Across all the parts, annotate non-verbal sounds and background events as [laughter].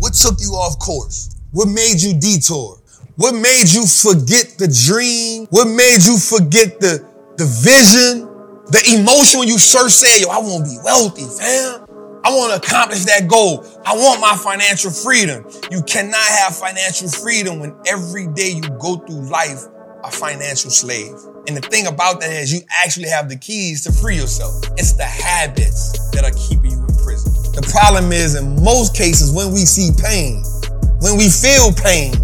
What took you off course? What made you detour? What made you forget the dream? What made you forget the, the vision? The emotion when you first said, yo, I want to be wealthy, fam. I want to accomplish that goal. I want my financial freedom. You cannot have financial freedom when every day you go through life a financial slave. And the thing about that is you actually have the keys to free yourself. It's the habits that are keeping you. The problem is in most cases when we see pain, when we feel pain,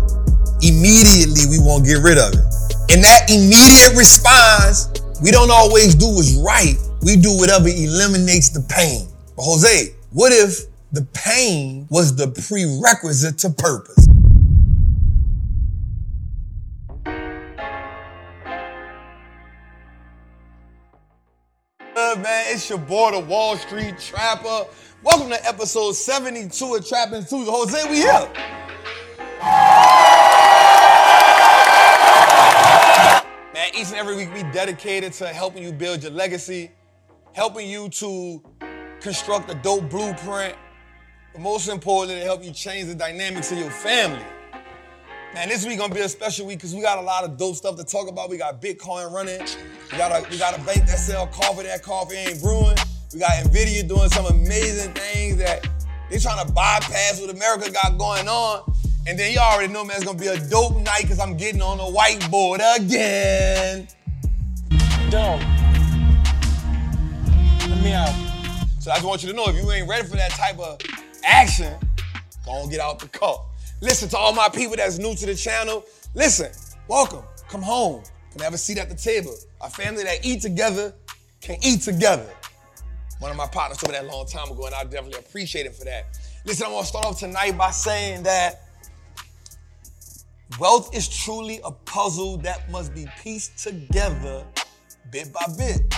immediately we won't get rid of it. And that immediate response, we don't always do what's right. We do whatever eliminates the pain. But Jose, what if the pain was the prerequisite to purpose? Man, it's your boy, the Wall Street Trapper. Welcome to episode 72 of Trappin Tuesday. Jose, we here. Man, each and every week we dedicated to helping you build your legacy, helping you to construct a dope blueprint, but most importantly, to help you change the dynamics of your family. Man, this week gonna be a special week because we got a lot of dope stuff to talk about. We got Bitcoin running. We got a we got a bank that sell coffee. That coffee ain't brewing. We got Nvidia doing some amazing things that they're trying to bypass what America got going on. And then you already know, man, it's gonna be a dope night because I'm getting on the whiteboard again. Dog. Let me out. So I just want you to know if you ain't ready for that type of action, go on get out the car. Listen to all my people that's new to the channel. Listen, welcome. Come home. Can have a seat at the table. A family that eat together can eat together. One of my partners told me that a long time ago, and I definitely appreciate it for that. Listen, I want to start off tonight by saying that wealth is truly a puzzle that must be pieced together bit by bit.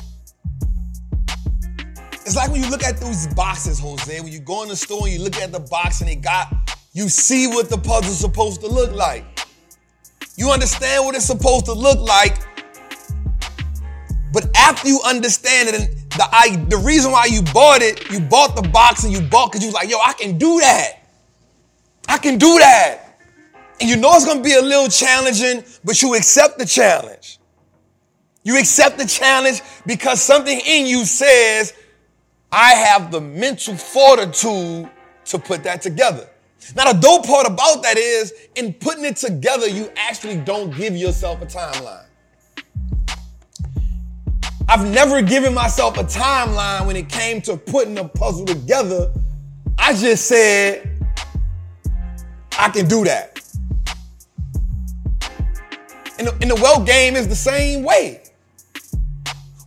It's like when you look at those boxes, Jose, when you go in the store and you look at the box and it got, you see what the puzzle's supposed to look like. You understand what it's supposed to look like, but after you understand it, and the I, the reason why you bought it, you bought the box and you bought because you was like, yo, I can do that. I can do that. And you know it's gonna be a little challenging, but you accept the challenge. You accept the challenge because something in you says, I have the mental fortitude to put that together. Now, the dope part about that is, in putting it together, you actually don't give yourself a timeline. I've never given myself a timeline when it came to putting a puzzle together. I just said, I can do that. And the, and the wealth game is the same way.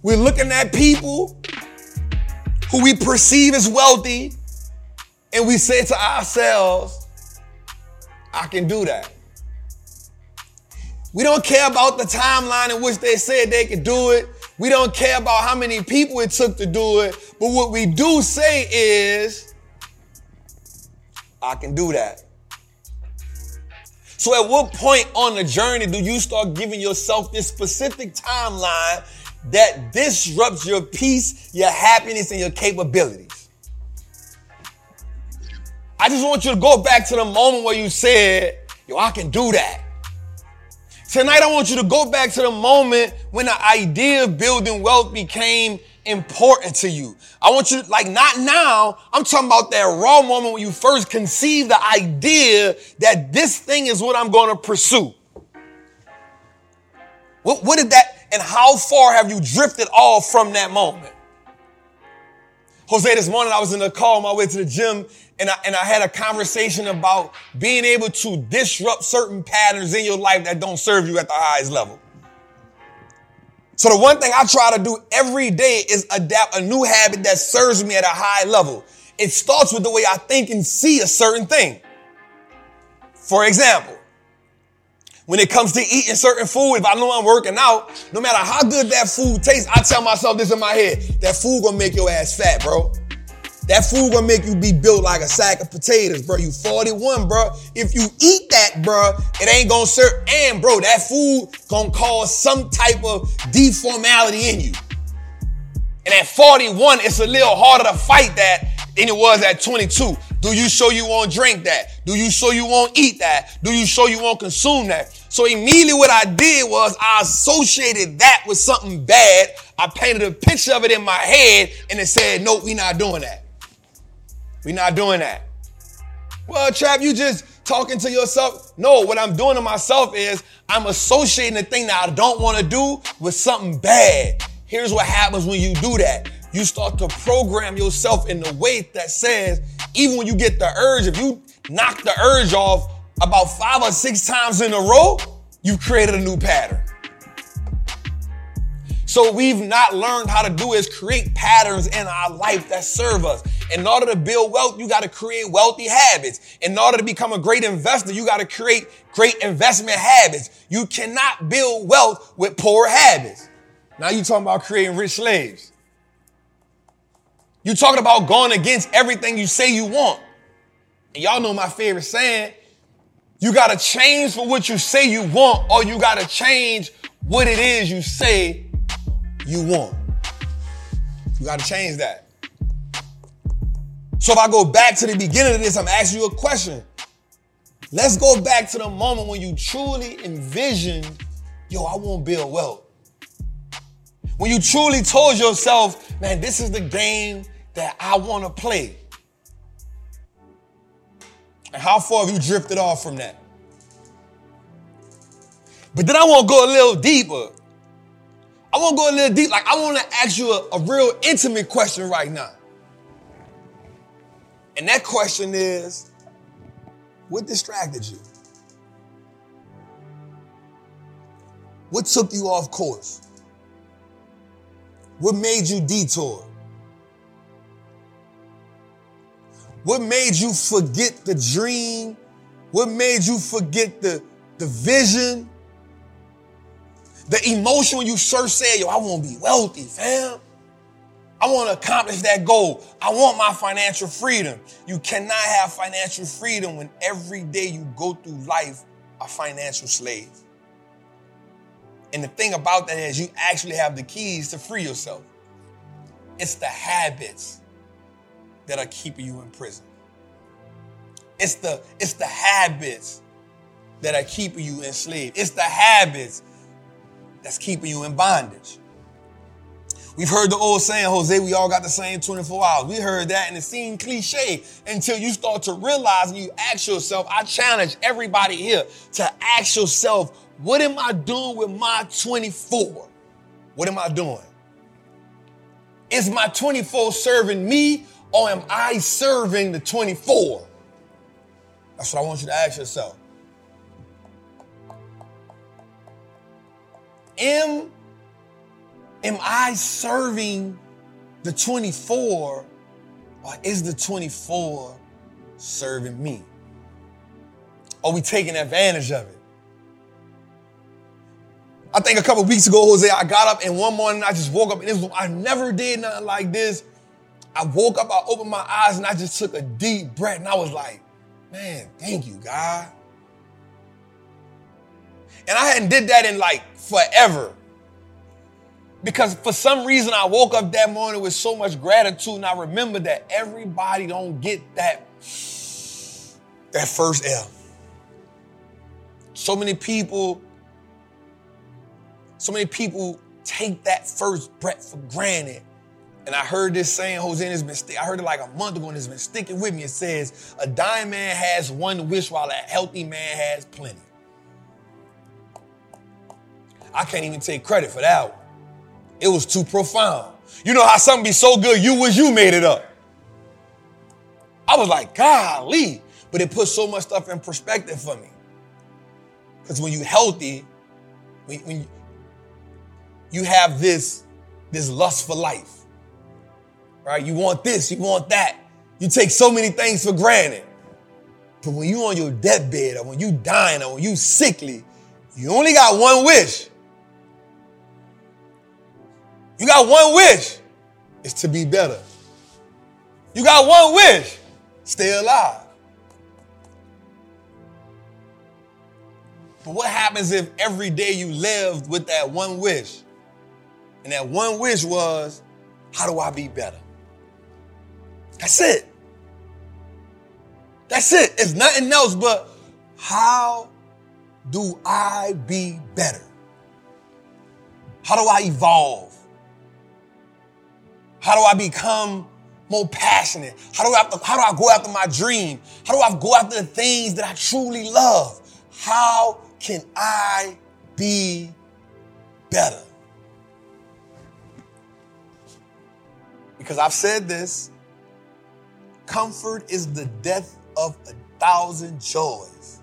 We're looking at people who we perceive as wealthy, and we say to ourselves, I can do that. We don't care about the timeline in which they said they could do it. We don't care about how many people it took to do it. But what we do say is, I can do that. So, at what point on the journey do you start giving yourself this specific timeline that disrupts your peace, your happiness, and your capabilities? I just want you to go back to the moment where you said, Yo, I can do that. Tonight, I want you to go back to the moment when the idea of building wealth became important to you. I want you to, like, not now. I'm talking about that raw moment when you first conceived the idea that this thing is what I'm going to pursue. What, what did that, and how far have you drifted off from that moment? Jose, this morning I was in the car on my way to the gym and I, and I had a conversation about being able to disrupt certain patterns in your life that don't serve you at the highest level. So the one thing I try to do every day is adapt a new habit that serves me at a high level. It starts with the way I think and see a certain thing. For example, when it comes to eating certain food, if I know I'm working out, no matter how good that food tastes, I tell myself this in my head, that food gonna make your ass fat, bro. That food gonna make you be built like a sack of potatoes, bro. You 41, bro. If you eat that, bro, it ain't gonna serve. And bro, that food gonna cause some type of deformality in you. And at 41, it's a little harder to fight that than it was at 22. Do you show you won't drink that? Do you show you won't eat that? Do you show you won't consume that? So immediately what I did was I associated that with something bad. I painted a picture of it in my head and it said, nope, we not doing that. We not doing that. Well, Trap, you just talking to yourself. No, what I'm doing to myself is I'm associating the thing that I don't want to do with something bad. Here's what happens when you do that. You start to program yourself in the way that says, even when you get the urge, if you knock the urge off about five or six times in a row, you've created a new pattern. So we've not learned how to do is create patterns in our life that serve us. In order to build wealth, you got to create wealthy habits. In order to become a great investor, you got to create great investment habits. You cannot build wealth with poor habits. Now you talking about creating rich slaves. You talking about going against everything you say you want. And y'all know my favorite saying, you got to change for what you say you want or you got to change what it is you say you want. You got to change that. So if I go back to the beginning of this, I'm asking you a question. Let's go back to the moment when you truly envisioned, yo, I want to build wealth. When you truly told yourself, man, this is the game that I want to play. And how far have you drifted off from that? But then I want to go a little deeper. I want to go a little deep. Like, I want to ask you a, a real intimate question right now. And that question is what distracted you? What took you off course? What made you detour? What made you forget the dream? What made you forget the, the vision? The emotion when you first said, yo, I want to be wealthy, fam. I want to accomplish that goal. I want my financial freedom. You cannot have financial freedom when every day you go through life a financial slave. And the thing about that is you actually have the keys to free yourself. It's the habits that are keeping you in prison. It's the, it's the habits that are keeping you enslaved. It's the habits that's keeping you in bondage. We've heard the old saying, Jose, we all got the same 24 hours. We heard that and it seemed cliche until you start to realize and you ask yourself, I challenge everybody here to ask yourself, what am I doing with my 24? What am I doing? Is my 24 serving me or am I serving the 24? That's what I want you to ask yourself. Am, am I serving the 24 or is the 24 serving me? Are we taking advantage of it? I think a couple weeks ago, Jose, I got up and one morning I just woke up and was, I never did nothing like this. I woke up, I opened my eyes and I just took a deep breath and I was like, man, thank you, God. And I hadn't did that in like forever. Because for some reason I woke up that morning with so much gratitude and I remember that everybody don't get that that first L. So many people so many people take that first breath for granted. And I heard this saying, Jose, it's been, I heard it like a month ago and it's been sticking with me. It says, a dying man has one wish while a healthy man has plenty. I can't even take credit for that one. It was too profound. You know how something be so good, you wish you made it up. I was like, golly. But it put so much stuff in perspective for me. Because when you're healthy, when, when you have this, this lust for life right? You want this, you want that. You take so many things for granted. But when you on your deathbed or when you dying or when you sickly, you only got one wish. You got one wish. It's to be better. You got one wish. Stay alive. But what happens if every day you lived with that one wish? And that one wish was, how do I be better? That's it. That's it. It's nothing else but how do I be better? How do I evolve? How do I become more passionate? How do I how do I go after my dream? How do I go after the things that I truly love? How can I be better? Because I've said this, comfort is the death of a thousand joys.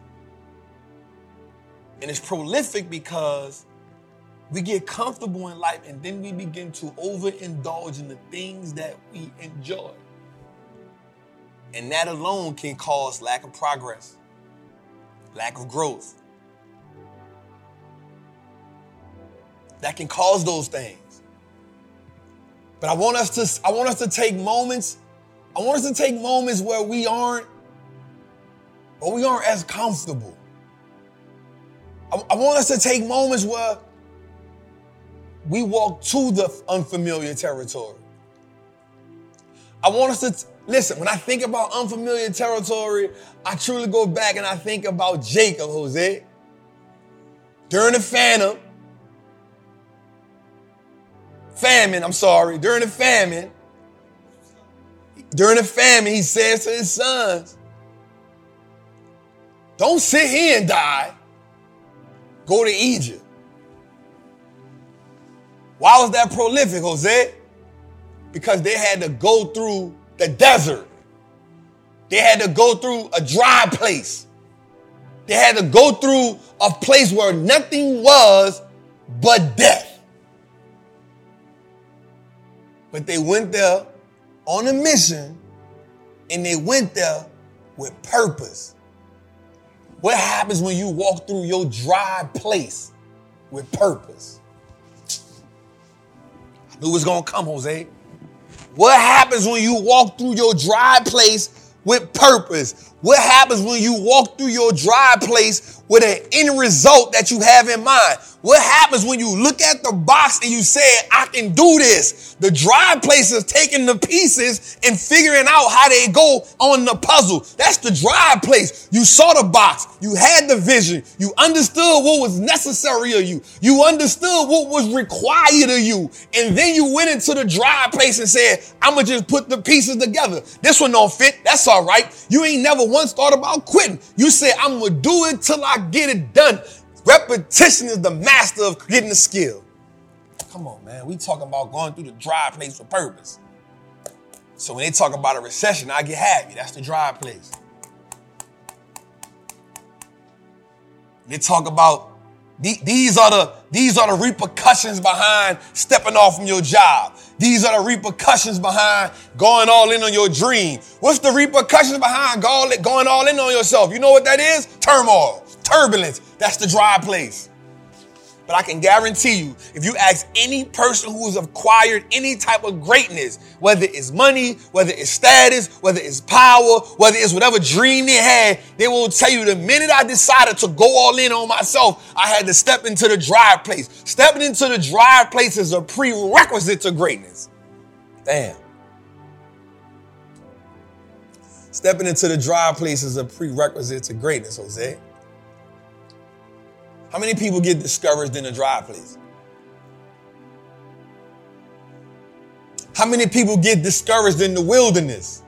And it's prolific because we get comfortable in life and then we begin to overindulge in the things that we enjoy. And that alone can cause lack of progress, lack of growth. That can cause those things. But I want us to I want us to take moments I want us to take moments where we aren't or we aren't as comfortable. I, I want us to take moments where we walk to the unfamiliar territory. I want us to listen. When I think about unfamiliar territory, I truly go back and I think about Jacob, Jose. During the famine, famine, I'm sorry, during the famine, during the famine, he says to his sons, Don't sit here and die. Go to Egypt. Why was that prolific, Jose? Because they had to go through the desert. They had to go through a dry place. They had to go through a place where nothing was but death. But they went there on a mission and they went there with purpose. What happens when you walk through your dry place with purpose? Knew was gonna come, Jose. What happens when you walk through your dry place with purpose? What happens when you walk through your dry place with an end result that you have in mind? What happens when you look at the box and you say, I can do this? The dry place is taking the pieces and figuring out how they go on the puzzle. That's the dry place. You saw the box. You had the vision. You understood what was necessary of you. You understood what was required of you. And then you went into the dry place and said, I'm going to just put the pieces together. This one don't fit. That's all right. You ain't never once thought about quitting. You said, I'm going to do it till I get it done. Repetition is the master of getting the skill. Come on, man. We talking about going through the dry place for purpose. So when they talk about a recession, I get happy. That's the dry place. They talk about these are the these are the repercussions behind stepping off from your job. These are the repercussions behind going all in on your dream. What's the repercussions behind going all in on yourself? You know what that is? Turmoil turbulence. That's the dry place. But I can guarantee you, if you ask any person who's acquired any type of greatness, whether it's money, whether it's status, whether it's power, whether it's whatever dream they had, they will tell you the minute I decided to go all in on myself, I had to step into the dry place. Stepping into the dry place is a prerequisite to greatness. Damn. Stepping into the dry place is a prerequisite to greatness, Jose. How many people get discouraged in a dry place? How many people get discouraged in the wilderness?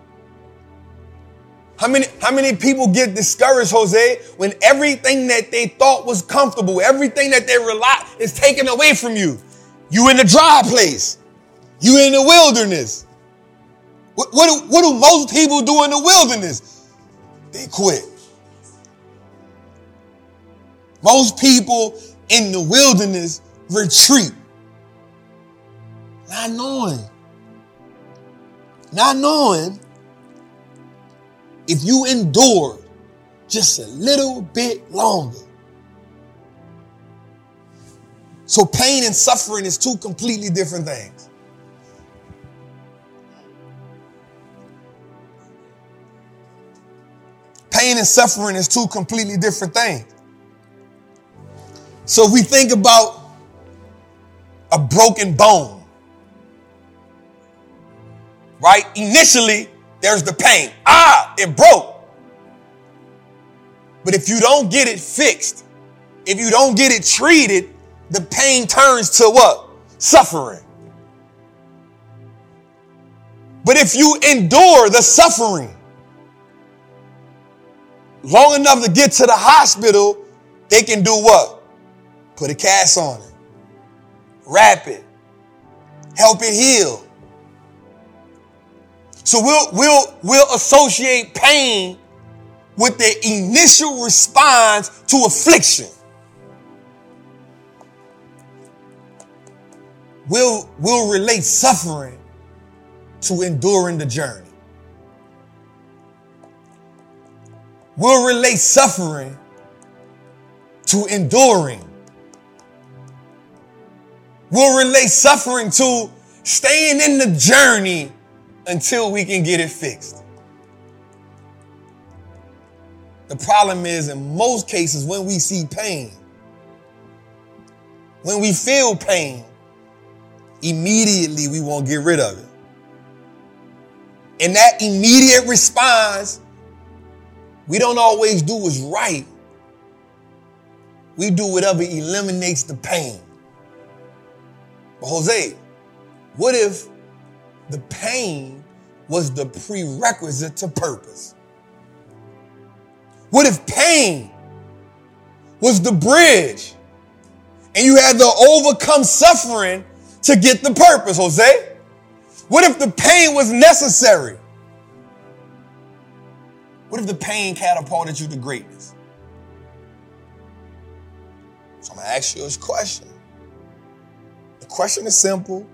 How many, how many people get discouraged, Jose, when everything that they thought was comfortable, everything that they rely is taken away from you? You in the dry place. You in the wilderness. What, what, do, what do most people do in the wilderness? They quit. Most people in the wilderness retreat. Not knowing. Not knowing if you endure just a little bit longer. So pain and suffering is two completely different things. Pain and suffering is two completely different things. So if we think about a broken bone, right? Initially, there's the pain. Ah, it broke. But if you don't get it fixed, if you don't get it treated, the pain turns to what? Suffering. But if you endure the suffering long enough to get to the hospital, they can do what? Put a cast on it, wrap it, help it heal. So we'll, we'll, we'll associate pain with the initial response to affliction. We'll, we'll relate suffering to enduring the journey. We'll relate suffering to enduring. We'll relate suffering to staying in the journey until we can get it fixed. The problem is, in most cases, when we see pain, when we feel pain, immediately we won't get rid of it. And that immediate response, we don't always do what's right. We do whatever eliminates the pain. But Jose, what if the pain was the prerequisite to purpose? What if pain was the bridge and you had to overcome suffering to get the purpose, Jose? What if the pain was necessary? What if the pain catapulted you to greatness? So I'm gonna ask you this question. Question is simple.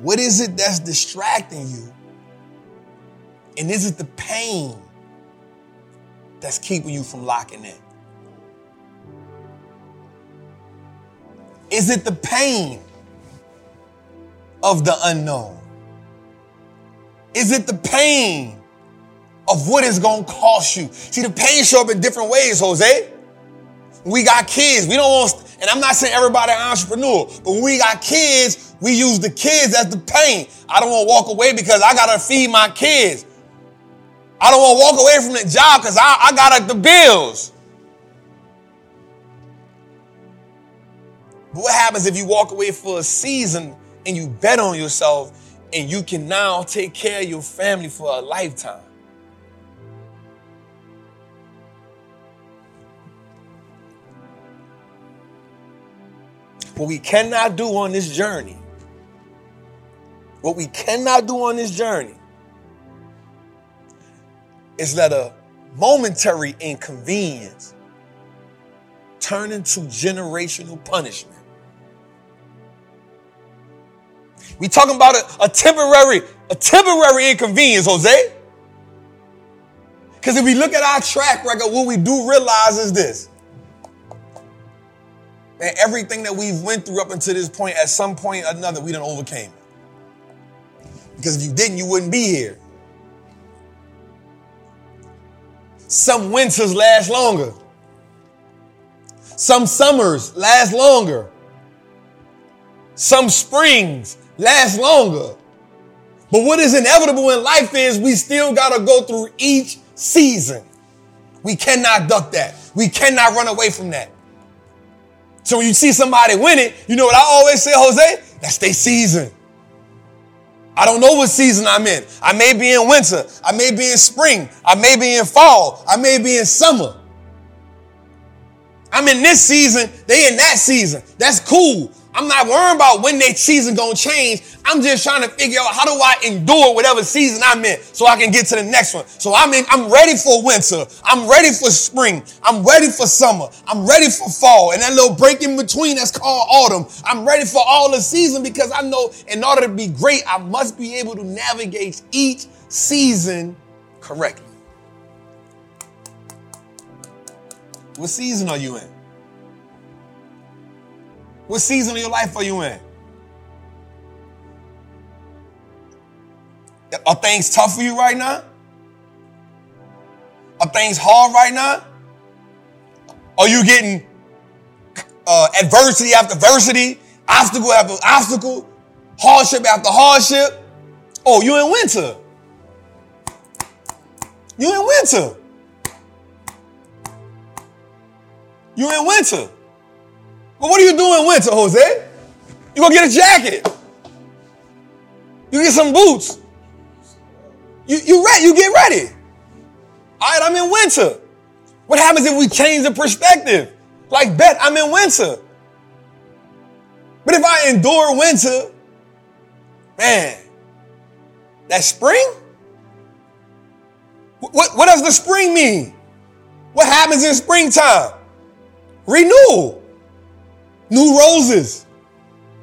What is it that's distracting you? And is it the pain that's keeping you from locking in? Is it the pain of the unknown? Is it the pain of what it's gonna cost you? See, the pain show up in different ways, Jose. We got kids. We don't want, and I'm not saying everybody entrepreneur, but when we got kids, we use the kids as the pain. I don't want to walk away because I gotta feed my kids. I don't want to walk away from the job because I, I got the bills. But what happens if you walk away for a season and you bet on yourself and you can now take care of your family for a lifetime? What we cannot do on this journey, what we cannot do on this journey is let a momentary inconvenience turn into generational punishment. We talking about a, a temporary, a temporary inconvenience, Jose. Because if we look at our track record, what we do realize is this. And everything that we've went through up until this point, at some point or another, we done overcame it. Because if you didn't, you wouldn't be here. Some winters last longer. Some summers last longer. Some springs last longer. But what is inevitable in life is we still got to go through each season. We cannot duck that. We cannot run away from that. So when you see somebody win it, you know what I always say, Jose? That's their season. I don't know what season I'm in. I may be in winter. I may be in spring. I may be in fall. I may be in summer. I'm in this season. They in that season. That's cool. I'm not worrying about when their season gonna change. I'm just trying to figure out how do I endure whatever season I'm in so I can get to the next one. So I'm in, I'm ready for winter. I'm ready for spring. I'm ready for summer. I'm ready for fall. And that little break in between that's called autumn. I'm ready for all the season because I know in order to be great, I must be able to navigate each season correctly. What season are you in? What season of your life are you in? Are things tough for you right now? Are things hard right now? Are you getting uh, adversity after adversity, obstacle after obstacle, hardship after hardship? Oh, you in winter. You in winter. You in winter. But what are you doing in winter, Jose? You gonna get a jacket. You get some boots. You you? You get ready. All right, I'm in winter. What happens if we change the perspective? Like, bet I'm in winter. But if I endure winter, man, that spring? What, what does the spring mean? What happens in springtime? Renewal. New roses,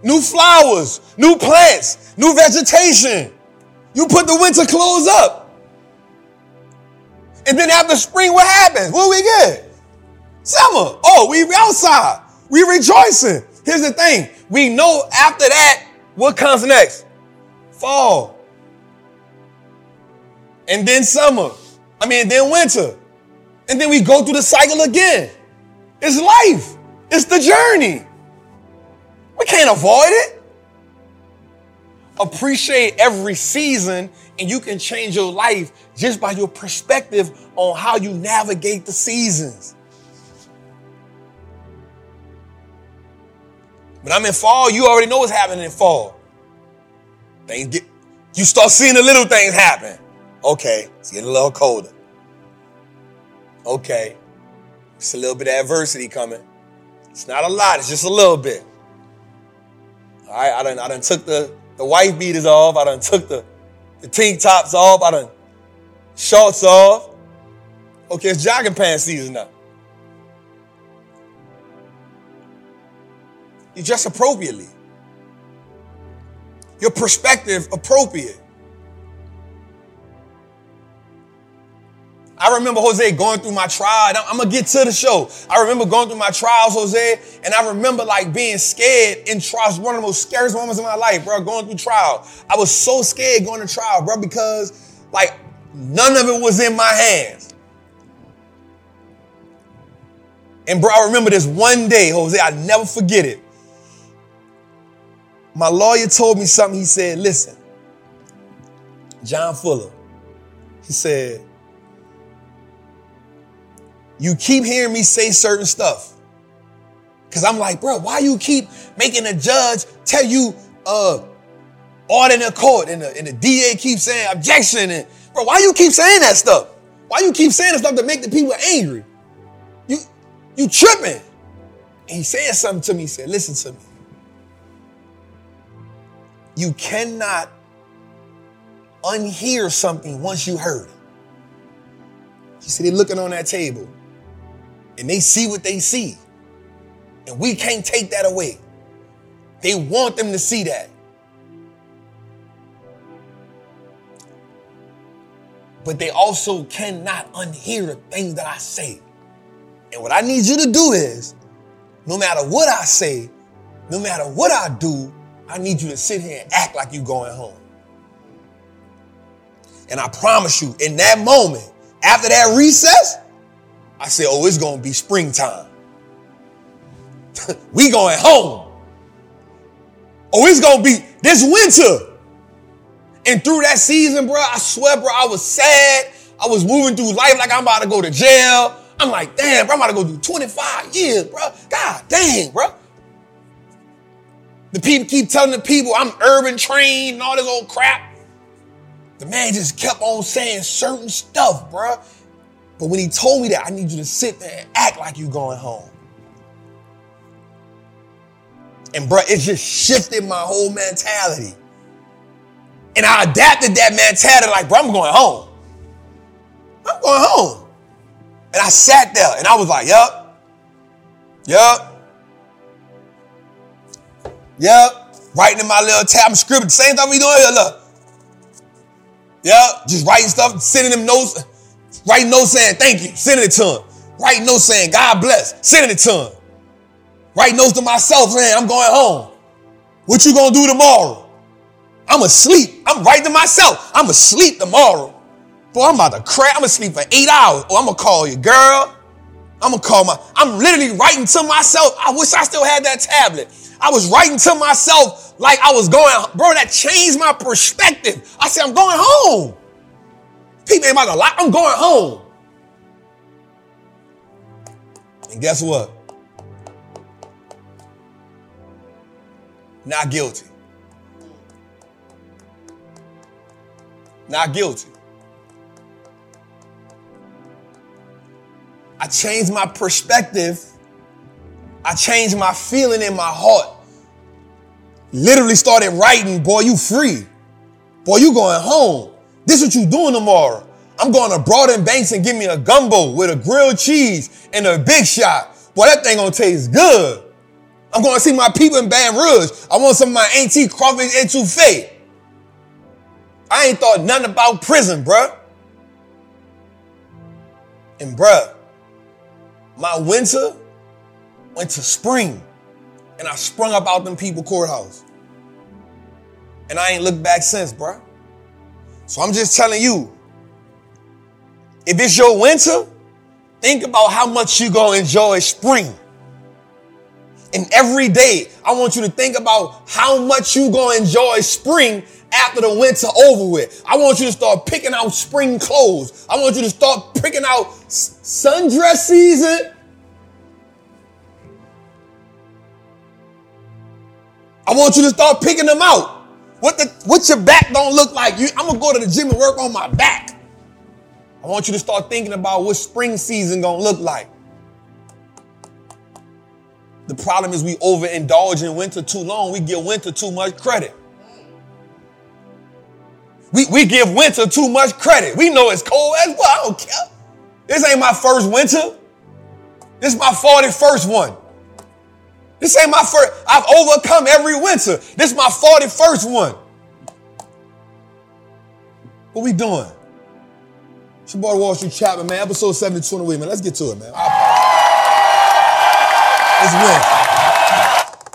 new flowers, new plants, new vegetation. You put the winter clothes up. And then after spring, what happens? What we get? Summer. Oh, we outside. We rejoicing. Here's the thing. We know after that, what comes next? Fall. And then summer. I mean, then winter. And then we go through the cycle again. It's life. It's the journey. We can't avoid it. Appreciate every season and you can change your life just by your perspective on how you navigate the seasons. When I'm in fall, you already know what's happening in fall. Things get, you start seeing the little things happen. Okay, it's getting a little colder. Okay, it's a little bit of adversity coming. It's not a lot, it's just a little bit. Right, I done, I done took the, the wife beaters off. I done took the, the tank tops off. I done shorts off. Okay, it's jogging pants season now. You dress appropriately. Your perspective appropriate. I remember Jose going through my trial. I'm gonna get to the show. I remember going through my trials, Jose, and I remember like being scared in trials. One of the most scariest moments of my life, bro. Going through trial, I was so scared going to trial, bro, because like none of it was in my hands. And bro, I remember this one day, Jose. I never forget it. My lawyer told me something. He said, "Listen, John Fuller." He said you keep hearing me say certain stuff. Cause I'm like, bro, why you keep making a judge tell you uh order in the court and the, and the DA keeps saying objection and bro, why you keep saying that stuff? Why you keep saying stuff to make the people angry? You you tripping. And he said something to me. He said, listen to me. You cannot unhear something once you heard it. He said, they're looking on that table and they see what they see. And we can't take that away. They want them to see that. But they also cannot unhear the things that I say. And what I need you to do is, no matter what I say, no matter what I do, I need you to sit here and act like you're going home. And I promise you, in that moment, after that recess, I said, oh, it's going to be springtime. [laughs] we going home. Oh, it's going to be this winter. And through that season, bro, I swear, bro, I was sad. I was moving through life like I'm about to go to jail. I'm like, damn, bro, I'm about to go through 25 years, bro. God dang, bro. The people keep telling the people I'm urban trained and all this old crap. The man just kept on saying certain stuff, bro. But when he told me that, I need you to sit there and act like you're going home. And bro, it just shifted my whole mentality. And I adapted that mentality like, bro, I'm going home. I'm going home. And I sat there and I was like, yup, yup, yup. Writing in my little tab, I'm scribbling. Same thing we doing here, look. Yup, just writing stuff, sending them notes. Write notes saying thank you, sending it to him. Write notes saying God bless, sending it to him. Write notes to myself saying I'm going home. What you gonna do tomorrow? I'm asleep. I'm writing to myself. I'm asleep tomorrow. Boy, I'm about to crack. I'm gonna sleep for eight hours. Oh, or I'm gonna call you, girl. I'm gonna call my, I'm literally writing to myself. I wish I still had that tablet. I was writing to myself like I was going, bro, that changed my perspective. I said, I'm going home. People ain't about to lie. I'm going home. And guess what? Not guilty. Not guilty. I changed my perspective. I changed my feeling in my heart. Literally started writing, boy, you free. Boy, you going home. This what you doing tomorrow. I'm going to Broad Banks and give me a gumbo with a grilled cheese and a big shot. Boy, that thing gonna taste good. I'm going to see my people in Baton Rouge. I want some of my auntie crawfish etouffee. I ain't thought nothing about prison, bruh. And bruh, my winter went to spring and I sprung up out them people courthouse. And I ain't looked back since, bruh. So I'm just telling you, if it's your winter, think about how much you're gonna enjoy spring. And every day, I want you to think about how much you're gonna enjoy spring after the winter over with. I want you to start picking out spring clothes. I want you to start picking out sundress season. I want you to start picking them out. What the what your back don't look like? You, I'm gonna go to the gym and work on my back. I want you to start thinking about what spring season gonna look like. The problem is we overindulge in winter too long. We give winter too much credit. We, we give winter too much credit. We know it's cold as well. I don't care. This ain't my first winter. This is my 41st one. This ain't my first. I've overcome every winter. This is my 41st one. What we doing? It's your boy Wall Street Trapper, man. Episode 72 in the week, man. Let's get to it, man. It's winter.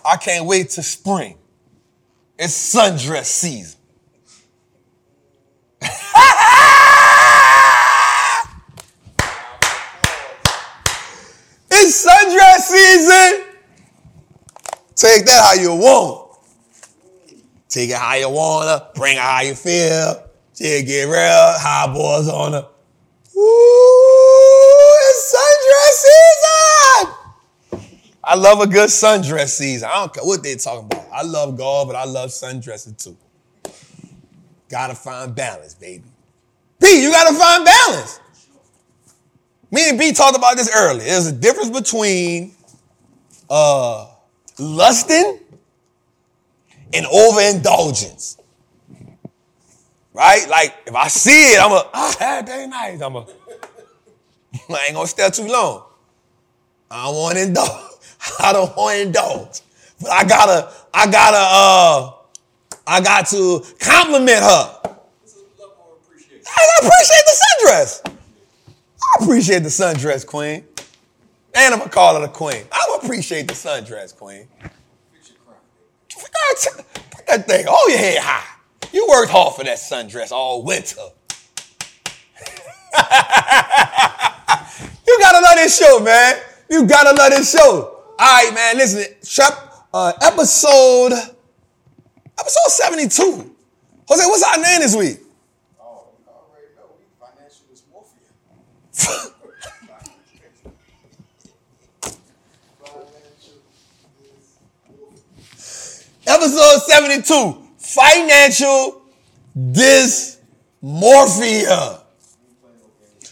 I can't wait to spring. It's sundress season. it's sundress season. Take that how you want. Take it how you wanna, bring it how you feel. Take get real, high boys on her. Ooh, it's sundress season. I love a good sundress season. I don't care what they're talking about. I love golf, but I love sundressing too. Gotta find balance, baby. B, you gotta find balance. Me and B talked about this earlier. There's a difference between uh, lusting and overindulgence. Right? Like if I see it, I'm a ah, that day nice. I'm a I ain't gonna stay too long. I don't want to indulge. [laughs] I don't want to indulge. But I gotta, I gotta, uh, I got to compliment her. I appreciate the sundress. I appreciate the sundress, queen. And I'm gonna call her the queen. I'm appreciate the sundress, queen. Put that thing, hold your head high. You worked hard for that sundress all winter. [laughs] you gotta love this show, man. You gotta love this show. All right, man. Listen, uh, episode episode seventy two. Jose, what's our name this week? Oh, you already know. We financial dysmorphia. [laughs] Episode 72 Financial Dysmorphia.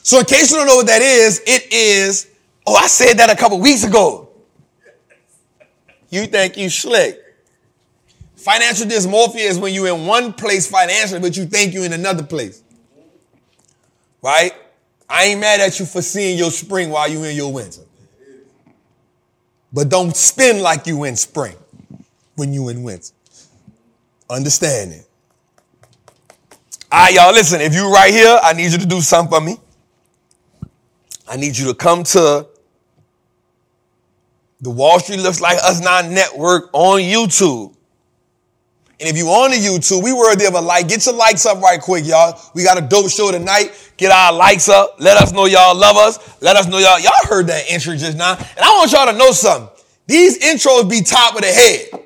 So, in case you don't know what that is, it is, oh, I said that a couple weeks ago. You think you slick. Financial dysmorphia is when you're in one place financially, but you think you're in another place. Right? I ain't mad at you for seeing your spring while you in your winter. But don't spend like you in spring when you in winter. Understand it. All right, y'all, listen, if you right here, I need you to do something for me. I need you to come to the Wall Street Looks Like Us Now Network on YouTube. And if you on the YouTube, we worthy of a like. Get your likes up right quick, y'all. We got a dope show tonight. Get our likes up. Let us know y'all love us. Let us know y'all. Y'all heard that intro just now. And I want y'all to know something. These intros be top of the head.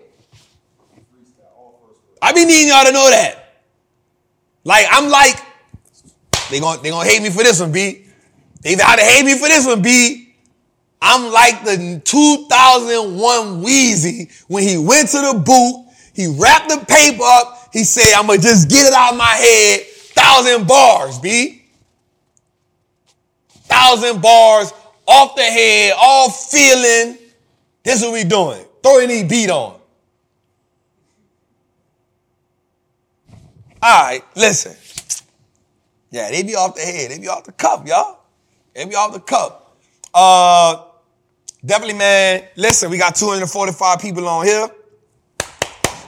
I be needing y'all to know that. Like, I'm like, They gonna they gonna hate me for this one, B. They gotta hate me for this one, B. I'm like the 2001 Weezy when he went to the boot, he wrapped the paper up, he said, I'm gonna just get it out of my head, thousand bars, B. Thousand bars off the head, all feeling. This is what we doing. Throw any beat on. All right, listen. Yeah, they be off the head. They be off the cup, y'all. They be off the cup. Uh, definitely, man. Listen, we got 245 people on here.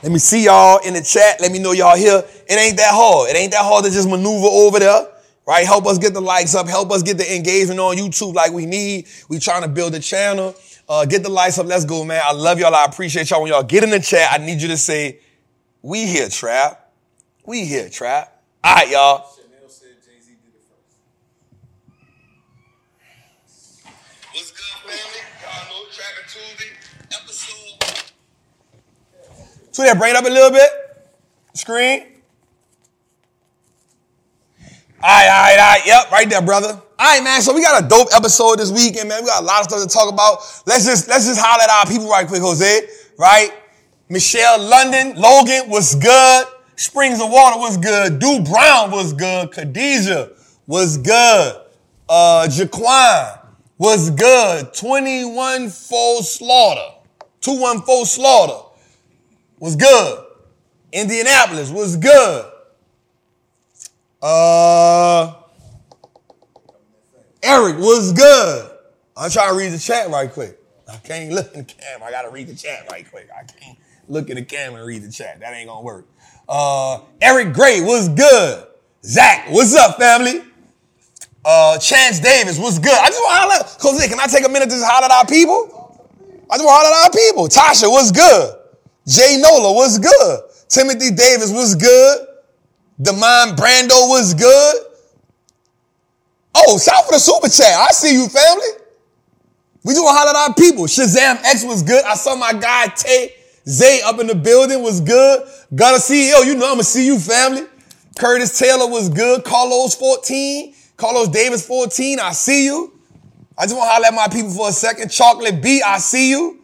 Let me see y'all in the chat. Let me know y'all here. It ain't that hard. It ain't that hard to just maneuver over there. Right? Help us get the likes up. Help us get the engagement on YouTube like we need. We trying to build a channel. Uh, get the likes up. Let's go, man. I love y'all. I appreciate y'all. When y'all get in the chat, I need you to say, we here, Trap. We here, Trap. All right, y'all. Chanel said Jay Z did it first. What's good, family? Y'all know Trap Tuesday episode. So that bring it up a little bit. Screen. All right, all right, all right. Yep, right there, brother. All right, man. So we got a dope episode this weekend, man. We got a lot of stuff to talk about. Let's just let's just holler at our people right quick, Jose. Right? Michelle London, Logan was good. Springs of Water was good. Du Brown was good. Khadijah was good. Uh, Jaquan was good. 21 full slaughter. 214 slaughter was good. Indianapolis was good. Uh, Eric was good. I'm trying to read the chat right quick. I can't look in the camera. I gotta read the chat right quick. I can't look in the camera and read the chat. That ain't gonna work. Uh, Eric Gray was good. Zach, what's up, family? Uh, Chance Davis what's good. I just want to holler. Jose, can I take a minute to just holler at our people? I just want to holler at our people. Tasha what's good. Jay Nola what's good. Timothy Davis what's good. Demond Brando what's good. Oh, shout for the super chat. I see you, family. We just want to holler at our people. Shazam X was good. I saw my guy Tay Zay up in the building was good. Got a CEO. You know I'm going to see you, family. Curtis Taylor was good. Carlos 14. Carlos Davis 14. I see you. I just want to holler at my people for a second. Chocolate B, I see you.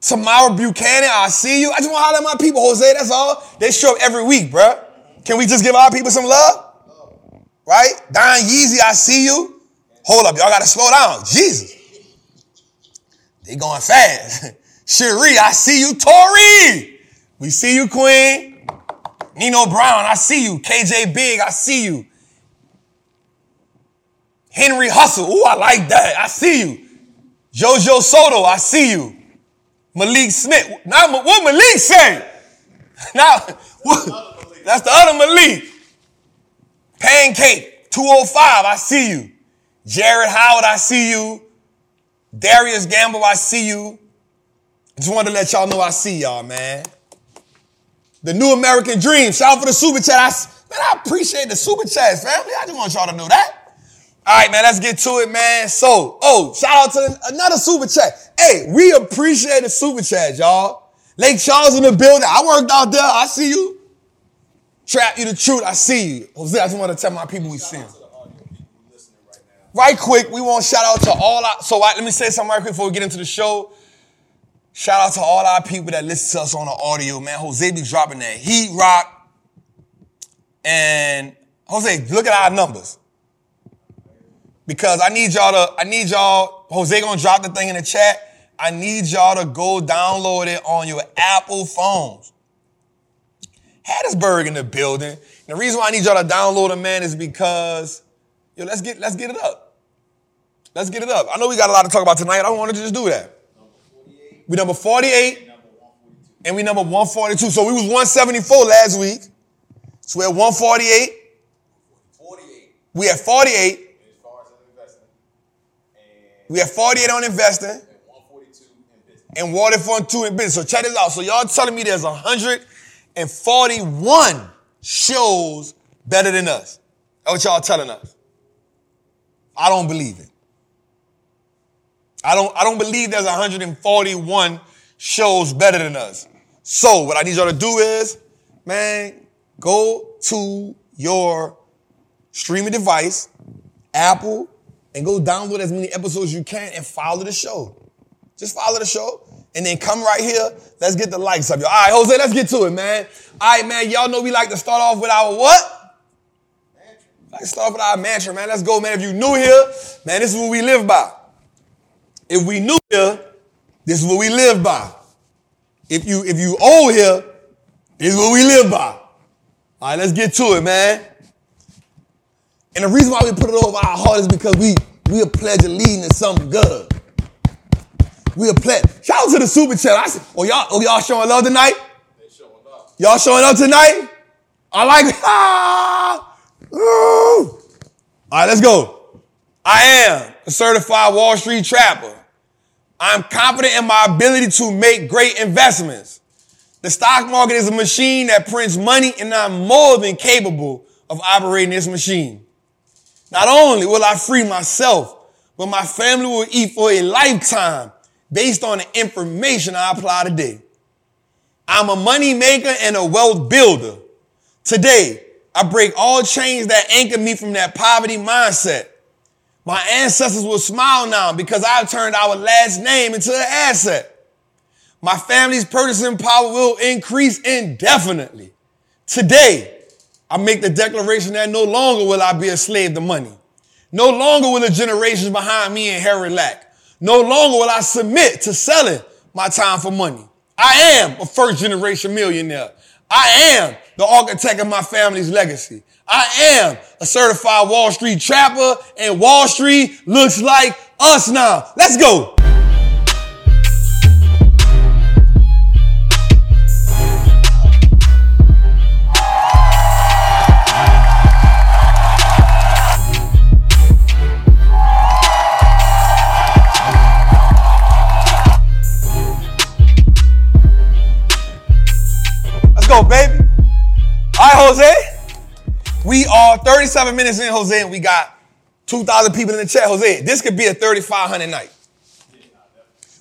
Tamara Buchanan, I see you. I just want to holler at my people, Jose. That's all. They show up every week, bruh. Can we just give our people some love? Right? Don Yeezy, I see you. Hold up, y'all gotta slow down. Jesus. They going fast. [laughs] Cherie, I see you. Tori, we see you, Queen. Nino Brown, I see you. KJ Big, I see you. Henry Hustle, ooh, I like that. I see you. Jojo Soto, I see you. Malik Smith. Now, what Malik say? [laughs] Now, that's the other Malik. Pancake, 205, I see you. Jared Howard, I see you. Darius Gamble, I see you. Just wanted to let y'all know I see y'all, man. The New American Dream. Shout out for the super chat. I, man, I appreciate the super chats, family. I just want y'all to know that. All right, man, let's get to it, man. So, oh, shout out to another super chat. Hey, we appreciate the super chat, y'all. Lake Charles in the building. I worked out there. I see you. Trap you the truth. I see you. Jose, I just want to tell my people we see you. To the people listening right. Right quick, we want to shout out to all our, so let me say something right quick before we get into the show. Shout out to all our people that listen to us on the audio, man. Jose be dropping that heat rock. And Jose, look at our numbers. Because I need y'all to, I need y'all, Jose gonna drop the thing in the chat. I need y'all to go download it on your Apple phones. Hattiesburg in the building. And the reason why I need y'all to download it, man, is because, yo, let's get, let's get it up. Let's get it up. I know we got a lot to talk about tonight. I don't want to just do that. We number 48 and we number 142. So we was 174 last week. So we're at 148. 48 We at 48. as far as an investment. And, We at 48 on investing and 142 in business. and Waterfront 2 in business. So check this out. So y'all telling me there's 141 shows better than us. That's what y'all telling us. I don't believe it. I don't, I don't believe there's 141 shows better than us. So what I need y'all to do is, man, go to your streaming device, Apple, and go download as many episodes as you can and follow the show. Just follow the show. And then come right here. Let's get the likes up. All right, Jose, let's get to it, man. All right, man. Y'all know we like to start off with our what? Let's start with our mantra, man. Let's go, man. If you new here, man, this is what we live by. If we new here, this is what we live by. If you if you old here, this is what we live by. All right, let's get to it, man. And the reason why we put it over our heart is because we we a pledge of leading to something good. We a pledge. Shout out to the super chat. I said, oh y'all, oh y'all showing love tonight? Showing. Y'all showing up tonight? I like ah. [laughs] All right, let's go. I am a certified Wall Street trapper. I'm confident in my ability to make great investments. The stock market is a machine that prints money and I'm more than capable of operating this machine. Not only will I free myself, but my family will eat for a lifetime based on the information I apply today. I'm a money maker and a wealth builder. Today, I break all chains that anchor me from that poverty mindset. My ancestors will smile now because I've turned our last name into an asset. My family's purchasing power will increase indefinitely. Today, I make the declaration that no longer will I be a slave to money. No longer will the generations behind me inherit lack. No longer will I submit to selling my time for money. I am a first generation millionaire. I am the architect of my family's legacy. I am a certified Wall Street trapper and Wall Street looks like us now. Let's go. Let's go, baby. All right, Jose. We are 37 minutes in, Jose, and we got 2,000 people in the chat. Jose, this could be a 3,500 night.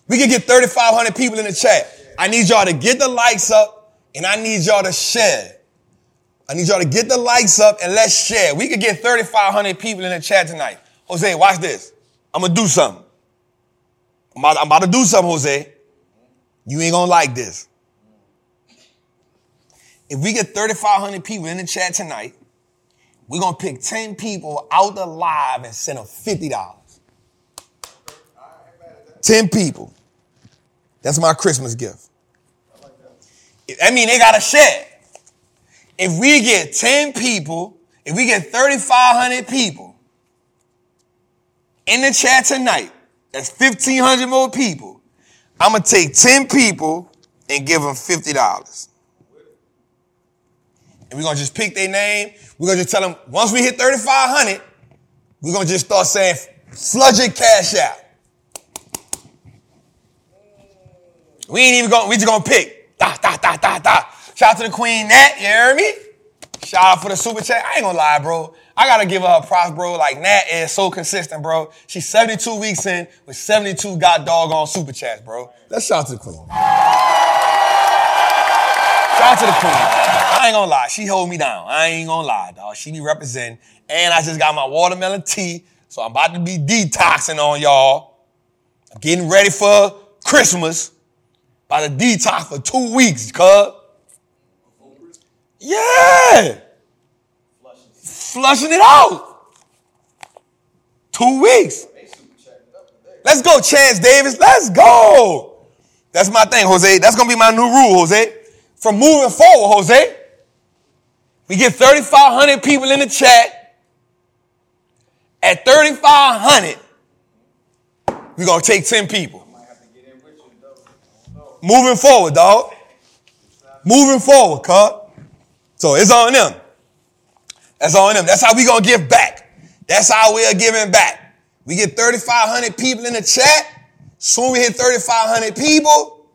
We could get 3,500 people in the chat. I need y'all to get the likes up, and I need y'all to share. I need y'all to get the likes up and let's share. We could get 3,500 people in the chat tonight. Jose, watch this. I'm gonna do something. I'm about, I'm about to do something, Jose. You ain't gonna like this. If we get 3,500 people in the chat tonight, we're gonna pick 10 people out the live and send them $50. 10 people. That's my Christmas gift. I mean, they gotta share. If we get 10 people, if we get 3,500 people in the chat tonight, that's 1,500 more people. I'm gonna take 10 people and give them $50. And we're gonna just pick their name. We're gonna just tell them, once we hit 3,500, we're gonna just start saying, sludge it cash out. We ain't even gonna, we just gonna pick. Da, da, da, da, da. Shout out to the Queen Nat, you hear me? Shout out for the super chat. I ain't gonna lie, bro. I gotta give her a props, bro. Like Nat is so consistent, bro. She's 72 weeks in with 72 got doggone super chats, bro. Let's shout out to the Queen. Shout out to the Queen. I ain't gonna lie, she hold me down. I ain't gonna lie, dog. She be representing. And I just got my watermelon tea, so I'm about to be detoxing on y'all. I'm getting ready for Christmas. About to detox for two weeks, cuz. Yeah. Flushing it out. Two weeks. Let's go, Chance Davis. Let's go. That's my thing, Jose. That's gonna be my new rule, Jose. From moving forward, Jose. We get 3,500 people in the chat. At 3,500, we're gonna take 10 people. Moving forward, dog. Moving forward, cuz. So it's on them. That's on them. That's how we gonna give back. That's how we are giving back. We get 3,500 people in the chat. Soon we hit 3,500 people.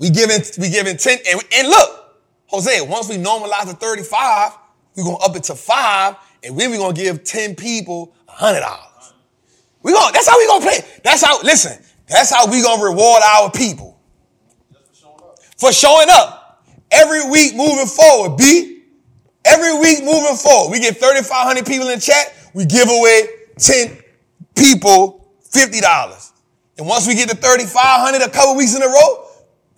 We giving, we giving 10. And, and look, Jose, once we normalize the 35, we're gonna up it to five, and then we're gonna give 10 people $100. We gonna, that's how we gonna play. That's how, listen, that's how we gonna reward our people. For showing up. Every week moving forward, B. Every week moving forward, we get 3,500 people in chat. We give away 10 people $50. And once we get to 3,500 a couple weeks in a row,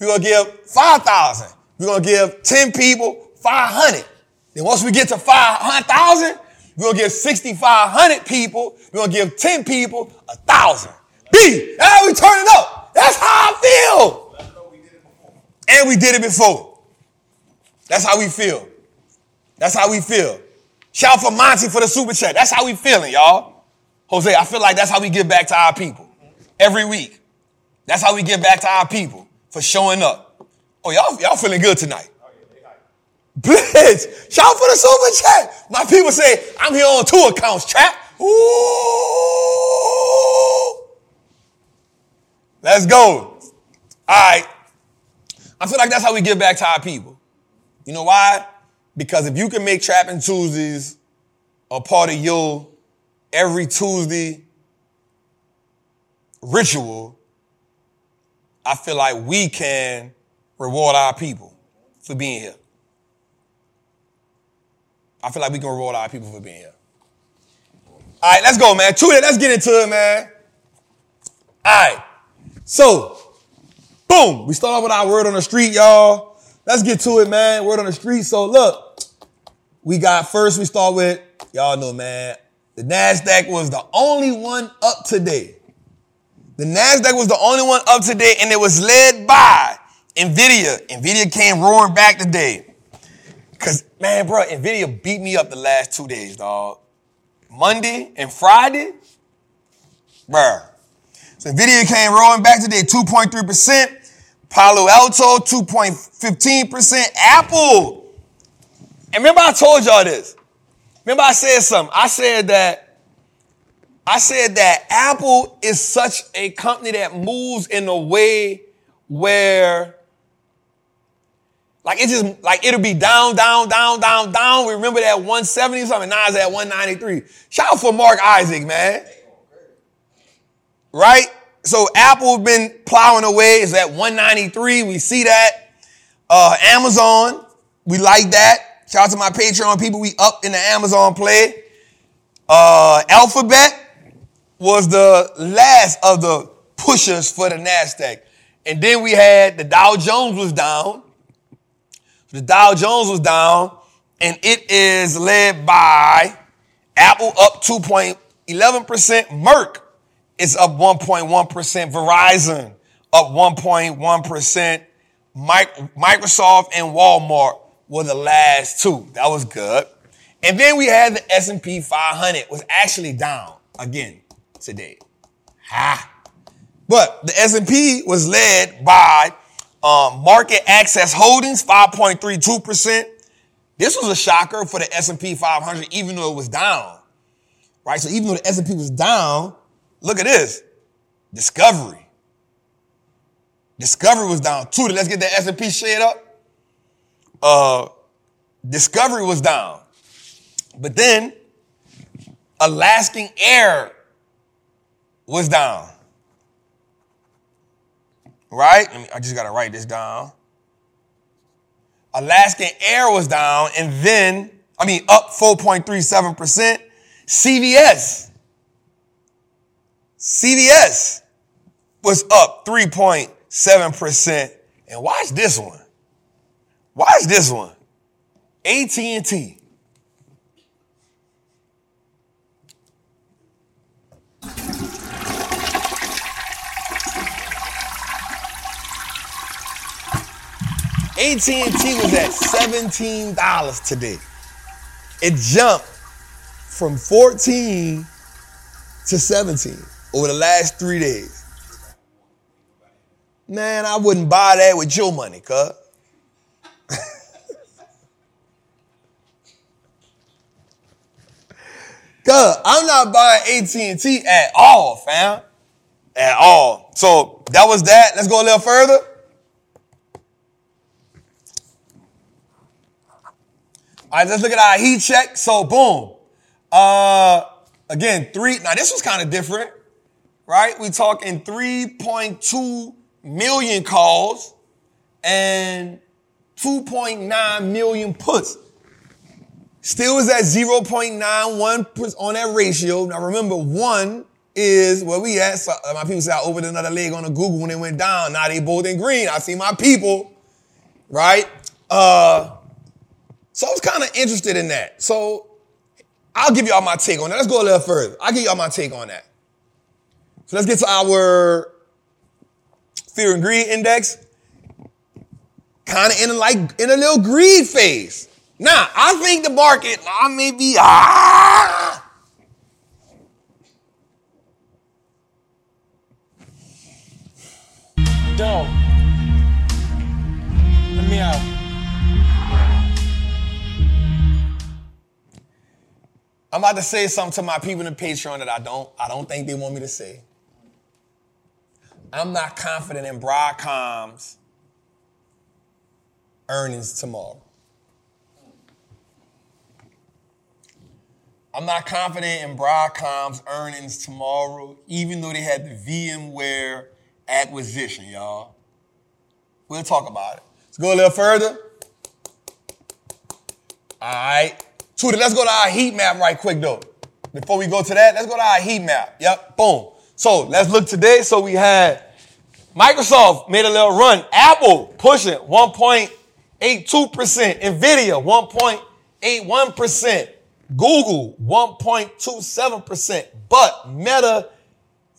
we're going to give 5,000. We're going to give 10 people 500. Then once we get to 500,000, we're going to give 6,500 people. We're going to give 10 people a thousand. B, that's how we turn it up. That's how I feel. And we did it before. That's how we feel. That's how we feel. Shout for Monty for the super chat. That's how we feeling, y'all. Jose, I feel like that's how we give back to our people every week. That's how we give back to our people for showing up. Oh, y'all, y'all feeling good tonight. Blitz, shout for the super chat. My people say, I'm here on two accounts, trap. Ooh. Let's go. All right. I feel like that's how we give back to our people. You know why? Because if you can make Trappin Tuesdays a part of your every Tuesday ritual, I feel like we can reward our people for being here. I feel like we can reward our people for being here. All right, let's go, man. Two let's get into it, man. All right. So, boom, we start off with our word on the street, y'all. Let's get to it, man. Word on the street. So, look, we got first, we start with, y'all know, man, the NASDAQ was the only one up today. The NASDAQ was the only one up today, and it was led by NVIDIA. NVIDIA came roaring back today. Cause man, bro, Nvidia beat me up the last two days, dog. Monday and Friday, bro. So Nvidia came roaring back today, 2.3%. Palo Alto, 2.15%. Apple. And remember I told y'all this. Remember I said something. I said that I said that Apple is such a company that moves in a way where like it just like it'll be down, down, down, down, down. We remember that 170 something. Now it's at 193. Shout out for Mark Isaac, man. Right? So Apple been plowing away. It's at 193. We see that. Uh, Amazon, we like that. Shout out to my Patreon people. We up in the Amazon play. Uh, Alphabet was the last of the pushers for the NASDAQ. And then we had the Dow Jones was down. The Dow Jones was down, and it is led by Apple up 2.11%, Merck is up 1.1%, Verizon up 1.1%, Microsoft and Walmart were the last two. That was good. And then we had the S&P 500 was actually down again today. Ha. But the S&P was led by um, MarketAxess Holdings, 5.32%. This was a shocker for the S&P 500, even though it was down. Right? So even though the S&P was down, look at this. Discovery. Discovery was down too. Let's get the S&P shade up. Uh, Discovery was down. But then Alaskan Air was down right? I just got to write this down. Alaskan Air was down and then, I mean, up 4.37%. CVS. CVS was up 3.7%. And watch this one. Watch this one. AT&T. AT&T was at $17 today. It jumped from 14 to 17 over the last three days. Man, I wouldn't buy that with your money, cuz. [laughs] Cuz I'm not buying AT&T at all, fam. At all. So that was that. Let's go a little further. All right, let's look at our heat check. So boom. Uh, again, three. Now this was kind of different, right? We talking 3.2 million calls and 2.9 million puts. Still is at 0.91 on that ratio. Now remember, one is where we at. So uh, my people say I opened another leg on the Google when it went down. Now they both in green. I see my people, right? Uh, so I was kind of interested in that. So I'll give y'all my take on that. Let's go a little further. I'll give y'all my take on that. So let's get to our fear and greed index. Kind of in a, like in a little greed phase. Now, I think the market, I may be ah. Don't. Let me out. I'm about to say something to my people in Patreon that I don't, I don't think they want me to say. I'm not confident in Broadcom's earnings tomorrow. I'm not confident in Broadcom's earnings tomorrow, even though they had the VMware acquisition, y'all. We'll talk about it. Let's go a little further. All right. Tudor, let's go to our heat map right quick though. Before we go to that, let's go to our heat map. Yep, boom. So let's look today. So we had Microsoft made a little run. Apple pushing 1.82%. Nvidia 1.81%. Google 1.27%. But Meta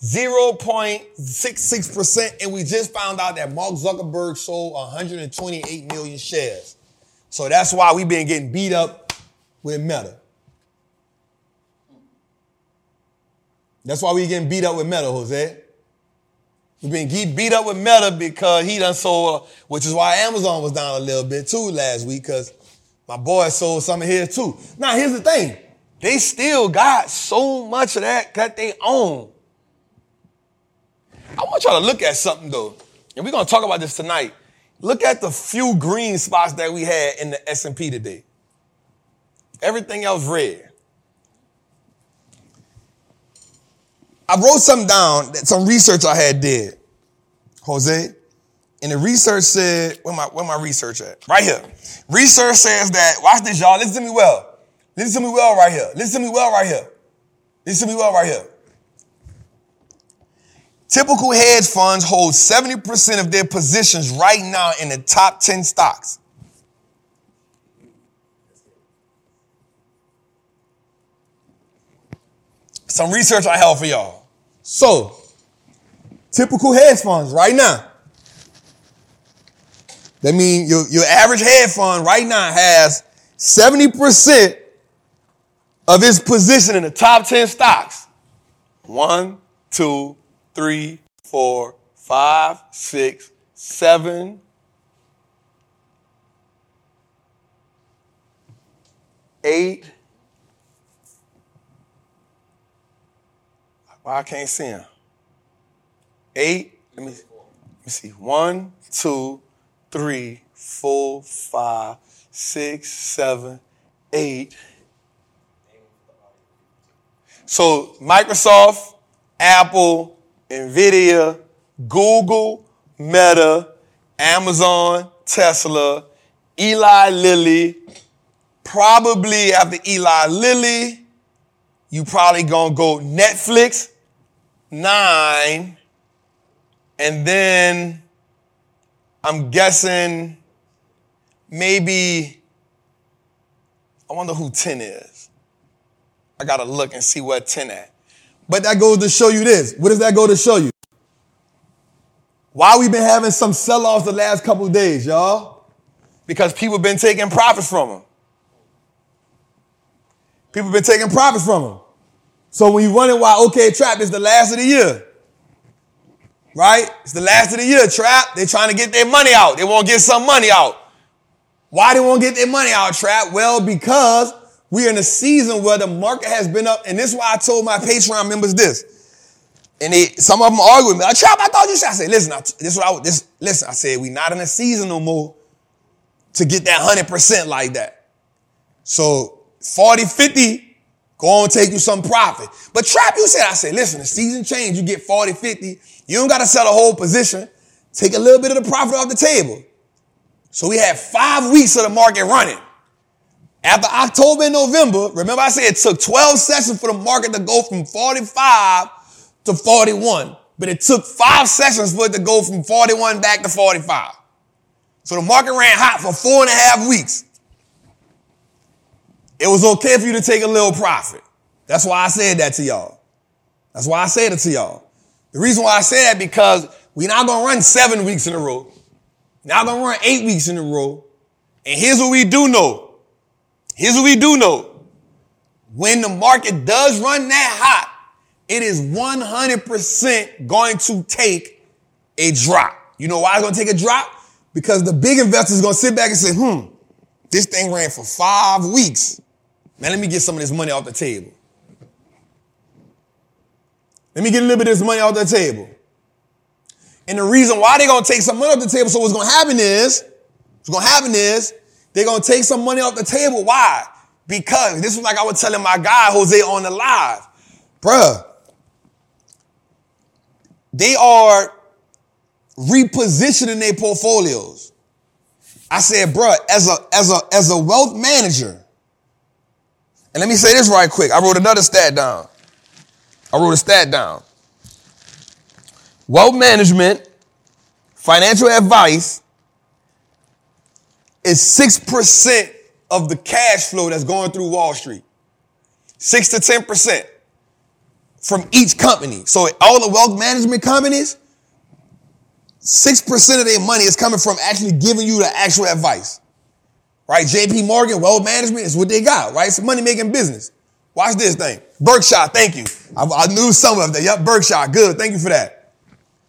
0.66%. And we just found out that Mark Zuckerberg sold 128 million shares. So that's why we've been getting beat up with Meta. That's why we getting beat up with Meta, Jose. We've been get beat up with Meta because he done sold, which is why Amazon was down a little bit too last week because my boy sold some of his too. Now here's the thing. They still got so much of that that they own. I want y'all to look at something though, and we're gonna talk about this tonight. Look at the few green spots that we had in the S&P today. Everything else red. I wrote something down, that some research I had did, Jose. And the research said, where my, where my research at? Right here. Research says that, watch this, y'all. Listen to me well. Listen to me well right here. Listen to me well right here. Listen to me well right here. Typical hedge funds hold 70% of their positions right now in the top 10 stocks. Some research I have for y'all. So, typical hedge funds right now. That means your, your average hedge fund right now has 70% of its position in the top 10 stocks. One, two, three, four, five, six, seven, eight. I can't see him? Eight. Let me, let me see. One, two, three, four, five, six, seven, eight. So Microsoft, Apple, Nvidia, Google, Meta, Amazon, Tesla, Eli Lilly. Probably after Eli Lilly, you probably gonna go Netflix, nine, and then I'm guessing maybe I wonder who 10 is. I gotta look and see what 10 at. But that goes to show you this. What does that go to show you? Why we been having some sell-offs the last couple days, y'all? Because people been taking profits from them. People been taking profits from them. So when you wondering why OK Trap is the last of the year, right? It's the last of the year, Trap. They're trying to get their money out. They want to get some money out. Why they want to get their money out, Trap? Well, because we're in a season where the market has been up, and this is why I told my Patreon members this. And they, some of them argue with me. I Trap, I thought you said. I said, listen, I, this is what I this listen. I said, we not in a season no more to get that hundred percent like that. So 40, 50, go on take you some profit. But Trap, you said, I said, listen, the season change, you get 40, 50. You don't got to sell a whole position. Take a little bit of the profit off the table. So we had five weeks of the market running. After October and November, remember I said it took 12 sessions for the market to go from 45 to 41, but it took five sessions for it to go from 41 back to 45. So the market ran hot for four and a half weeks. It was okay for you to take a little profit. That's why I said that to y'all. That's why I said it to y'all. The reason why I said that because we're not gonna run seven weeks in a row. Not gonna run eight weeks in a row. And here's what we do know. Here's what we do know. When the market does run that hot, it is 100% going to take a drop. You know why it's gonna take a drop? Because the big investors gonna sit back and say, hmm, this thing ran for five weeks. Man, let me get some of this money off the table. Let me get a little bit of this money off the table. And the reason why they're gonna take some money off the table, so what's gonna happen is, what's gonna happen is, they're gonna take some money off the table. Why? Because this was like I was telling my guy Jose on the live, bruh. They are repositioning their portfolios. I said, bruh, as a as a as a wealth manager, and let me say this right quick. I wrote another stat down. I wrote a stat down. Wealth management, financial advice is 6% of the cash flow that's going through Wall Street. 6 to 10% from each company. So all the wealth management companies, 6% of their money is coming from actually giving you the actual advice. Right? JP Morgan, wealth management is what they got, right? It's a money making business. Watch this thing. Berkshire, thank you. I, I knew some of that. Yep, Berkshire, good. Thank you for that.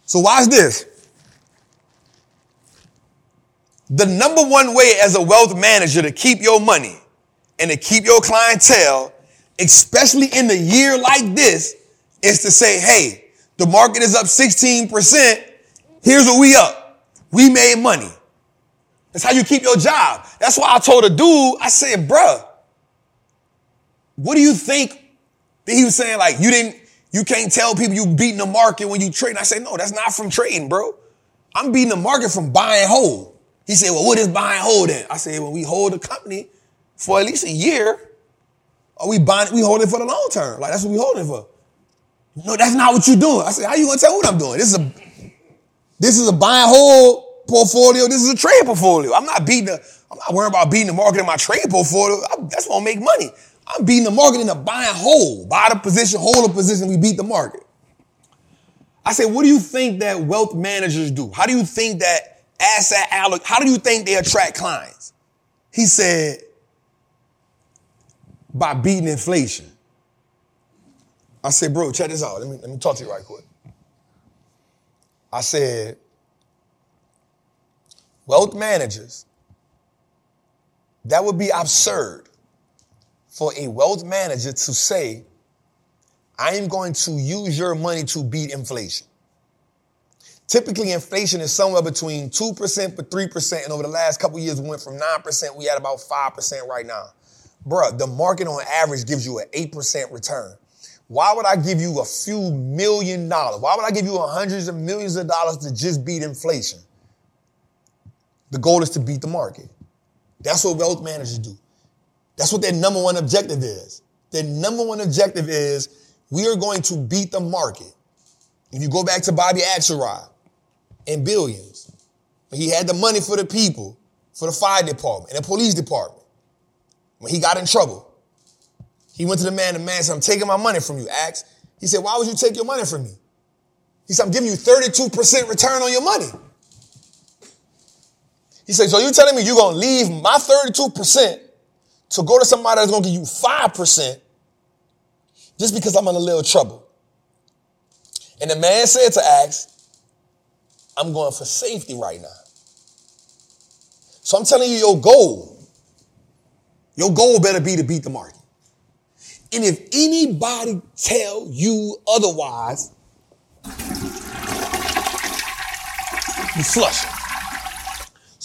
So watch this. The number one way as a wealth manager to keep your money and to keep your clientele, especially in a year like this, is to say, hey, the market is up 16%. Here's what we up. We made money. That's how you keep your job. That's why I told a dude, I said, bruh, what do you think he was saying? Like, you didn't, you can't tell people you beating the market when you trade. I said, no, that's not from trading, bro. I'm beating the market from buying hold. He said, well, what is buying hold then? I said, when we hold a company for at least a year, are we buying, we hold it for the long term. Like, that's what we holding for. No, that's not what you're doing. I said, how you gonna tell what I'm doing? This is a, this is a buy and hold portfolio. This is a trade portfolio. I'm not beating the, I'm not worrying about beating the market in my trade portfolio. I, that's gonna make money. I'm beating the market in a buy and hold. Buy the position, hold the position, we beat the market. I said, what do you think that wealth managers do? How do you think that asset alloc, how do you think they attract clients? He said, by beating inflation. I said, bro, check this out. Let me, let me talk to you right quick. I said, wealth managers, that would be absurd for a wealth manager to say, I am going to use your money to beat inflation. Typically, inflation is somewhere between 2% to 3%, and over the last couple years, we went from 9%, we at about 5% right now. Bruh, the market on average gives you an 8% return. Why would I give you a few million dollars? Why would I give you hundreds of millions of dollars to just beat inflation? The goal is to beat the market. That's what wealth managers do. That's what their number one objective is. Their number one objective is we are going to beat the market. If you go back to Bobby Axelrod and billions, he had the money for the people, for the fire department and the police department. When he got in trouble, he went to the man, the man said, I'm taking my money from you, Ax. He said, why would you take your money from me? He said, I'm giving you 32% return on your money. He said, so you're telling me you're going to leave my 32% to go to somebody that's going to give you 5% just because I'm in a little trouble. And the man said to Ax, I'm going for safety right now. So I'm telling you your goal, your goal better be to beat the market. And if anybody tell you otherwise, you flush.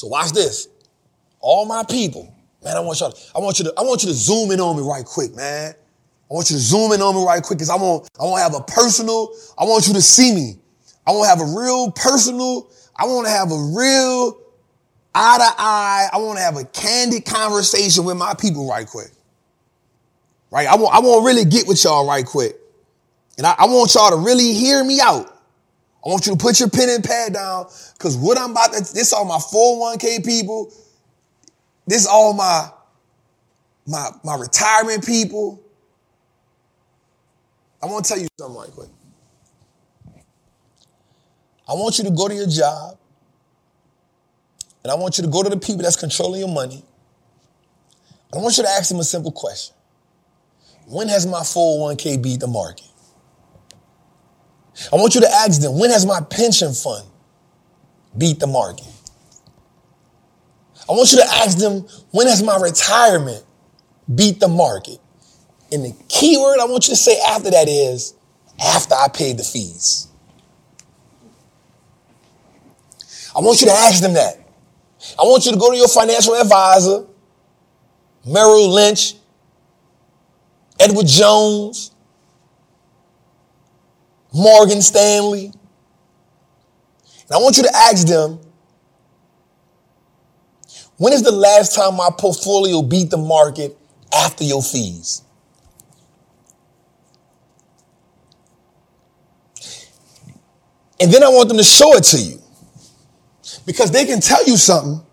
So watch this. All my people, man, I want y'all, I want you to, I want you to zoom in on me right quick, man. I want you to zoom in on me right quick because I want, I want to have a personal, I want you to see me. I want to have a real personal, I want to have a real eye to eye. I want to have a candid conversation with my people right quick. Right? I want, I want to really get with y'all right quick. And I, I want y'all to really hear me out. I want you to put your pen and pad down because what I'm about to, this all my 401k people. This all my, my, my retirement people. I want to tell you something right quick. I want you to go to your job and I want you to go to the people that's controlling your money. I want you to ask them a simple question. When has my 401k beat the market? I want you to ask them, when has my pension fund beat the market? I want you to ask them, when has my retirement beat the market? And the key word I want you to say after that is, after I paid the fees. I want you to ask them that. I want you to go to your financial advisor, Merrill Lynch, Edward Jones, Morgan Stanley. And I want you to ask them, when is the last time my portfolio beat the market after your fees? And then I want them to show it to you. Because they can tell you something,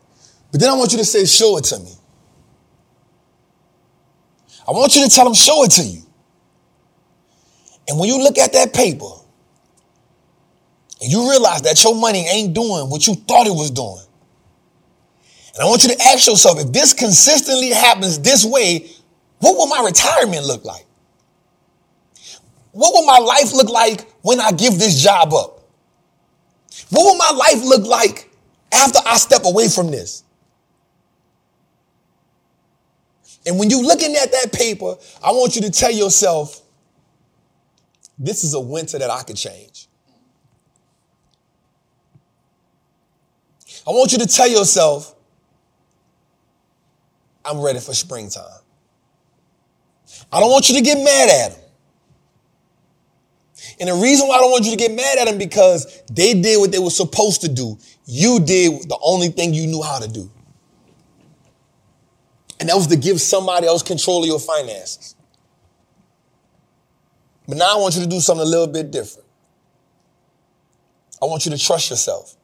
but then I want you to say, show it to me. I want you to tell them, show it to you. And when you look at that paper and you realize that your money ain't doing what you thought it was doing, and I want you to ask yourself, if this consistently happens this way, what will my retirement look like? What will my life look like when I give this job up? What will my life look like after I step away from this? And when you're looking at that paper, I want you to tell yourself, this is a winter that I could change. I want you to tell yourself, I'm ready for springtime. I don't want you to get mad at them. And the reason why I don't want you to get mad at them because they did what they were supposed to do. You did the only thing you knew how to do. And that was to give somebody else control of your finances. But now I want you to do something a little bit different. I want you to trust yourself.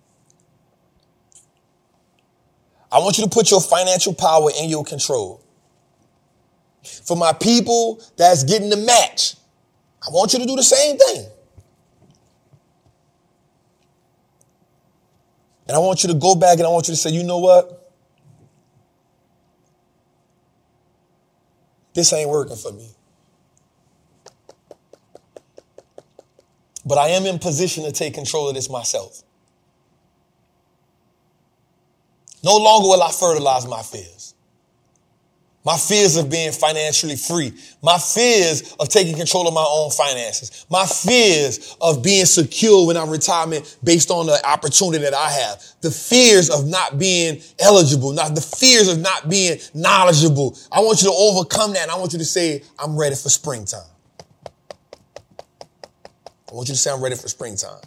I want you to put your financial power in your control. For my people that's getting the match, I want you to do the same thing. And I want you to go back and I want you to say, you know what? This ain't working for me. But I am in position to take control of this myself. No longer will I fertilize my fears. My fears of being financially free. My fears of taking control of my own finances. My fears of being secure when I'm retirement based on the opportunity that I have. The fears of not being eligible, not the fears of not being knowledgeable. I want you to overcome that and I want you to say, I'm ready for springtime. I want you to say, I'm ready for springtime.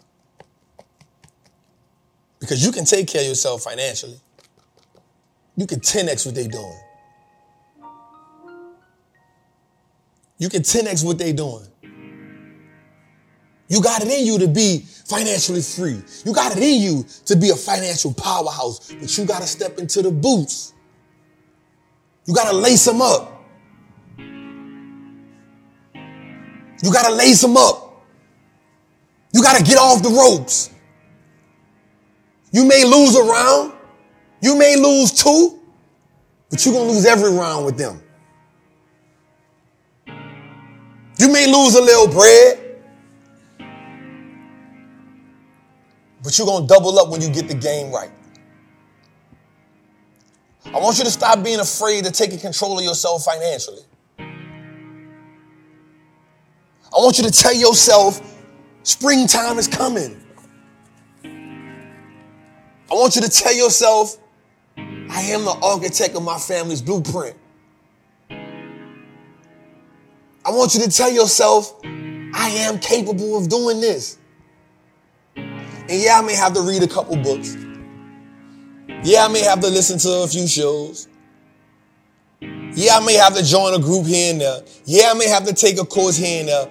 Because you can take care of yourself financially. You can 10x what they're doing. You can 10x what they're doing. You got it in you to be financially free. You got it in you to be a financial powerhouse, but you got to step into the boots. You got to lace them up. You got to lace them up. You got to get off the ropes. You may lose a round. You may lose two, but you're going to lose every round with them. You may lose a little bread, but you're going to double up when you get the game right. I want you to stop being afraid of taking control of yourself financially. I want you to tell yourself springtime is coming. I want you to tell yourself, I am the architect of my family's blueprint. I want you to tell yourself, I am capable of doing this. And yeah, I may have to read a couple books. Yeah, I may have to listen to a few shows. Yeah, I may have to join a group here and there. Yeah, I may have to take a course here and there.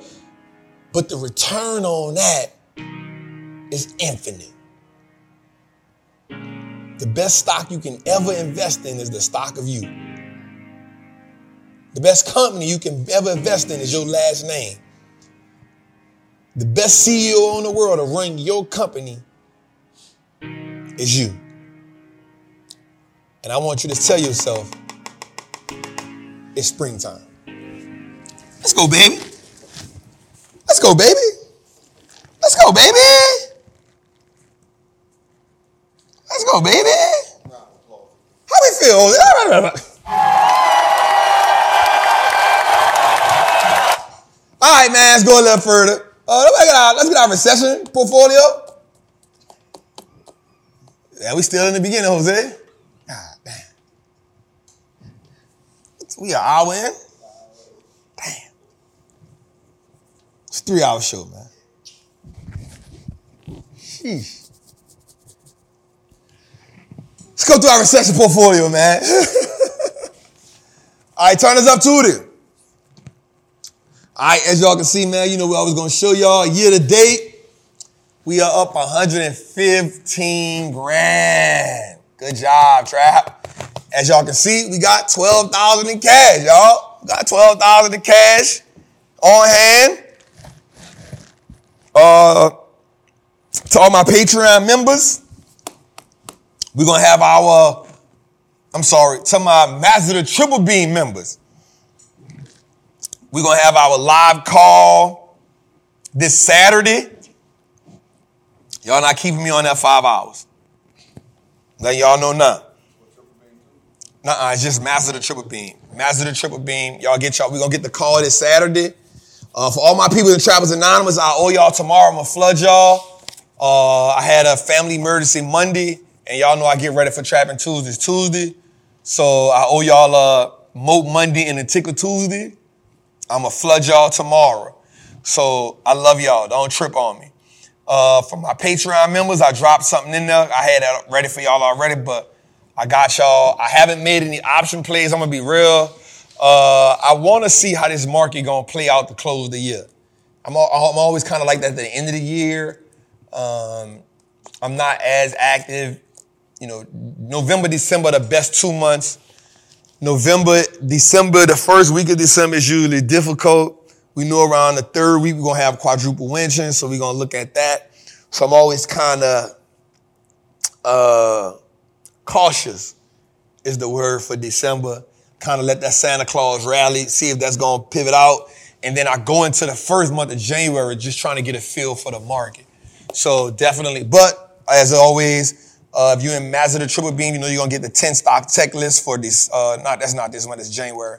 But the return on that is infinite. The best stock you can ever invest in is the stock of you. The best company you can ever invest in is your last name. The best CEO in the world to run your company is you. And I want you to tell yourself, it's springtime. Let's go, baby. Let's go, baby. Let's go, baby. Let's go, baby. How we feel? All right, man, let's go a little further. Uh, let's, get our, let's get our recession portfolio. Yeah, we still in the beginning, Jose. God damn. We are hour in. Damn. It's a three hour show, man. Sheesh. Let's go through our recession portfolio, man. [laughs] All right, turn us up to it. All right, as y'all can see, man, you know what I was gonna show y'all year to date. We are up 115 grand. Good job, Trap. As y'all can see, we got 12,000 in cash, y'all. We got 12,000 in cash on hand. Uh, to all my Patreon members, we're gonna have our, I'm sorry, to my Master the Triple Beam members. We're gonna have our live call this Saturday. Y'all not keeping me on that five hours. Let y'all know now. Nuh-uh, it's just Master the Triple Beam. Master the Triple Beam. Y'all get y'all. We're gonna get the call this Saturday. Uh, for all my people in Trappers Anonymous, I owe y'all tomorrow. I'm gonna flood y'all. Uh, I had a family emergency Monday, and y'all know I get ready for Trappin Tuesdays Tuesday. So I owe y'all a Moat Monday and a Tickle Tuesday. I'm gonna flood y'all tomorrow. So I love y'all. Don't trip on me. Uh, for my Patreon members, I dropped something in there. I had that ready for y'all already, but I got y'all. I haven't made any option plays. I'm gonna be real. Uh, I want to see how this market gonna play out the close of the year. I'm, I'm always kind of like that at the end of the year. Um, I'm not as active. You know, November, December, the best two months. November, December, the first week of December is usually difficult. We know around the third week we're gonna have quadruple witching, so we're gonna look at that. So I'm always kind of uh, cautious, is the word for December. Kind of let that Santa Claus rally, see if that's gonna pivot out, and then I go into the first month of January just trying to get a feel for the market. So definitely, but as always, uh, if you're in Master Triple Beam, you know you're gonna get the 10 stock checklist for this. Uh, not that's not this month, it's January.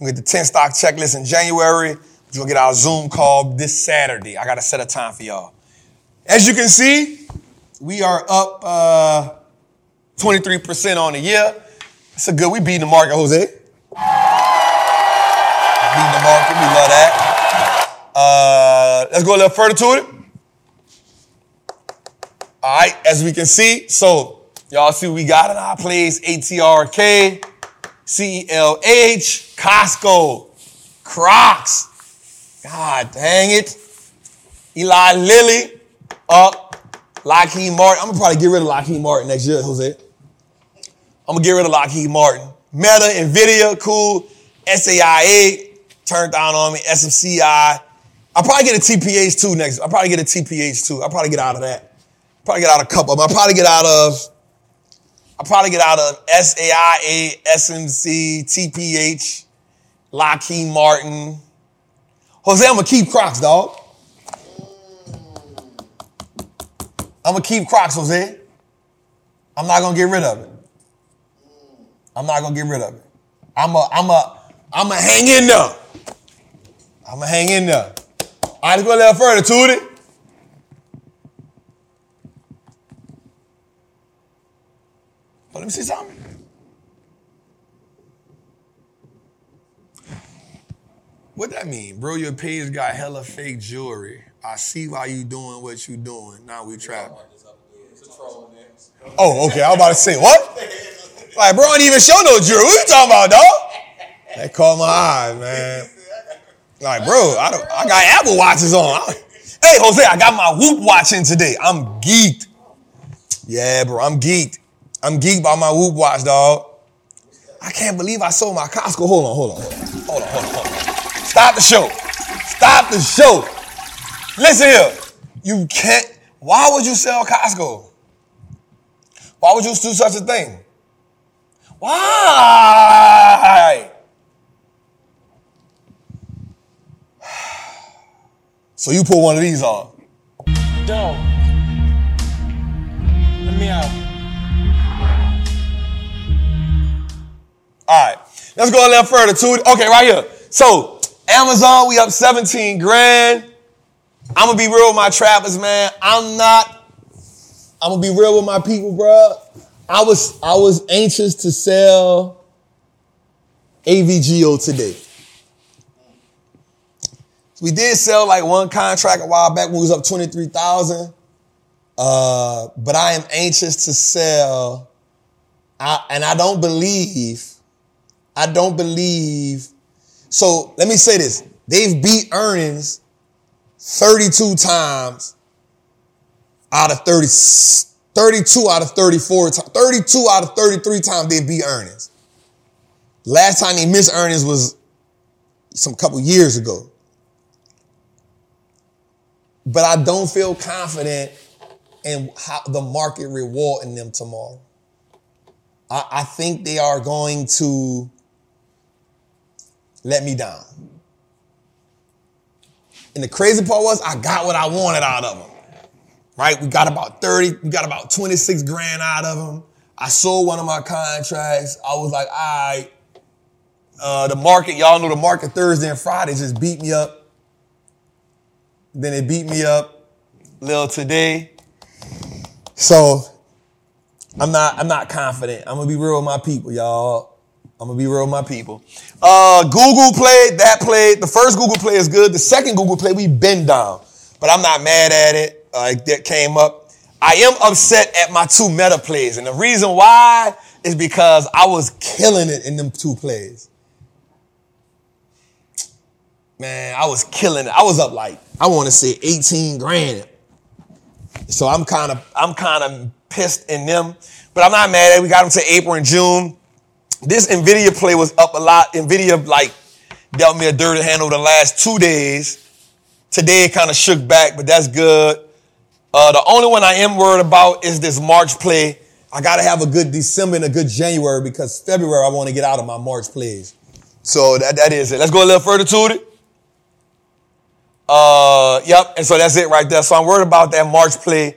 You get the 10 stock checklist in January. You'll get our Zoom call this Saturday. I gotta set a time for y'all. As you can see, we are up uh, 23% on the year. That's a good. We beating the market, Jose. The market. We love that. Uh, let's go a little further to it. All right, as we can see, so y'all see we got in our place ATRK, CELH, Costco, Crocs. God dang it. Eli Lilly, up. Lockheed Martin. I'm gonna probably get rid of Lockheed Martin next year, Jose. I'm gonna get rid of Lockheed Martin. Meta, Nvidia, cool. SAIA, turned down on me. SMCI. I'll probably get a TPH too next. I'll probably get a TPH too. I'll probably get out of that. Probably get out of a couple. I'll probably get out of. I'll probably get out of SAIA, SMC, TPH, Lockheed Martin. Jose, I'm gonna keep Crocs, dog. I'm gonna keep Crocs, Jose. I'm not gonna get rid of it. I'm not gonna get rid of it. I'm a, I'm a, I'm a hang in there. I'm a hang in there. I let's go a little further, Tootie. Well, let me see something. What that mean? Bro, your page got hella fake jewelry. I see why you doing what you doing. Now we trapping. It's a troll in there. Oh, okay. I was about to say what? [laughs] Like, bro, I didn't even show no jewelry. What you talking about, dog? That caught my eye, man. Like, bro, I don't. I got Apple watches on. Hey, Jose, I got my Whoop watch in today. I'm geeked. Yeah, bro, I'm geeked. I'm geeked by my Whoop watch, dog. I can't believe I sold my Costco. Hold on, hold on, hold on, hold on, hold on. Hold on. Stop the show. Stop the show. Listen here. You can't. Why would you sell Costco? Why would you do such a thing? Why? [sighs] So you pull one of these off. Don't. Let me out. All right, let's go a little further to it. Okay, right here. So Amazon, we up 17 grand. I'm gonna be real with my trappers, man. I'm not. I'm gonna be real with my people, bro. I was I was anxious to sell AVGO today. We did sell like one contract a while back when we was up 23,000. Uh, but I am anxious to sell. I, and I don't believe, I don't believe. So let me say this. They've beat earnings 32 times out of 30, 32 out of 34 times, 32 out of 33 times they beat earnings. Last time they missed earnings was some couple years ago but I don't feel confident in how the market rewarding them tomorrow. I, I think they are going to let me down. And the crazy part was I got what I wanted out of them. Right? We got about 30, we got about 26 grand out of them. I sold one of my contracts. I was like, all right, uh, the market, y'all know the market Thursday and Friday just beat me up. Then it beat me up a little today. So I'm not I'm not confident. I'm gonna be real with my people, y'all. I'm gonna be real with my people. Uh, Google played, that played. The first Google play is good. The second Google play, we been down. But I'm not mad at it. Uh, that came up. I am upset at my two meta plays. And the reason why is because I was killing it in them two plays. Man, I was killing it. I was up like, I want to say 18 grand. So I'm kind of, I'm kind of pissed in them, but I'm not mad. We got them to April and June. This NVIDIA play was up a lot. NVIDIA like dealt me a dirty handle the last two days. Today it kind of shook back, but that's good. Uh, the only one I am worried about is this March play. I got to have a good December and a good January because February I want to get out of my March plays. So that, that is it. Let's go a little further to it. Uh, yep. And so that's it right there. So I'm worried about that March play.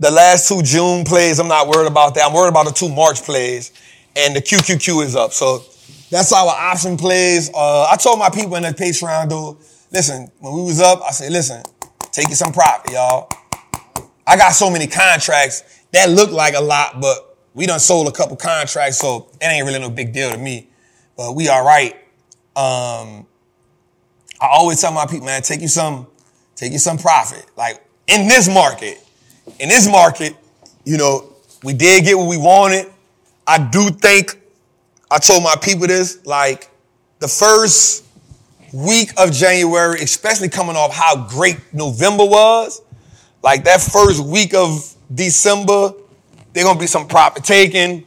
The last two June plays, I'm not worried about that. I'm worried about the two March plays and the QQQ is up. So that's our option plays. Uh, I told my people in the Patreon though, listen, when we was up, I said, listen, take you some profit, y'all. I got so many contracts that look like a lot, but we done sold a couple contracts, so it ain't really no big deal to me. But we all right. Um, I always tell my people, man, take you some, take you some profit. Like in this market, in this market, you know, we did get what we wanted. I do think I told my people this, like the first week of January, especially coming off how great November was, like that first week of December, there's gonna be some profit taken.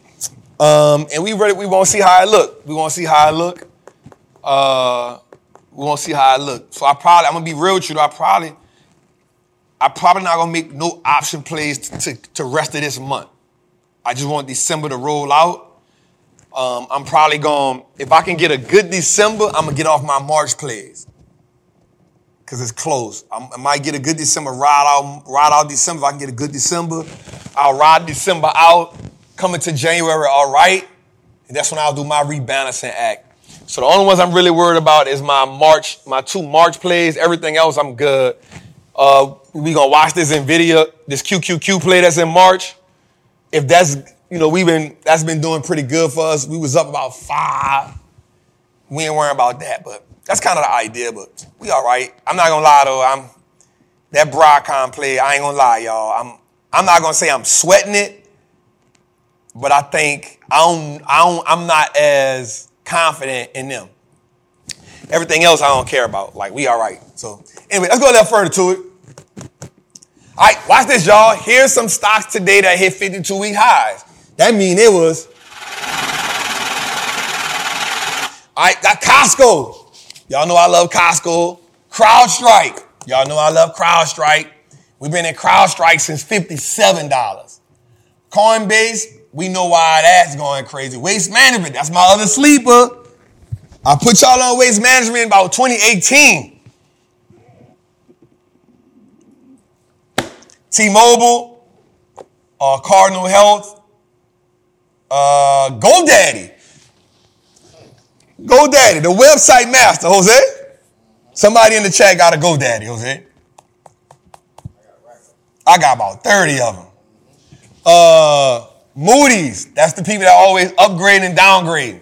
Um, and we ready, we want to see how I look. We want to see how I look. Uh, we want to see how I look. So I probably, I'm gonna be real with you. I probably, I probably not gonna make no option plays to, to, to rest of this month. I just want December to roll out. Um, I'm probably gonna if I can get a good December, I'm gonna get off my March plays. Cause it's close. I'm, I might get a good December, ride out, ride out December. If I can get a good December, I'll ride December out, coming to January, all right. And that's when I'll do my rebalancing act. So the only ones I'm really worried about is my March, my two March plays. Everything else, I'm good. Uh, we gonna watch this Nvidia, this QQQ play that's in March. If that's, you know, we've been that's been doing pretty good for us. We was up about five. We ain't worrying about that, but that's kind of the idea. But we all right. I'm not gonna lie though. I'm that Broadcom play. I ain't gonna lie, y'all. I'm I'm not gonna say I'm sweating it, but I think I don't, I don't, I'm not as confident in them. Everything else I don't care about. Like we all right. So anyway, let's go a little further to it. All right, watch this, y'all. Here's some stocks today that hit 52 week highs. That mean it was. All right, got Costco. Y'all know I love Costco. CrowdStrike. Y'all know I love CrowdStrike. We've been in CrowdStrike since $57. Coinbase, we know why that's going crazy. Waste management, that's my other sleeper. I put y'all on waste management in about 2018. T-Mobile, uh, Cardinal Health, uh, GoDaddy. GoDaddy, the website master, Jose. Somebody in the chat got a GoDaddy, Jose. I got about 30 of them. Uh, Moody's, that's the people that always upgrade and downgrade.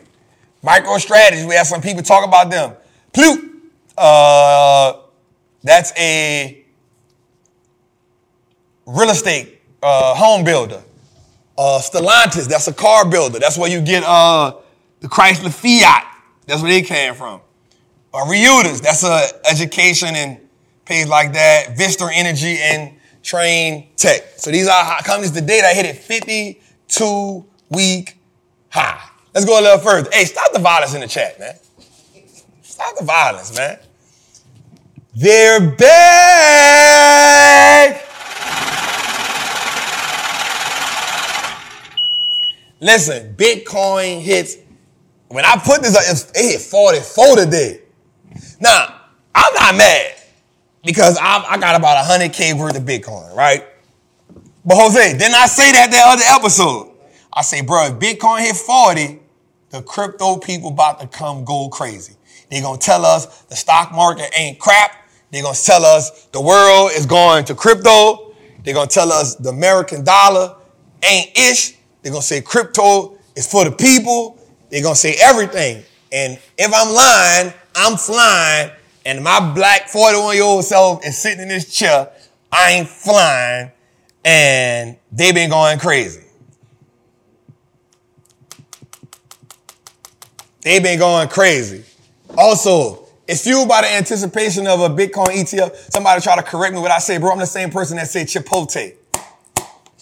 MicroStrategy, we have some people talk about them. Pulte, uh, that's a real estate uh, home builder. Uh, Stellantis, that's a car builder. That's where you get uh, the Chrysler Fiat. That's where they came from. Uh, Reuters, that's a education and pays like that. Vista Energy and Trane Tech. So these are companies today that hit it 52 week high. Let's go a little further. Hey, stop the violence in the chat, man. Stop the violence, man. They're back. Listen, Bitcoin hits, when I put this up, it hit 44 today. Now, I'm not mad because I, I got about 100K worth of Bitcoin, right? But Jose, didn't I say that that other episode? I say, bro, if Bitcoin hit 40, the crypto people about to come go crazy. They're going to tell us the stock market ain't crap. They're going to tell us the world is going to crypto. They're going to tell us the American dollar ain't ish. They're going to say crypto is for the people. They're going to say everything. And if I'm lying, I'm flying. And my black 41 year old self is sitting in this chair. I ain't flying. And they been going crazy. They've been going crazy. Also, it's fueled by the anticipation of a Bitcoin ETF. Somebody try to correct me what I say, bro. I'm the same person that say Chipotle.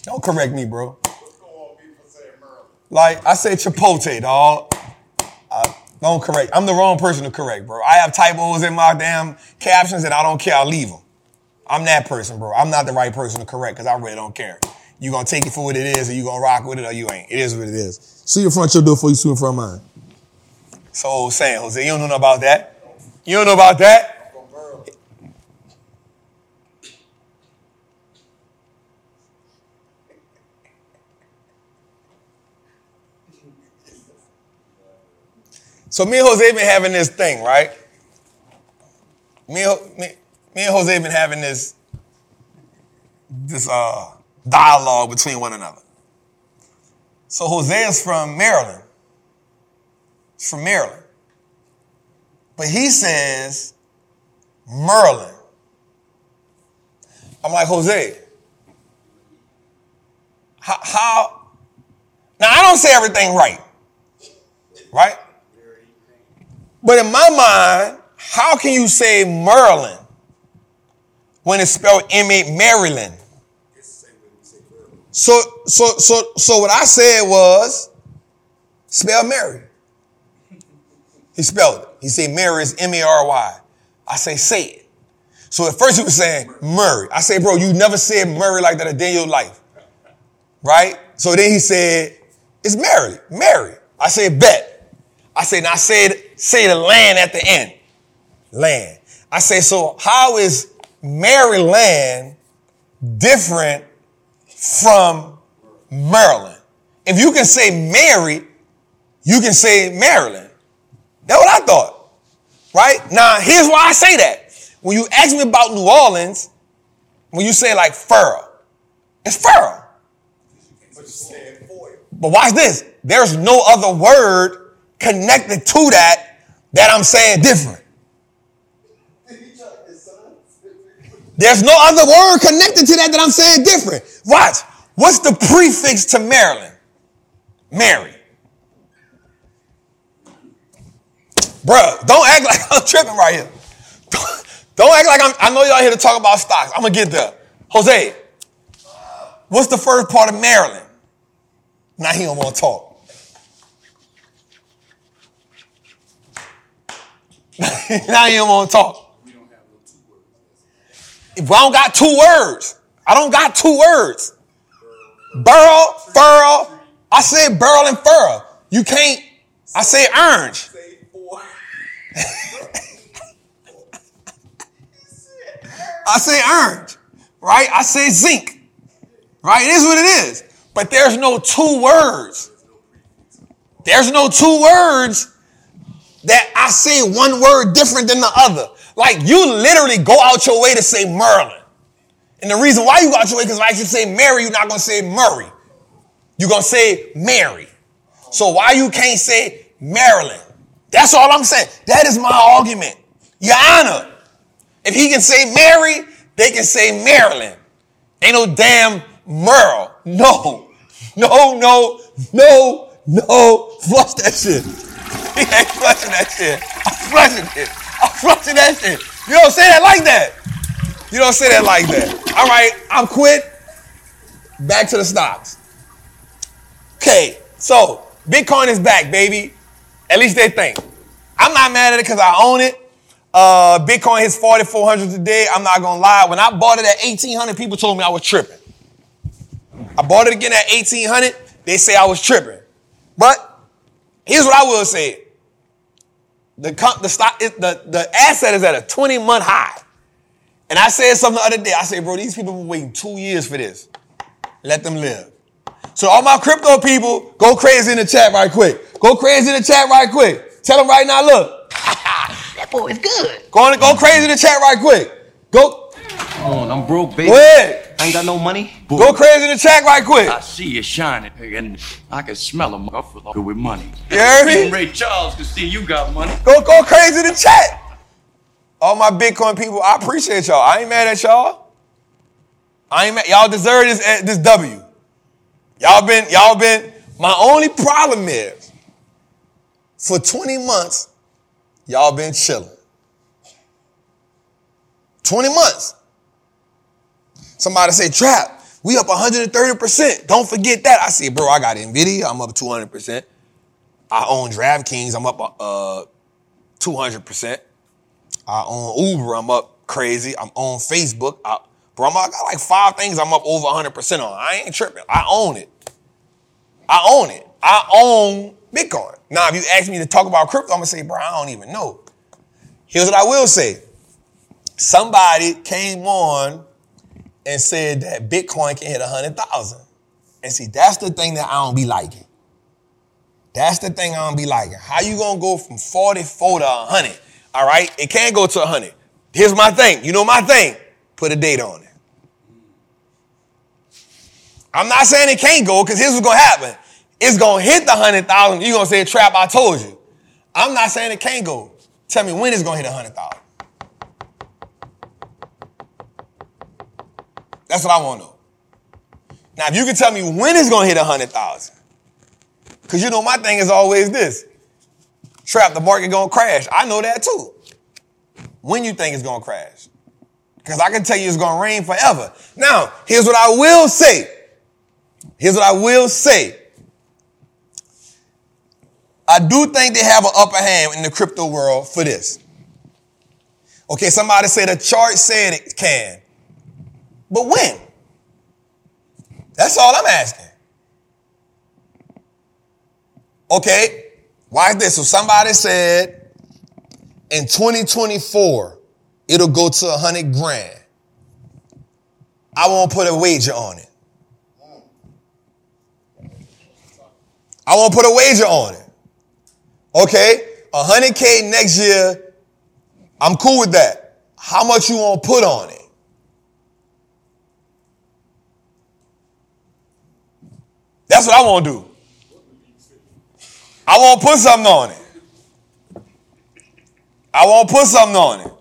Don't correct me, bro. Like I say Chipotle, dog. Uh, don't correct. I'm the wrong person to correct, bro. I have typos in my damn captions and I don't care. I'll leave them. I'm that person, bro. I'm not the right person to correct because I really don't care. You gonna take it for what it is, or you gonna rock with it, or you ain't. It is what it is. See your front your door before you see in front of mine. So saying, Jose, you don't know about that. You don't know about that. So me and Jose been having this thing, right? Me, me, me and Jose been having this this uh, dialogue between one another. So Jose is from Maryland. He's from Maryland. But he says Merlin. I'm like, Jose, how, how now I don't say everything right. Right? But in my mind, how can you say Merlin when it's spelled M-A Maryland? So, so, so, so what I said was spell Mary. He spelled it. He said Mary is M-A-R-Y. I say say it. So at first he was saying Murray. I say, bro, you never said Murray like that a day in your life. Right? So then he said, it's Mary, Mary. I said, bet. I said, now I said, say the land at the end. Land. I say, so how is Maryland different from Maryland? If you can say Mary, you can say Maryland. That's what I thought. Right? Now, here's why I say that. When you ask me about New Orleans, when you say like furrow, it's furrow. But watch this. There's no other word connected to that that I'm saying different. There's no other word connected to that that I'm saying different. Watch. What's the prefix to Maryland? Mary. Bruh, don't act like [laughs] I'm tripping right here. Don't, [laughs] don't act like I'm, I know y'all here to talk about stocks. I'm gonna get there. Jose, what's the first part of Maryland? Now he don't want to talk. [laughs] now he don't want to talk. If I don't got two words, I don't got two words. Burl, furrow. I said burl and furrow. You can't. I say orange. I say orange, right? I say zinc, right? It is what it is. But there's no two words. There's no two words that I say one word different than the other. Like you literally go out your way to say Merlin. And the reason why you go out your way, because if I actually say Mary, you're not gonna say Murray. You're gonna say Mary. So why you can't say Maryland? That's all I'm saying. That is my argument. Your Honor, if he can say Mary, they can say Maryland. Ain't no damn Merle. No, no, no, no, no. Flush that shit. [laughs] He ain't flushing that shit. I'm flushing it. I'm flushing that shit. You don't say that like that. You don't say that like that. All right, I'm quit. Back to the stocks. Okay, so Bitcoin is back, baby. At least they think. I'm not mad at it because I own it. Uh, Bitcoin hits 4,400 today. I'm not gonna lie. When I bought it at 1,800, people told me I was tripping. I bought it again at 1,800. They say I was tripping. But here's what I will say: the com- the stock, it, the the asset is at a 20 month high. And I said something the other day. I said, bro, these people been waiting two years for this. Let them live. So all my crypto people, go crazy in the chat right quick. Go crazy in the chat right quick. Tell them right now, look. [laughs] That boy is good. Go on, go crazy in the chat right quick. Go, Come on, I'm broke, baby. go ahead. I ain't got no money. Go crazy in the chat right quick. I see you shining, and I can smell a motherfucker with money. You heard me? Even Ray Charles can see you got money. Go, go crazy in the chat. All my Bitcoin people, I appreciate y'all. I ain't mad at y'all. I ain't mad. Y'all deserve this, eh, this W. Y'all been, y'all been. My only problem is, for 20 months, y'all been chilling. 20 months. Somebody say, Trap, we up 130%. Don't forget that. I say, bro, I got NVIDIA. I'm up 200%. I own DraftKings. I'm up uh, 200%. I own Uber. I'm up crazy. I'm on Facebook. I, bro, I'm, I got like five things I'm up over 100% on. I ain't tripping. I own it. I own it. I own Bitcoin. Now, if you ask me to talk about crypto, I'm going to say, bro, I don't even know. Here's what I will say. Somebody came on and said that Bitcoin can hit 100,000. And see, that's the thing that I don't be liking. That's the thing I don't be liking. How you gonna go from 44 to 100? All right, it can't go to 100. Here's my thing. You know my thing. Put a date on it. I'm not saying it can't go because here's what's gonna happen. It's gonna hit the 100,000. You're gonna say, Trap, I told you. I'm not saying it can't go. Tell me when it's gonna hit 100,000. That's what I want to know. Now, if you can tell me when it's gonna hit 100,000, because you know my thing is always this. Trap, the market gonna crash. I know that too. When you think it's gonna crash. Because I can tell you it's gonna rain forever. Now, here's what I will say. Here's what I will say. I do think they have an upper hand in the crypto world for this. Okay, somebody said the chart said it can. But when? That's all I'm asking. Okay, why is this? So somebody said in 2024, it'll go to 100 grand. I won't put a wager on it. I won't put a wager on it. Okay, 100K next year, I'm cool with that. How much you want to put on it? That's what I want to do. I want to put something on it. I want to put something on it.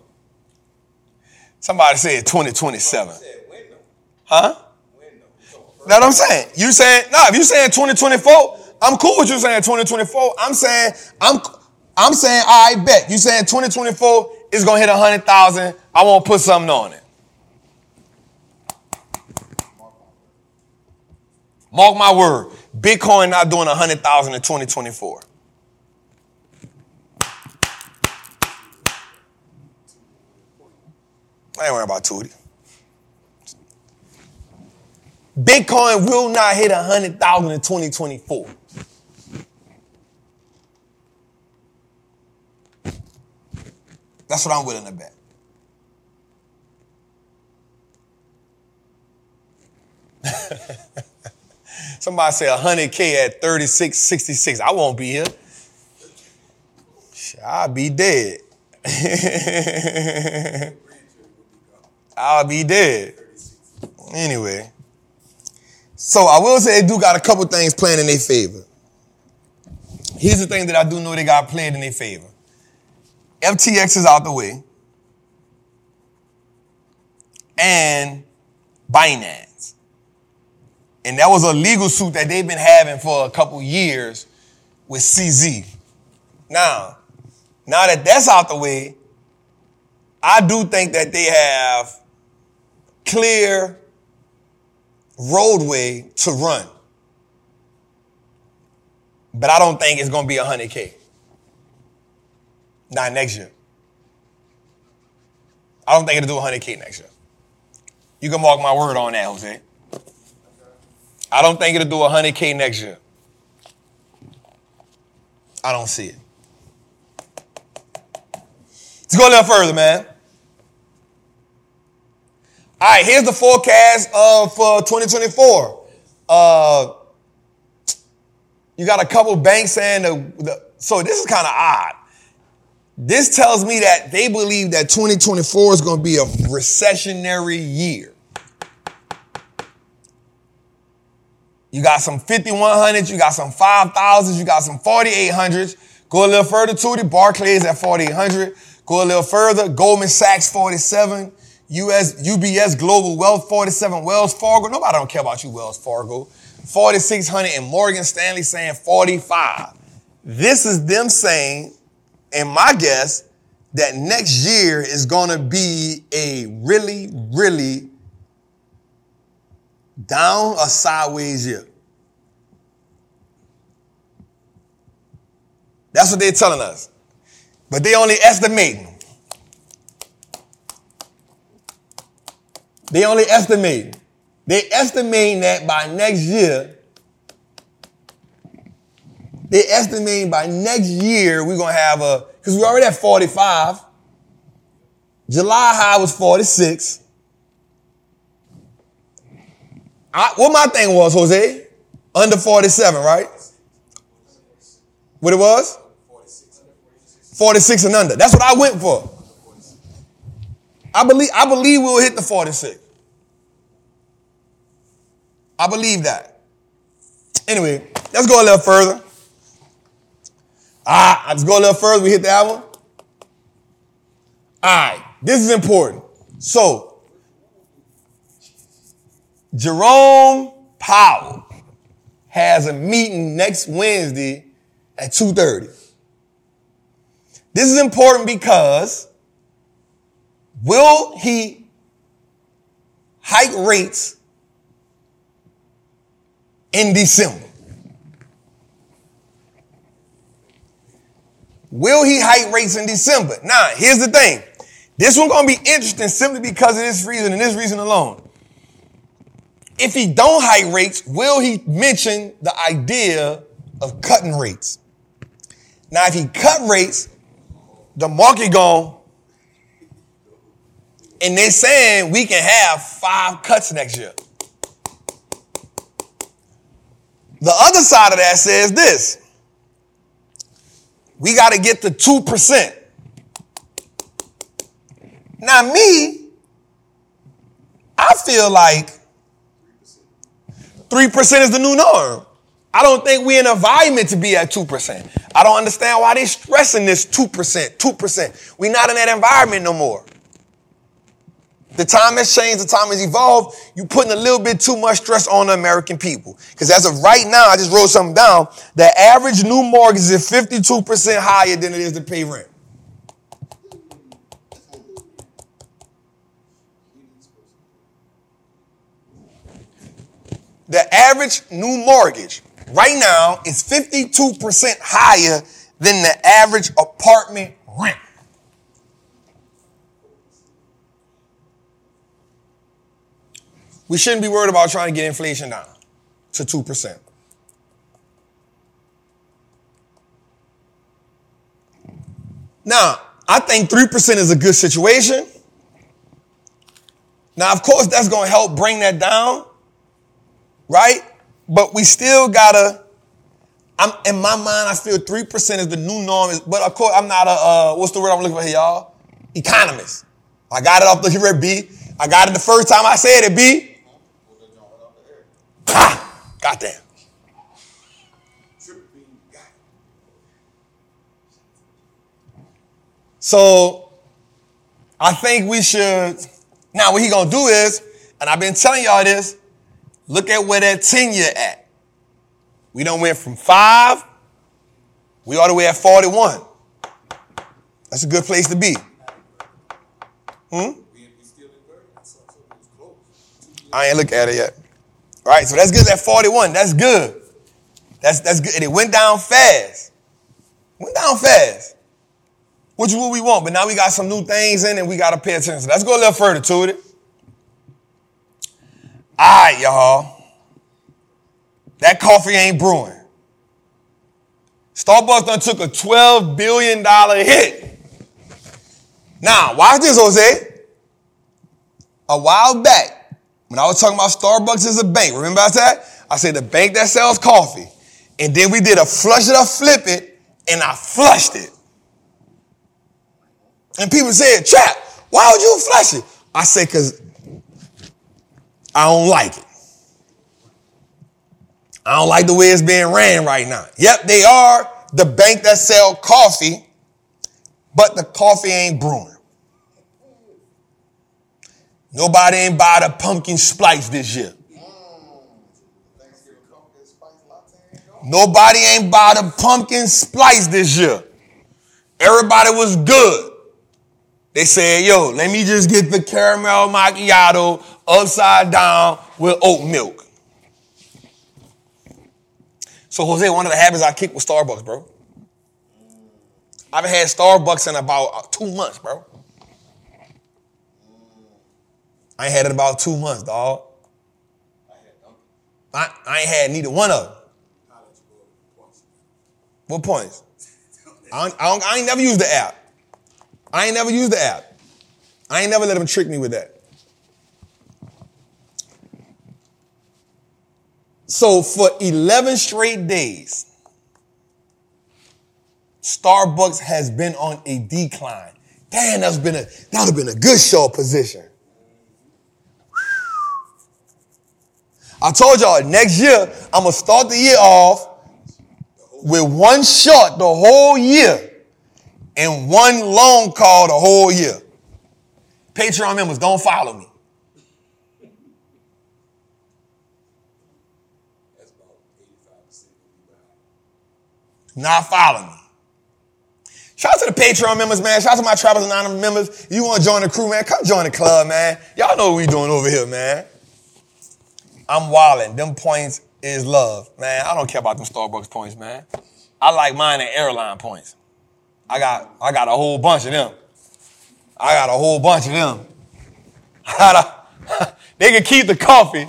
Somebody said 2027. Huh? Window. So, That's what I'm saying. You saying, no, if you saying 2024, I'm cool with you saying 2024. I'm saying I'm I'm saying I bet you saying 2024 is gonna hit a hundred thousand. I want to put something on it. Mark my word, Bitcoin not doing a hundred thousand in 2024. I ain't worrying about Tootie. Bitcoin will not hit a hundred thousand in 2024. That's what I'm willing to bet. [laughs] Somebody say 100K at 3666. I won't be here. I'll be dead. [laughs] I'll be dead. Anyway. So I will say they do got a couple things playing in their favor. Here's the thing that I do know they got playing in their favor. FTX is out the way. And Binance. And that was a legal suit that they've been having for a couple years with CZ. Now, now that that's out the way, I do think that they have clear roadway to run. But I don't think it's going to be 100K. Not next year. I don't think it'll do 100K next year. You can mark my word on that, Jose. I don't think it'll do 100K next year. I don't see it. Let's go a little further, man. All right, here's the forecast of for 2024. Uh, you got a couple banks saying the, the so this is kind of odd. This tells me that they believe that 2024 is going to be a recessionary year. You got some 5100s, you got some 5000s, you got some 4800s. Go a little further to the Barclays at 4800. Go a little further, Goldman Sachs 47, US UBS Global Wealth 47, Wells Fargo. Nobody don't care about you, Wells Fargo. 4600 and Morgan Stanley saying 45. This is them saying, and my guess, that next year is going to be a really, really down or sideways year. That's what they're telling us. But they only estimating. They only estimate. They estimating that by next year, they estimating by next year we're gonna have a because we're already at 45. July high was 46. I, what my thing was, Jose? Under 47, right? What it was? 46 and under. That's what I went for. I believe, I believe we'll hit the 46. I believe that. Anyway, let's go a little further. Ah, let's go a little further. We hit that one. All right, this is important. So, Jerome Powell has a meeting next Wednesday at 2:30. This is important because will he hike rates in December? Will he hike rates in December? Now, here's the thing. This one's gonna be interesting simply because of this reason and this reason alone. If he don't hike rates, will he mention the idea of cutting rates? Now, if he cut rates, the market gone, and they're saying we can have five cuts next year. The other side of that says this. We got to get to 2%. Now, me, I feel like 3% is the new norm. I don't think we're in an environment to be at 2%. I don't understand why they're stressing this 2%, 2%. We're not in that environment no more. The time has changed, the time has evolved. You're putting a little bit too much stress on the American people. Because as of right now, I just wrote something down. The average new mortgage is 52% higher than it is to pay rent. The average new mortgage right now is 52% higher than the average apartment rent. We shouldn't be worried about trying to get inflation down to 2%. Now, I think 3% is a good situation. Now, of course, that's going to help bring that down, right? But we still gotta. I'm in my mind. I feel three percent is the new norm. But of course, I'm not a uh, what's the word I'm looking for here, y'all? Economist. I got it off the here B. I got it the first time I said it. B. Goddamn. So I think we should. Now, what he gonna do is, and I've been telling y'all this. Look at where that 10 year at. We don't went from five, we all the way at 41. That's a good place to be. Hmm? I ain't look at it yet. All right, so that's good at 41. That's good. That's that's good. And it went down fast. Went down fast. Which is what we want, but now we got some new things in and we gotta pay attention. Let's go a little further to it. All right, y'all. That coffee ain't brewing. Starbucks done took a $12 billion hit. Now, watch this, Jose. A while back, when I was talking about Starbucks as a bank, remember I said? I said the bank that sells coffee. And then we did a flush it or flip it, and I flushed it. And people said, Chap, why would you flush it? I said, because I don't like it. I don't like the way it's being ran right now. Yep, they are the bank that sell coffee, but the coffee ain't brewing. Nobody ain't buy the pumpkin spice this year. Nobody ain't buy the pumpkin spice this year. Everybody was good. They said, yo, let me just get the caramel macchiato upside down with oat milk. So, Jose, one of the habits I kicked was Starbucks, bro. I haven't had Starbucks in about uh, two months, bro. I ain't had it about two months, dog. I, I ain't had neither one of them. What points? I, I, I ain't never used the app. I ain't never used the app. I ain't never let them trick me with that. So for 11 straight days, Starbucks has been on a decline. Damn, that's been a that would have been a good short position. I told y'all next year I'm gonna start the year off with one short the whole year and one long call the whole year. Patreon members, don't follow me. Not follow me. Shout out to the Patreon members, man. Shout out to my Trappers Anonymous members. You want to join the crew, man, come join the club, man. Y'all know what we doing over here, man. I'm wildin'. Them points is love, man. I don't care about them Starbucks points, man. I like mine in airline points. I got, I got a whole bunch of them. I got a whole bunch of them. [laughs] [laughs] they can keep the coffee.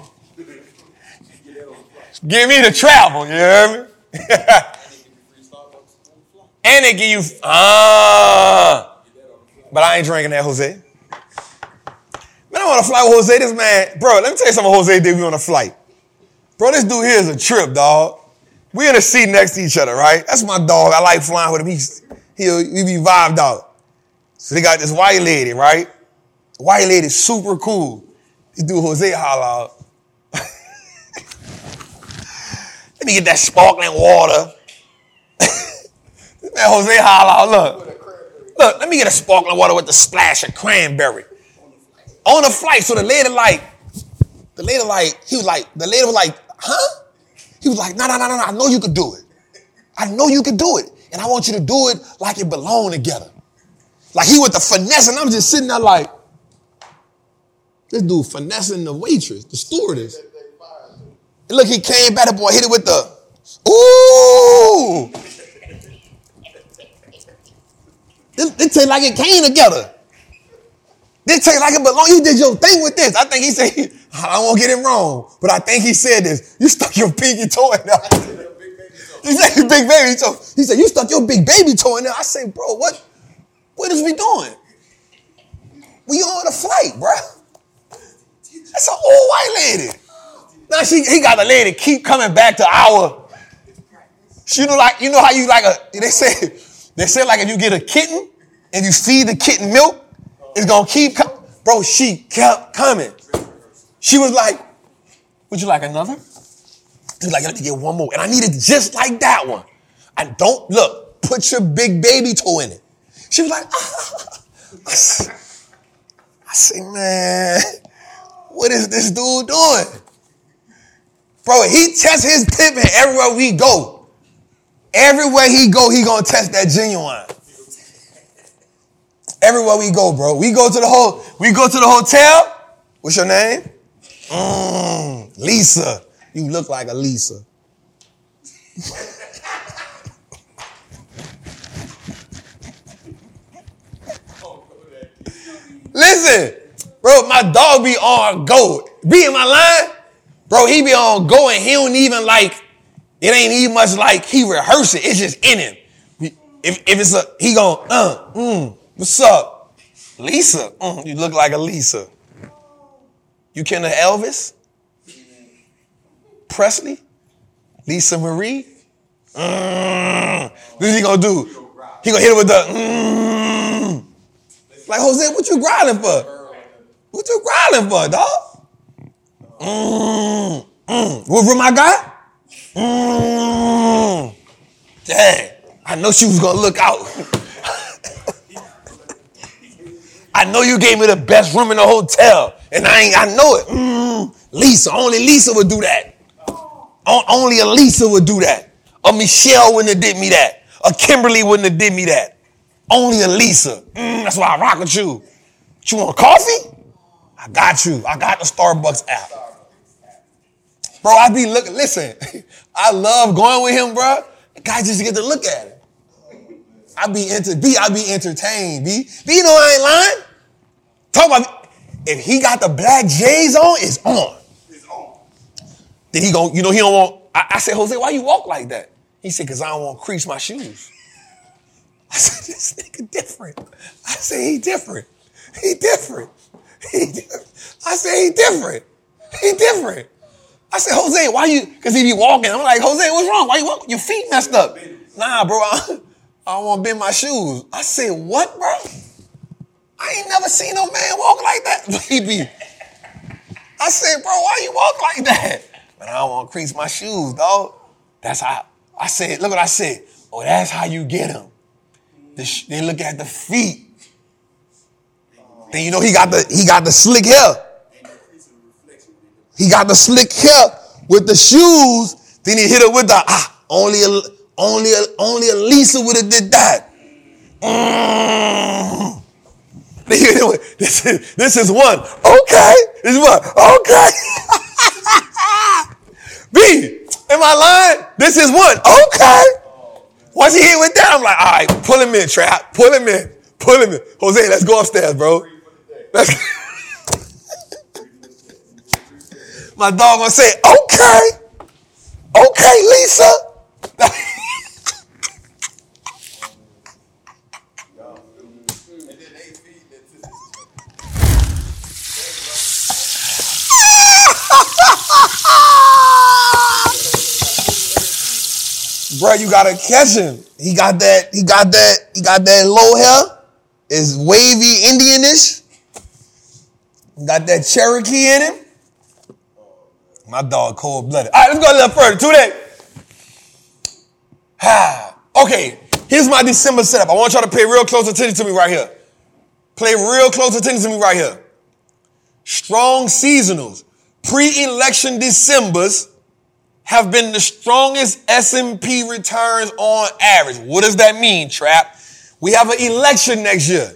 Give me the travel, you hear me? [laughs] And they give you, ah. But I ain't drinking that, Jose. Man, I want to fly with Jose. This man, bro, let me tell you something Jose did we on a flight. Bro, this dude here is a trip, dog. We in a seat next to each other, right? That's my dog. I like flying with him. He's, he'll, he be vibed out. So they got this white lady, right? White lady super cool. This dude Jose holla out. [laughs] Let me get that sparkling water. [laughs] Man, Jose holla look. Look, let me get a sparkling water with the splash of cranberry. on a flight. So the lady like, the lady like, he was like, the lady was like, huh? He was like, no, no, no, no, no. I know you could do it. I know you could do it. And I want you to do it like it belong together. Like he with the finesse, and I'm just sitting there like, this dude finessing the waitress, the stewardess. And look, he came back, the boy hit it with the, ooh. It, it tastes like it came together. This tastes like it belong. You did your thing with this. I think he said, [laughs] I won't get it wrong, but I think he said this. You stuck your pinky toe in there. He said your big baby toe. He said, you stuck your big baby toe in there. I say, bro, what, what is we doing? We on a flight, bro. That's an old white lady. Now she, he got a lady keep coming back to our. She know like you know how you like a. They say they said like if you get a kitten and you feed the kitten milk, it's gonna keep. Com- Bro, she kept coming. She was like, "Would you like another?" He was like, "Let me get one more," and I needed just like that one. And don't look. Put your big baby toe in it. She was like, ah. [laughs] I I say, man, what is this dude doing? Bro, he tests his pimping everywhere we go. Everywhere he go, he gonna test that genuine. Everywhere we go, bro. We go to the whole, we go to the hotel. What's your name? Mm, Lisa. You look like a Lisa. Listen, bro, my dog be on go. Be in my line, bro. He be on go and he don't even like. It ain't even much like he rehearse it. It's just in him. If, if it's a he gon' uh mm, what's up, Lisa? Mm, you look like a Lisa. You kin of Elvis, Presley, Lisa Marie. Mm. What he gonna do? He gonna hit it with the. Mm. Like Jose, what you growling for? What you growling for, dog? Mm, mm. What room I got? Mm. Dang, I know she was gonna look out. [laughs] I know you gave me the best room in the hotel, and I ain't. I know it. Mm. Lisa, only Lisa would do that. O- only a Lisa would do that. A Michelle wouldn't have did me that. A Kimberly wouldn't have did me that. Only a Lisa. Mm, that's why I rock with you. You want coffee? I got you. I got the Starbucks app. Bro, I be looking, listen, [laughs] I love going with him, bro. Guys just get to look at it. I be enter, B, I be entertained, B. B, you know I ain't lying. Talk about, if he got the black J's on, it's on. It's on. Then he go, you know, he don't want, I, I said, Jose, why you walk like that? He said, cause I don't want to crease my shoes. [laughs] I said, this nigga different. I said, he different. He different. He different. I said, he different. He different. I said, Jose, why you, cause he be walking. I'm like, Jose, what's wrong? Why you walking? Your feet messed up. Nah, bro, I, [laughs] I don't want to bend my shoes. I said, what, bro? I ain't never seen no man walk like that. [laughs] Be, I said, bro, why you walk like that? But I don't want to crease my shoes, dog. That's how, I said, look what I said. Oh, that's how you get them. The sh- they look at the feet. Then you know he got the he got the slick hair. He got the slick hair with the shoes. Then he hit it with the ah. Only a only a, only a Lisa would have did that. Mm. This is this is one. Okay. This is one. Okay. [laughs] B. Am I lying? This is one. Okay. Once he hit with that, I'm like, all right, pull him in, trap. Pull him in. Pull him in. Jose, let's go upstairs, bro. Let's My dog gonna say, okay. Okay, Lisa. [laughs] Bro, you gotta catch him. He got that, he got that, he got that low hair. Is wavy Indianish. Got that Cherokee in him. My dog cold blooded. All right, let's go a little further. Today. [sighs] Okay, here's my December setup. I want y'all to pay real close attention to me right here. Pay real close attention to me right here. strong seasonals, pre-election Decembers have been the strongest S&P returns on average. What does that mean, Trap? We have an election next year.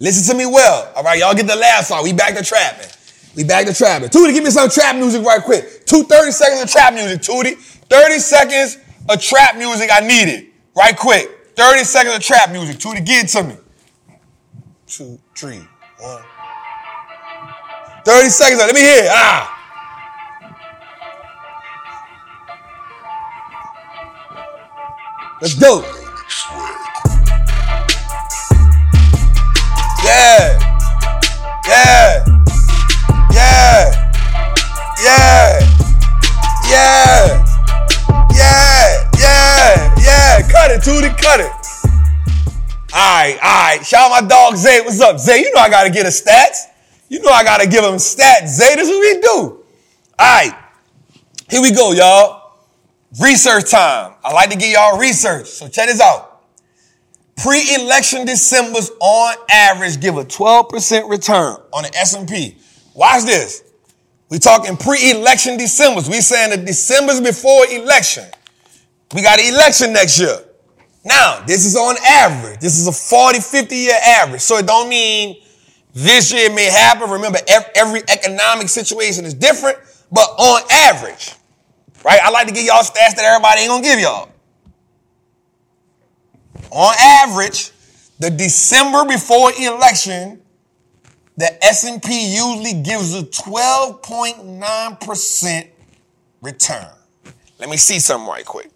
Listen to me well. All right, y'all get the last song. We back to trapping. We back to trapping. Tootie, give me some trap music right quick. Two 30 seconds of trap music, Tootie. 30 seconds of trap music I need it. Right quick. 30 seconds of trap music. Tootie, give it to me. Two, three, one. 30 seconds. Let me hear it. Ah. Let's go. Yeah. Yeah. Yeah. Yeah. Yeah. Yeah. Yeah. Yeah. Cut it, Tootie. Cut it. All right, all right. Shout out my dog Zay. What's up, Zay? You know I gotta get a stats. You know I gotta give him stats. Zay, this is what we do. All right, here we go, y'all. Research time. I like to get y'all research. So check this out. Pre-election Decembers on average give a 12% return on the S&P. Watch this. We talking pre-election Decembers. We saying the Decembers before election. We got an election next year. Now, this is on average. This is a 40, 50 year average. So it don't mean this year it may happen. Remember, every economic situation is different, but on average, right? I like to give y'all stats that everybody ain't gonna give y'all. On average, the December before election, the S&P usually gives a 12.9% return. Let me see something right quick.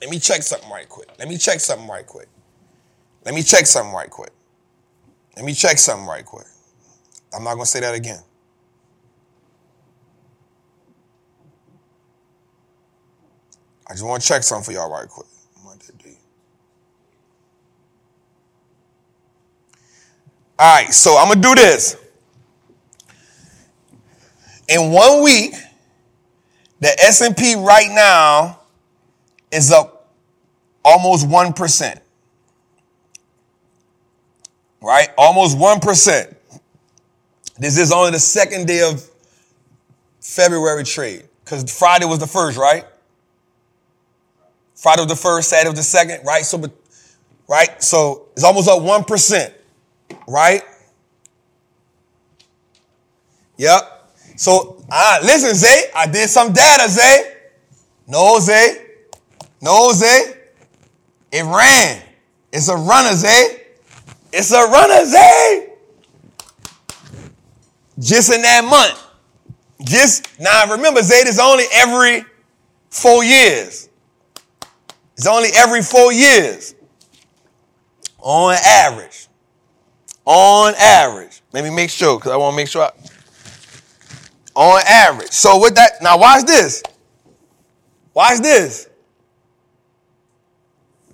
Let me check something right quick. Let me check something right quick. Let me check something right quick. Let me check something right quick. I'm not going to say that again. I just want to check something for y'all right quick. All right, so I'm gonna do this. In one week, the S&P right now is up almost 1%. Right? Almost 1%. This is only the second day of February trade. Because Friday was the first, right? Friday was the first, Saturday was the second, right? So, right? So it's almost up 1%, right? Yep. So, ah, listen, Zay, I did some data, Zay. No, Zay. No, Zay. It ran. It's a runner, Zay. It's a runner, Zay. Just in that month. Just now remember, Zay is only every four years. It's only every four years. On average. On average. Let me make sure, because I want to make sure I, on average. So with that, now watch this. Watch this.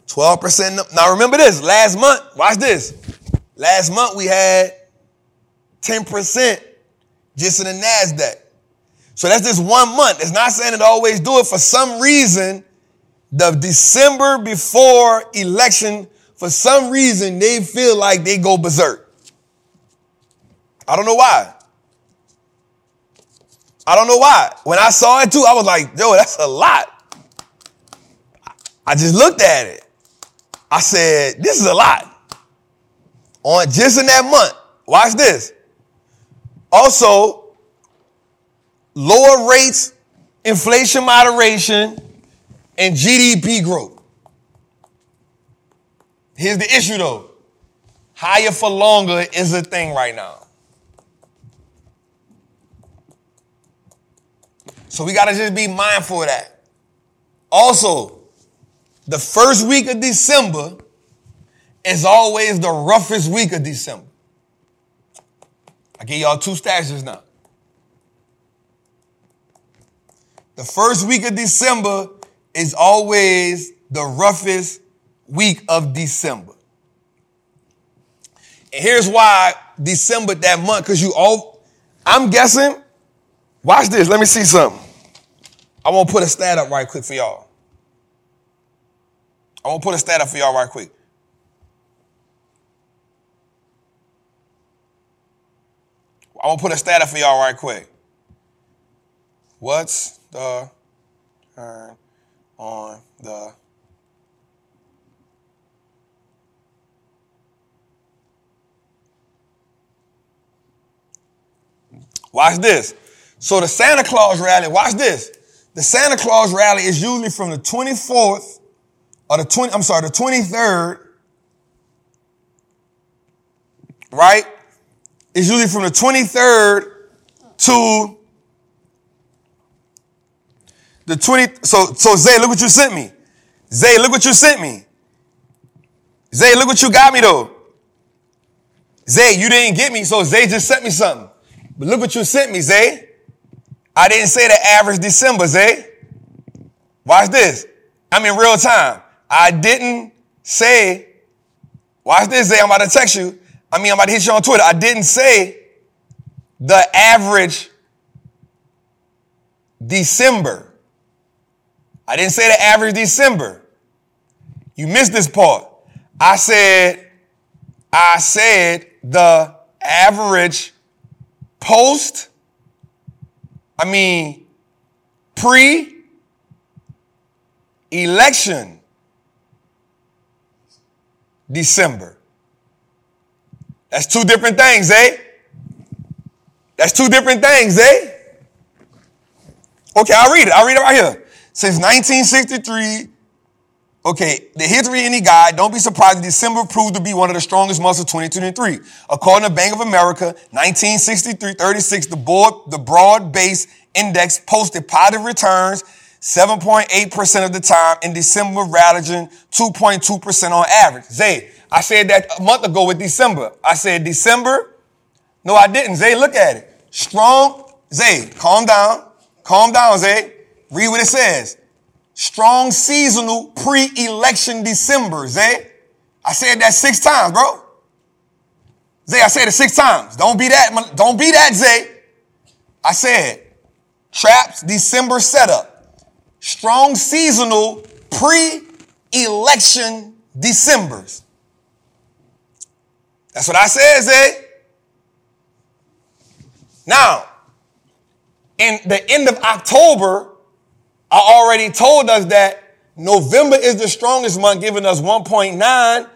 12%. Now remember this, last month, watch this. Last month we had 10% just in the NASDAQ. So that's just one month. It's not saying it always do it. For some reason, the December before election, for some reason, they feel like they go berserk. I don't know why. I don't know why. When I saw it too, I was like, yo, that's a lot. I just looked at it. I said, this is a lot. On just in that month. Watch this. Also, lower rates, inflation moderation, and GDP growth. Here's the issue though. Higher for longer is a thing right now. So we got to just be mindful of that. Also, the first week of December is always the roughest week of December. I give y'all two stashes now. The first week of December is always the roughest week of December. And here's why December that month, because you all, I'm guessing, watch this, let me see something. I want to put a stat up right quick for y'all. I want to put a stat up for y'all right quick. I'm gonna put a stat up for y'all right quick. What's the turn on the Watch this. So the Santa Claus rally, watch this. The Santa Claus rally is usually from the 24th or the 20, I'm sorry, the 23rd, right? It's usually from the 23rd to the 20, so, so Zay, look what you sent me. Zay, look what you sent me. Zay, look what you got me though. Zay, you didn't get me, so Zay just sent me something. But look what you sent me, Zay. I didn't say the average December, Zay. Watch this. I'm in real time. I didn't say, watch this, Zay. I'm about to text you. I mean, I'm about to hit you on Twitter. I didn't say the average December. I didn't say the average December. You missed this part. I said, I said the average post, I mean, pre election December. That's two different things, eh? That's two different things, eh? Okay, I'll read it. I'll read it right here. Since 1963, okay, the history any guide, don't be surprised December proved to be one of the strongest months of 2023. According to Bank of America, 1963-36, the the broad-based index posted positive returns 7.8% of the time in December, averaging 2.2% on average. Zay, I said that a month ago with December. I said December. No, I didn't. Zay, look at it. Strong. Zay, calm down. Calm down, Zay. Read what it says. Strong seasonal pre-election December, Zay. Eh? I said that six times, bro. Zay, I said it six times. Don't be that, don't be that, Zay. I said, traps December setup. Strong seasonal pre-election Decembers. That's what I said, Zay. Now, in the end of October, I already told us that November is the strongest month, giving us 1.9,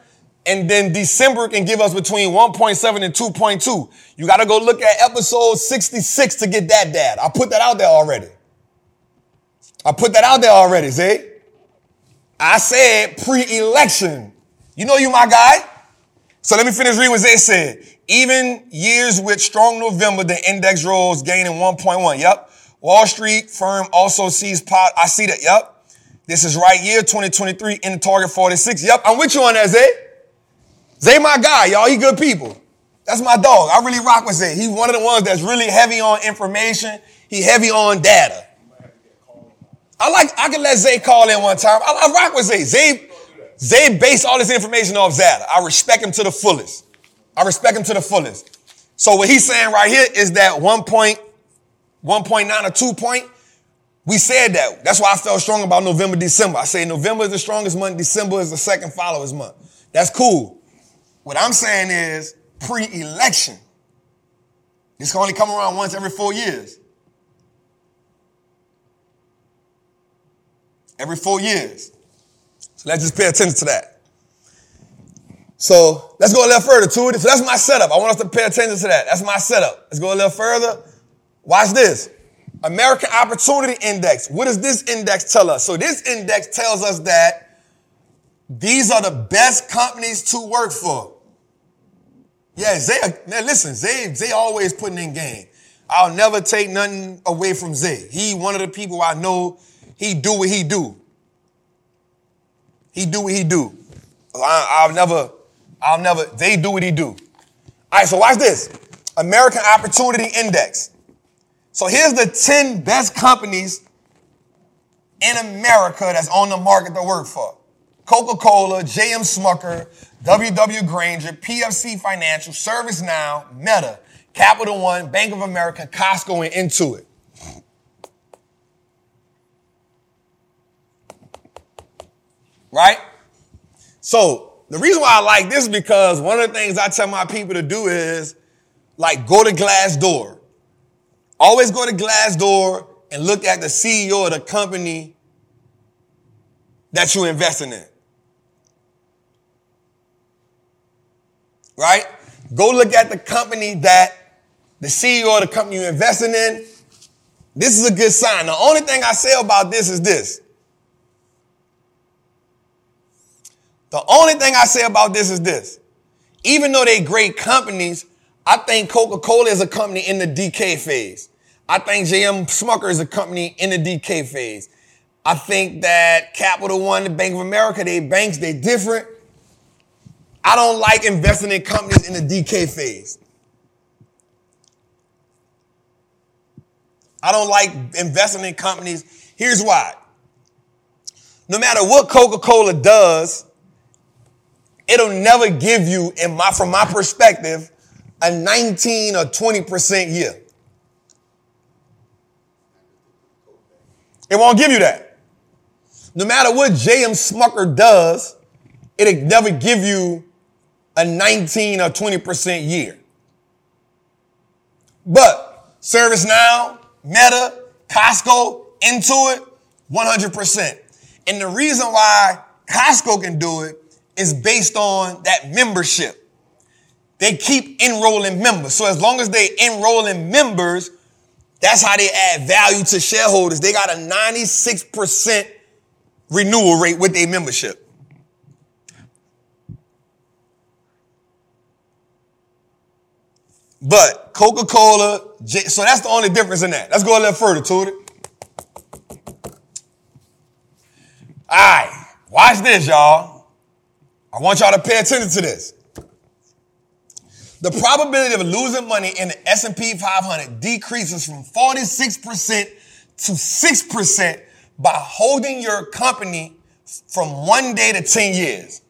and then December can give us between 1.7 and 2.2. You got to go look at episode 66 to get that data. I put that out there already. I put that out there already, see? I said pre-election. You know you my guy. So let me finish reading what Zay said. Even years with strong November, the index rose gaining 1.1. Yep. Wall Street firm also sees pot. I see that. Yep. This is right year 2023 in the target 46. Yep. I'm with you on that, Zay. Zay my guy, y'all. He good people. That's my dog. I really rock with Zay. He's one of the ones that's really heavy on information. He heavy on data. I like, I can let Zay call in one time. I, I rock with Zay. Zay, Zay based all this information off Zada. I respect him to the fullest. I respect him to the fullest. So what he's saying right here is that 1 point, 1.9 or 2 point, we said that. That's why I felt strong about November, December. I say November is the strongest month, December is the second followers month. That's cool. What I'm saying is pre-election. This can only come around once every four years. Every four years. So let's just pay attention to that. So let's go a little further to it. So that's my setup. I want us to pay attention to that. That's my setup. Let's go a little further. Watch this. American Opportunity Index. What does this index tell us? So this index tells us that these are the best companies to work for. Yeah, Zay, man, listen, Zay, Zay always putting in game. I'll never take nothing away from Zay. He one of the people I know, he do what he do. He do what he do. I, will never, I'll never, they do what he do. All right, so watch this. American Opportunity Index. So here's the 10 best companies in America that's on the market to work for. Coca-Cola, J.M. Smucker, W.W. Grainger, PNC Financial, ServiceNow, Meta, Capital One, Bank of America, Costco, and Intuit. Right? So the reason why I like this is because one of the things I tell my people to do is like go to Glassdoor. Always go to Glassdoor and look at the CEO of the company that you're investing in. Right? Go look at the company that the CEO of the company you're investing in. This is a good sign. The only thing I say about this is this. The only thing I say about this is this. Even though they're great companies, I think Coca-Cola is a company in the decay phase. I think JM Smucker is a company in the decay phase. I think that Capital One, the Bank of America, they banks, they different. I don't like investing in companies in the decay phase. I don't like investing in companies. Here's why. No matter what Coca-Cola does, it'll never give you, in my, from my perspective, a 19 or 20% year. It won't give you that. No matter what JM Smucker does, it'll never give you a 19 or 20% year. But ServiceNow, Meta, Costco, Intuit, 100%. And the reason why Costco can do it is based on that membership. They keep enrolling members. So as long as they enrolling members, that's how they add value to shareholders. They got a 96% renewal rate with their membership. But Coca-Cola, so that's the only difference in that. Let's go a little further to it. All right, watch this, y'all. I want y'all to pay attention to this. The probability of losing money in the S&P 500 decreases from 46% to 6% by holding your company from one day to 10 years.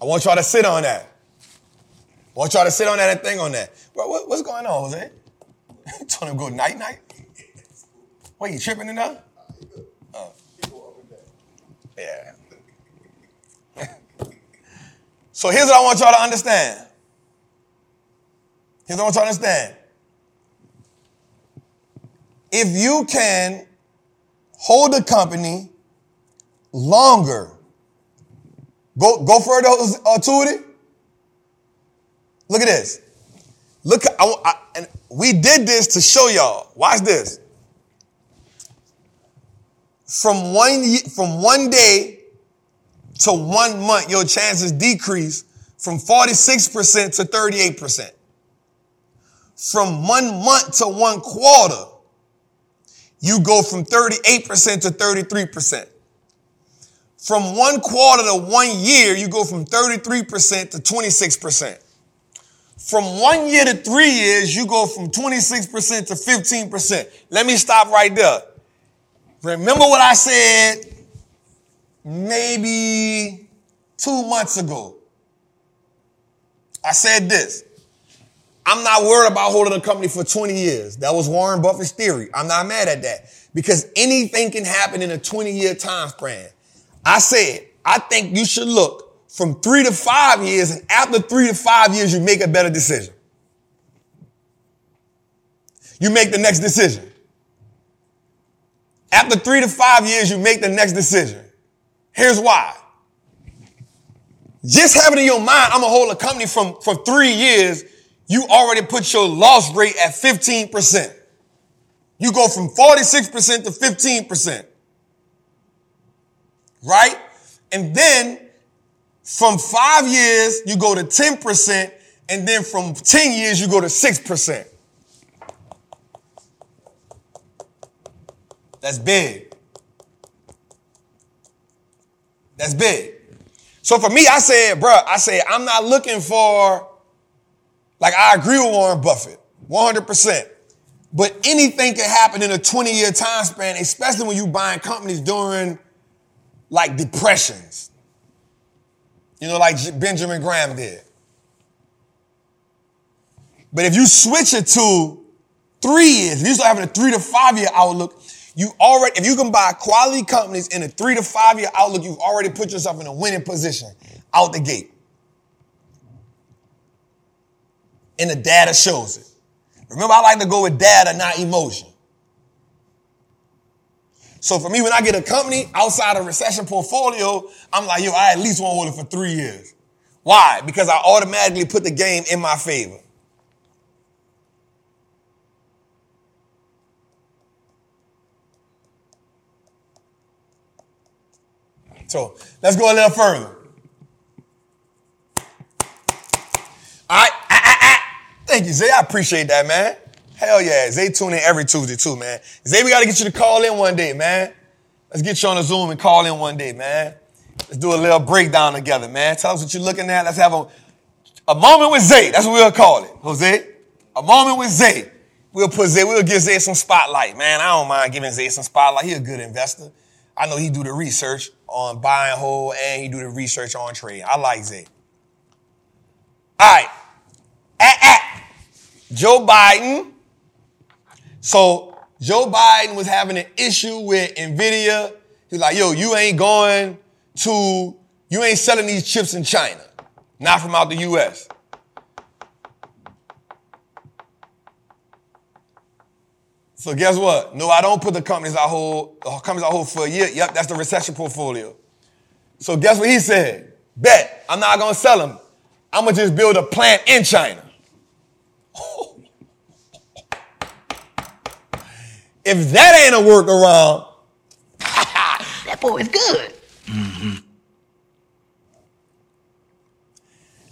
I want y'all to sit on that. I want y'all to sit on that and think on that. What, what, what's going on, Jose? Told him to go night night? What, you tripping enough? Oh. Yeah. [laughs] so here's what I want y'all to understand. Here's what I want y'all to understand. If you can hold a company longer Go, go further uh, to it. Look at this. Look, I, I, and we did this to show y'all. Watch this. From one from one day to one month, your chances decrease from 46% to 38%. From one month to one quarter, you go from 38% to 33%. From one quarter to one year, you go from 33% to 26%. From one year to three years, you go from 26% to 15%. Let me stop right there. Remember what I said maybe two months ago. I said this. I'm not worried about holding a company for 20 years. That was Warren Buffett's theory. I'm not mad at that because anything can happen in a 20 year time span. I said, I think you should look from three to five years, and after three to five years, you make a better decision. You make the next decision. After three to five years, you make the next decision. Here's why. Just having in your mind, I'm gonna hold a company from for three years, you already put your loss rate at 15%. You go from 46% to 15% right? And then from five years, you go to 10%, and then from 10 years, you go to 6%. That's big. That's big. So for me, I said, bro, I said, I'm not looking for, like, I agree with Warren Buffett, 100%. But anything can happen in a 20 year time span, especially when you're buying companies during like depressions. You know, like Benjamin Graham did. But if you switch it to three years, if you start having a three to five year outlook, You already, if you can buy quality companies in a three to five year outlook, you've already put yourself in a winning position out the gate. And the data shows it. Remember, I like to go with data, not emotion. So for me, when I get a company outside a recession portfolio, I'm like, yo, I at least want to hold it for three years. Why? Because I automatically put the game in my favor. So let's go a little further. All right. Ah, ah, ah. Thank you, Zay. I appreciate that, man. Hell yeah. Zay tune in every Tuesday too, man. Zay, we got to get you to call in one day, man. Let's get you on a Zoom and call in one day, man. Let's do a little breakdown together, man. Tell us what you're looking at. Let's have a, a moment with Zay. That's what we'll call it. Jose. A moment with Zay. We'll put Zay, we'll give Zay some spotlight, man. I don't mind giving Zay some spotlight. He a good investor. I know he do the research on buy and hold and he do the research on trade. I like Zay. All right. Ah, ah. Joe Biden. So Joe Biden was having an issue with NVIDIA. He's like, yo, you ain't going to, you ain't selling these chips in China, not from out the US. So guess what? No, I don't put the companies I hold, uh, companies I hold for a year. Yep, that's the recession portfolio. So guess what he said? Bet, I'm not gonna sell them. I'm gonna just build a plant in China. [laughs] if that ain't a workaround, [laughs] That boy is good.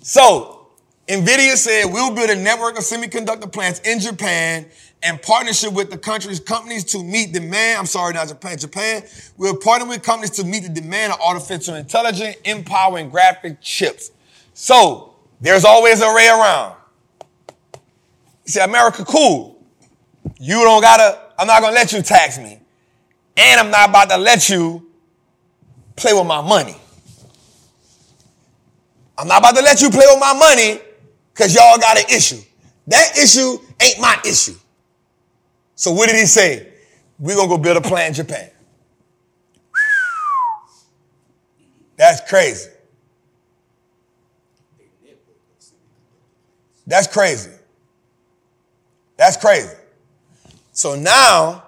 So, NVIDIA said we'll build a network of semiconductor plants in Japan in partnership with the country's companies to meet demand. I'm sorry, not Japan, Japan. We're partnering with companies to meet the demand of artificial intelligence, empowering graphic chips. So, there's always a way around. You say, America, cool. You don't gotta, I'm not gonna let you tax me. And I'm not about to let you play with my money. I'm not about to let you play with my money because y'all got an issue. That issue ain't my issue. So what did he say? We're gonna go build a plant in Japan. That's crazy. That's crazy. That's crazy. So now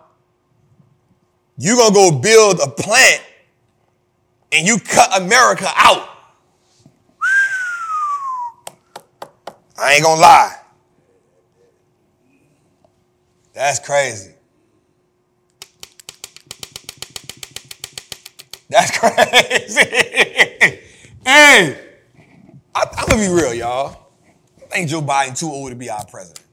you're gonna go build a plant and you cut America out. I ain't gonna lie. That's crazy. That's [laughs] crazy. hey, I, I'm gonna be real, y'all. I think Joe Biden too old to be our president.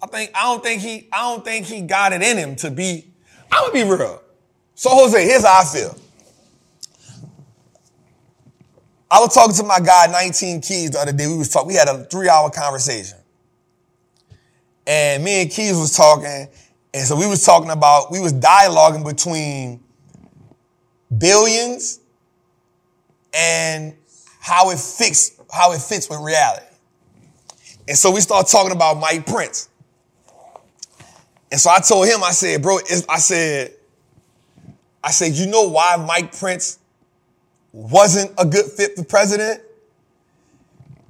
I think I don't think he I don't think he got it in him to be. I'm gonna be real. So Jose, here's how I feel. I was talking to my guy, 19 Keys, the other day. We was talking, we had a three-hour conversation. And me and Keys was talking, and so we was talking about, we was dialoguing between billions and how it fits, how it fits with reality. And so we started talking about Mike Prince. And so I told him, I said, bro, I said, I said, you know why Mike Prince wasn't a good fit for president?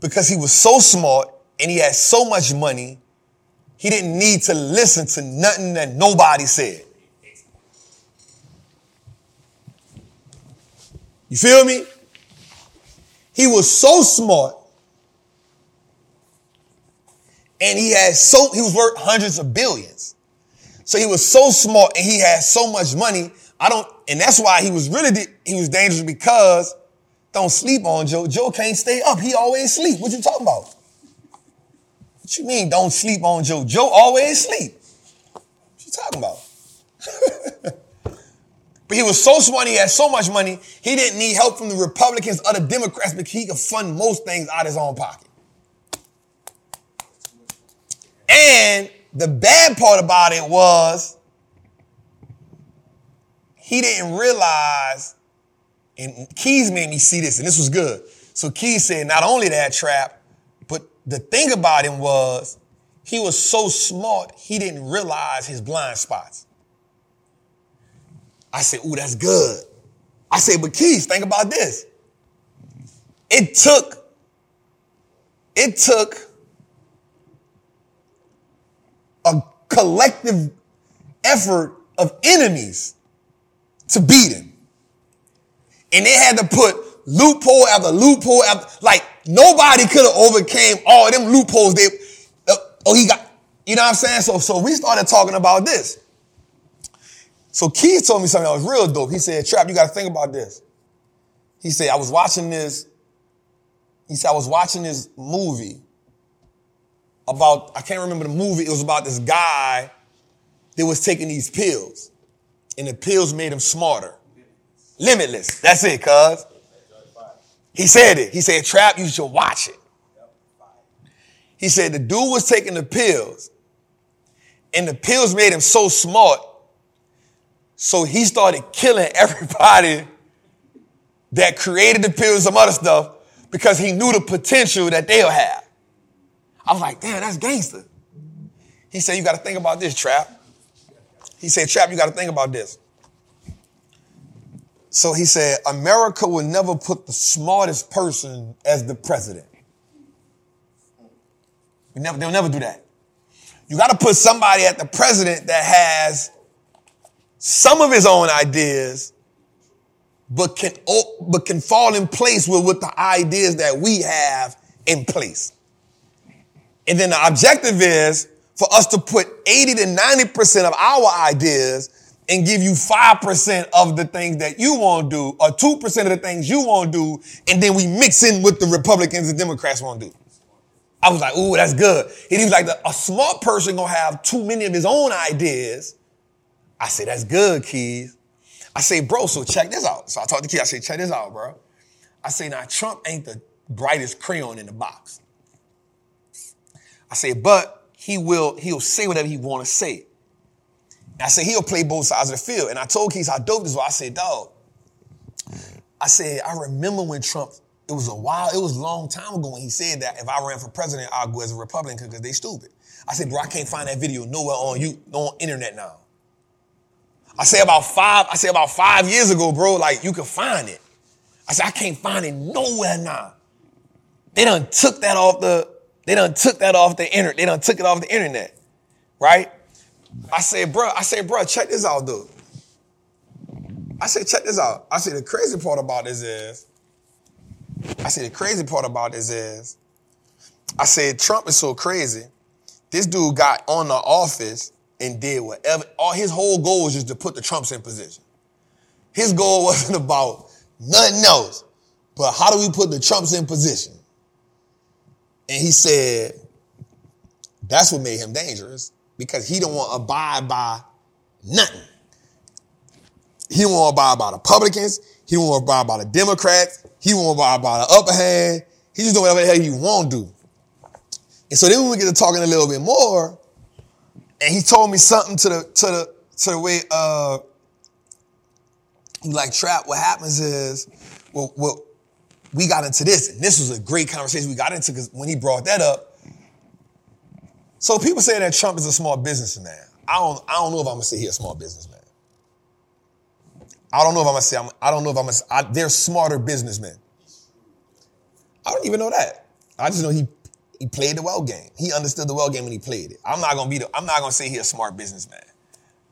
Because he was so smart and he had so much money, he didn't need to listen to nothing that nobody said. You feel me? He was so smart and he had so, he was worth hundreds of billions. So he was so smart and he had so much money. I don't, and that's why he was really, he was dangerous because don't sleep on Joe. Joe can't stay up. He always sleep. What you talking about? What you mean don't sleep on Joe? Joe always sleep. What you talking about? [laughs] but he was so smart. He had so much money. He didn't need help from the Republicans or the Democrats because he could fund most things out of his own pocket. And the bad part about it was he didn't realize, and Keys made me see this, and this was good. So Keys said, not only that trap, but the thing about him was he was so smart, he didn't realize his blind spots. I said, ooh, that's good. I said, but Keys, think about this. It took, it took a collective effort of enemies to beat him. And they had to put loophole after loophole after, like nobody could have overcame all them loopholes. They, uh, oh, he got, you know what I'm saying? So, so we started talking about this. So Keys told me something that was real dope. He said, Trap, you got to think about this. He said, I was watching this. He said, I was watching this movie about, I can't remember the movie. It was about this guy that was taking these pills and the pills made him smarter. Limitless. That's it, cuz. He said it. He said, Trap, you should watch it. He said the dude was taking the pills and the pills made him so smart. So he started killing [laughs] everybody that created the pills, some other stuff, because he knew the potential that they'll have. I was like, damn, that's gangster. He said, you got to think about this, Trap. He said, Trap, you got to think about this. So he said, America will never put the smartest person as the president. We never, they'll never do that. You got to put somebody at the president that has some of his own ideas, but can, but can fall in place with, with the ideas that we have in place. And then the objective is for us to put 80 to 90% of our ideas and give you 5% of the things that you want to do or 2% of the things you want to do. And then we mix in with the Republicans and Democrats want to do. I was like, ooh, that's good. And he was like, a smart person gonna have too many of his own ideas. I said, that's good, Keys. I say, bro, so check this out. So I talked to Keys. I say, check this out, bro. I say, now Trump ain't the brightest crayon in the box. I say, but he will, he'll say whatever he want to say. I said, he'll play both sides of the field. And I told Keys how dope this was. I said, dog, I said, I remember when Trump, it was a while, it was a long time ago when he said that if I ran for president, I'd go as a Republican because they stupid. I said, bro, I can't find that video nowhere on you, on internet now. I say about five, I say about five years ago, bro, like you can find it. I said, I can't find it nowhere now. They done took that off the, they done took that off the internet. They done took it off the internet. Right? I said, bro, I said, bro, check this out, dude. I said, check this out. I said, the crazy part about this is, I said, the crazy part about this is, I said, Trump is so crazy. This dude got on the office and did whatever. All his whole goal was just to put the Trumps in position. His goal [laughs] wasn't about nothing else, but how do we put the Trumps in position? And he said, that's what made him dangerous because he don't want to abide by nothing. He don't want to abide by the Republicans. He don't want to abide by the Democrats. He to abide by the upper hand. He just do whatever the hell he want to do. And so then we get to talking a little bit more, and he told me something to the to the to the way uh like trap. What happens is, well, well, we got into this, and this was a great conversation we got into because when he brought that up. So people say that Trump is a small businessman. I don't I don't know if I'm gonna say he's a small businessman. I don't know if I'm gonna say I'm, I don't know if I'm gonna. I, they're smarter businessmen. I don't even know that. I just know he he played the well game. He understood the well game when he played it. I'm not gonna be the, I'm not gonna say he's a smart businessman.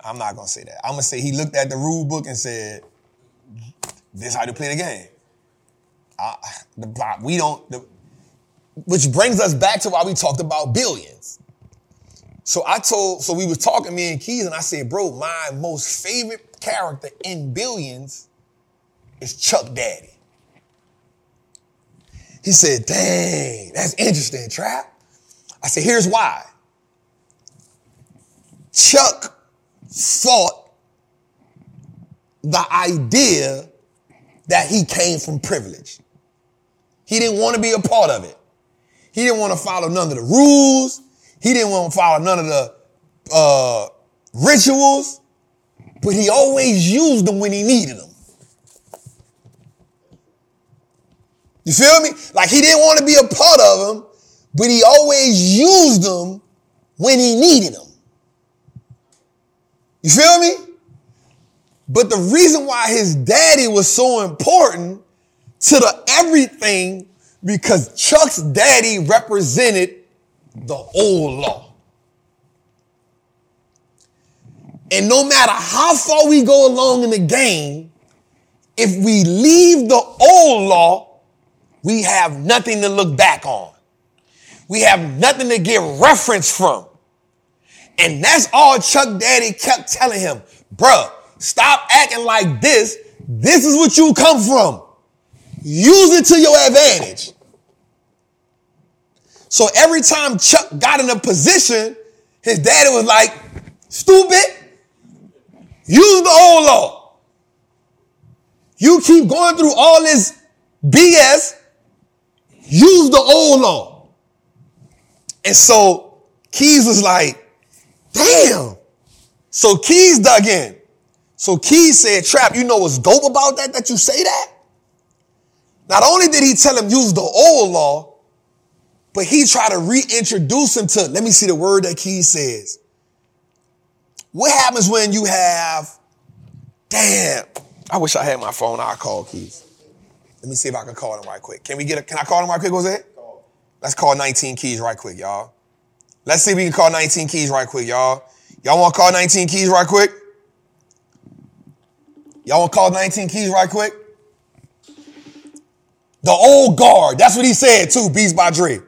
I'm not gonna say that. I'm gonna say he looked at the rule book and said, "This how to play the game." The, we don't. The, which brings us back to why we talked about billions. So I told, so we was talking me and Keys, and I said, "Bro, my most favorite character in Billions is Chuck Daddy." He said, dang, that's interesting, Trap. I said, here's why. Chuck fought the idea that he came from privilege. He didn't want to be a part of it. He didn't want to follow none of the rules. He didn't want to follow none of the uh, rituals, but he always used them when he needed them. You feel me? Like he didn't want to be a part of them, but he always used them when he needed them. You feel me? But the reason why his daddy was so important to the everything because Chuck's daddy represented the old law. And no matter how far we go along in the game, if we leave the old law, we have nothing to look back on. We have nothing to get reference from. And that's all Chuck Daddy kept telling him. Bruh, stop acting like this. This is what you come from. Use it to your advantage. So every time Chuck got in a position, his daddy was like, stupid, use the old law. You keep going through all this BS, use the old law. And so Keys was like, damn. So Keys dug in. So Keys said, Trap, you know what's dope about that, that you say that? Not only did he tell him use the old law, but he tried to reintroduce him to, let me see the word that Keys says. What happens when you have, damn, I wish I had my phone. I'll call Keys. Let me see if I can call him right quick. Can we get a, can I call him right quick, Jose? Let's call 19 Keys right quick, y'all. Let's see if we can call 19 Keys right quick, y'all. Y'all want to call 19 Keys right quick? Y'all want to call 19 Keys right quick? The old guard. That's what he said too, Beast by Dre.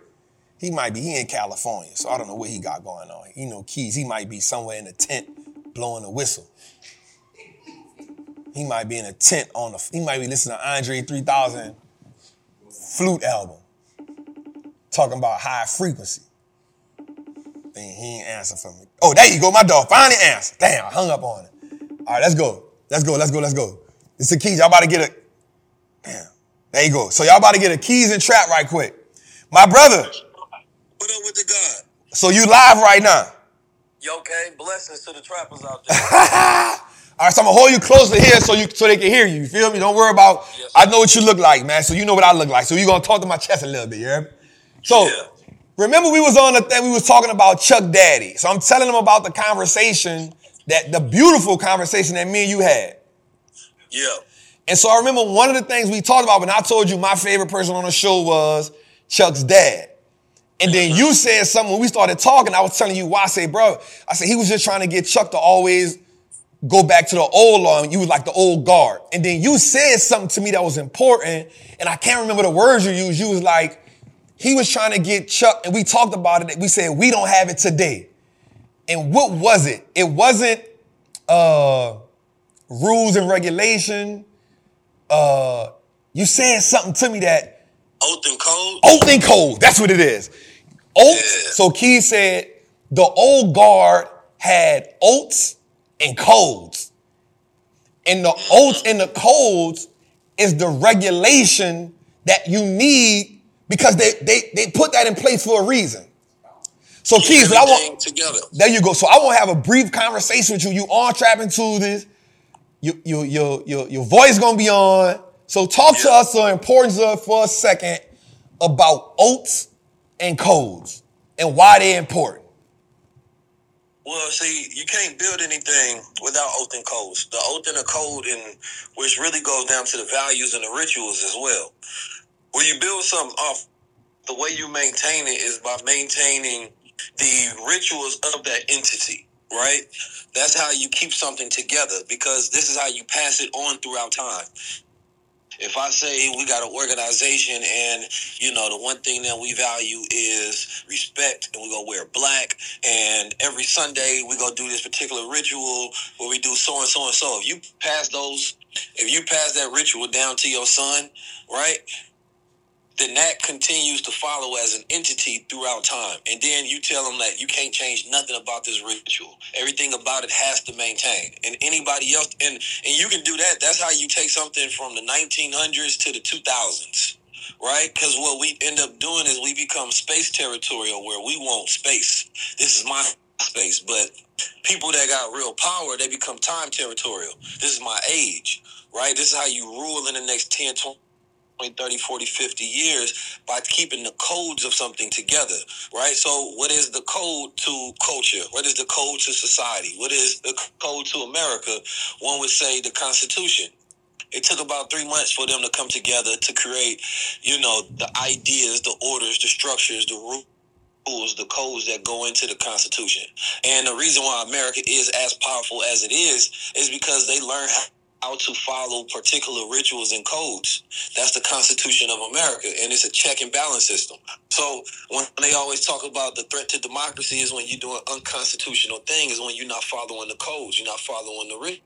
He might be, he in California, so I don't know what he got going on. You know, Keys, he might be somewhere in a tent blowing a whistle. He might be in a tent on the, he might be listening to Andre 3000 flute album. Talking about high frequency. Then he ain't answer for me. Oh, there you go, my dog. Finally answered. Damn, I hung up on it. All right, let's go. Let's go, let's go, let's go. It's the keys. Y'all about to get a, damn. There you go. So y'all about to get a keys and trap right quick. My brother, What up with the God? so you live right now. Yo, okay, blessings to the trappers out [laughs] there. All right, so I'm gonna hold you closer here so you so they can hear you. You feel me? Don't worry about. Yes. I know what you look like, man. So you know what I look like. So you gonna talk to my chest a little bit, yeah? So Yeah. remember we was on the thing we was talking about Chuck Daddy. So I'm telling them about the conversation that the beautiful conversation that me and you had. yeah. And so I remember one of the things we talked about when I told you my favorite person on the show was Chuck's dad. And then you said something when we started talking. I was telling you why. I say, bro, I said he was just trying to get Chuck to always go back to the old law, and you was like the old guard. And then you said something to me that was important, and I can't remember the words you used. You was like, he was trying to get Chuck, and we talked about it. We said we don't have it today. And what was it? It wasn't uh, rules and regulation. Uh, you said something to me that Oath and code. oath and code. That's what it is. Oath. Yeah. So Key said the old guard had oaths and codes. And the oaths and the codes is the regulation that you need because they they they put that in place for a reason. So Keys, I want together. there you go. So I want to have a brief conversation with you. You on trapping to this. Your, your, your, your, your voice gonna be on. So talk to us the importance of for a second about oaths and codes and why they're important. Well, see, you can't build anything without oath and codes. The oath and the code, and which really goes down to the values and the rituals as well. When you build something off, the way you maintain it is by maintaining the rituals of that entity, right? That's how you keep something together because this is how you pass it on throughout time. If I say we got an organization and, you know, the one thing that we value is respect and we go wear black and every Sunday we go do this particular ritual where we do so and so and so. If you pass those, if you pass that ritual down to your son, right? Then that continues to follow as an entity throughout time. And then you tell them that you can't change nothing about this ritual. Everything about it has to maintain. And anybody else and and you can do that. That's how you take something from the 1900s to the 2000s. Right? Because what we end up doing is we become space territorial where we want space. This is my space. But people that got real power, they become time territorial. This is my age. Right? This is how you rule in the next 10, 20 30, 40, 50 years by keeping the codes of something together, right? So, what is the code to culture? What is the code to society? What is the code to America? One would say the Constitution. It took about three months for them to come together to create, you know, the ideas, the orders, the structures, the rules, the codes that go into the Constitution. And the reason why America is as powerful as it is is because they learn how how to follow particular rituals and codes. That's the Constitution of America, and it's a check and balance system. So when they always talk about the threat to democracy is when you're doing unconstitutional things, is when you're not following the codes, you're not following the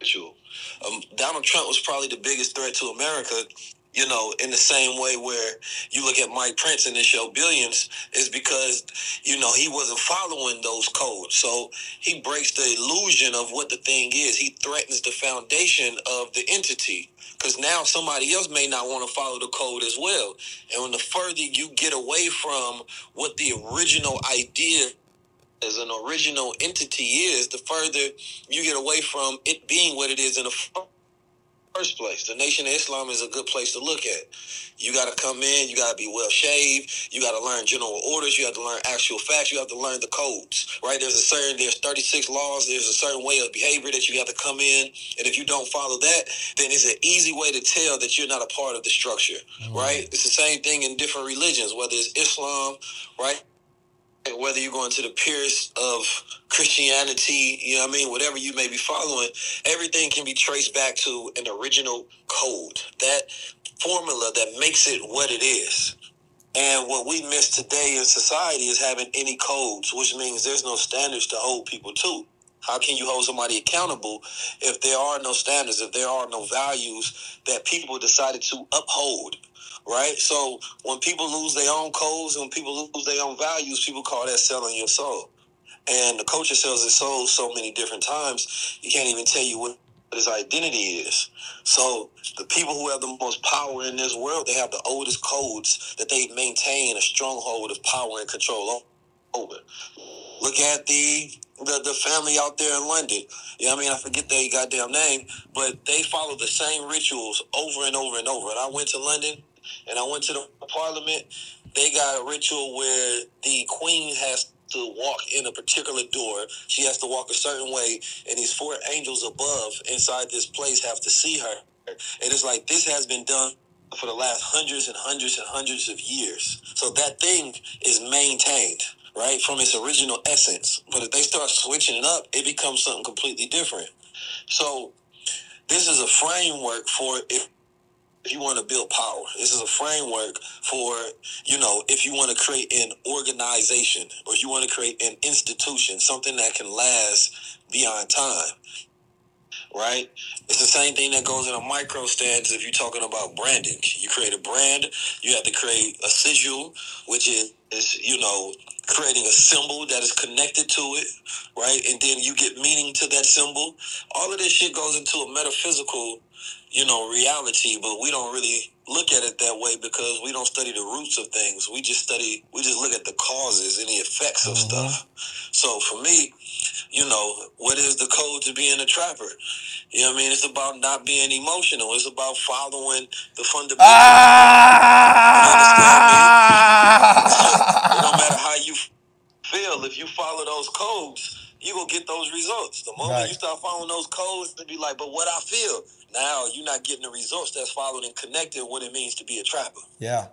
ritual. Um, Donald Trump was probably the biggest threat to America you know, in the same way where you look at Mike Prince in the show Billions, is because, you know, he wasn't following those codes. So he breaks the illusion of what the thing is. He threatens the foundation of the entity. Because now somebody else may not want to follow the code as well. And when the further you get away from what the original idea as an original entity is, the further you get away from it being what it is in the first place. The Nation of Islam is a good place to look at. You got to come in, you got to be well shaved, you got to learn general orders, you have to learn actual facts, you have to learn the codes, right? There's a certain, there's 36 laws, there's a certain way of behavior that you have to come in, and if you don't follow that, then it's an easy way to tell that you're not a part of the structure, mm-hmm. right? It's the same thing in different religions, whether it's Islam, right? Whether you're going to the purest of Christianity, you know what I mean, whatever you may be following, everything can be traced back to an original code, that formula that makes it what it is. And what we miss today in society is having any codes, which means there's no standards to hold people to. How can you hold somebody accountable if there are no standards, if there are no values that people decided to uphold? Right? So when people lose their own codes, when people lose their own values, people call that selling your soul. And the culture sells its soul so many different times, you can't even tell you what his identity is. So the people who have the most power in this world, they have the oldest codes that they maintain a stronghold of power and control over. Look at the the, the family out there in London. You know I mean? I forget their goddamn name, but they follow the same rituals over and over and over. And I went to London and I went to the parliament. They got a ritual where the queen has to walk in a particular door. She has to walk a certain way, and these four angels above inside this place have to see her. And it's like this has been done for the last hundreds and hundreds and hundreds of years. So that thing is maintained, right, from its original essence. But if they start switching it up, it becomes something completely different. So this is a framework for if if you want to build power. This is a framework for, you know, if you want to create an organization or you want to create an institution, something that can last beyond time. Right? It's the same thing that goes in a micro stance if you're talking about branding. You create a brand, you have to create a sigil, which is, is you know, creating a symbol that is connected to it, right? And then you get meaning to that symbol. All of this shit goes into a metaphysical you know, reality, but we don't really look at it that way because we don't study the roots of things. We just study, we just look at the causes and the effects of mm-hmm. stuff. So for me, you know, what is the code to being a trapper? You know what I mean? It's about not being emotional. It's about following the fundamentals. Ah! [laughs] no matter how you feel, if you follow those codes, you gonna get those results. The moment right. you start following those codes, to be like, but what I feel now, you're not getting the results that's followed and connected. What it means to be a trapper. Yeah,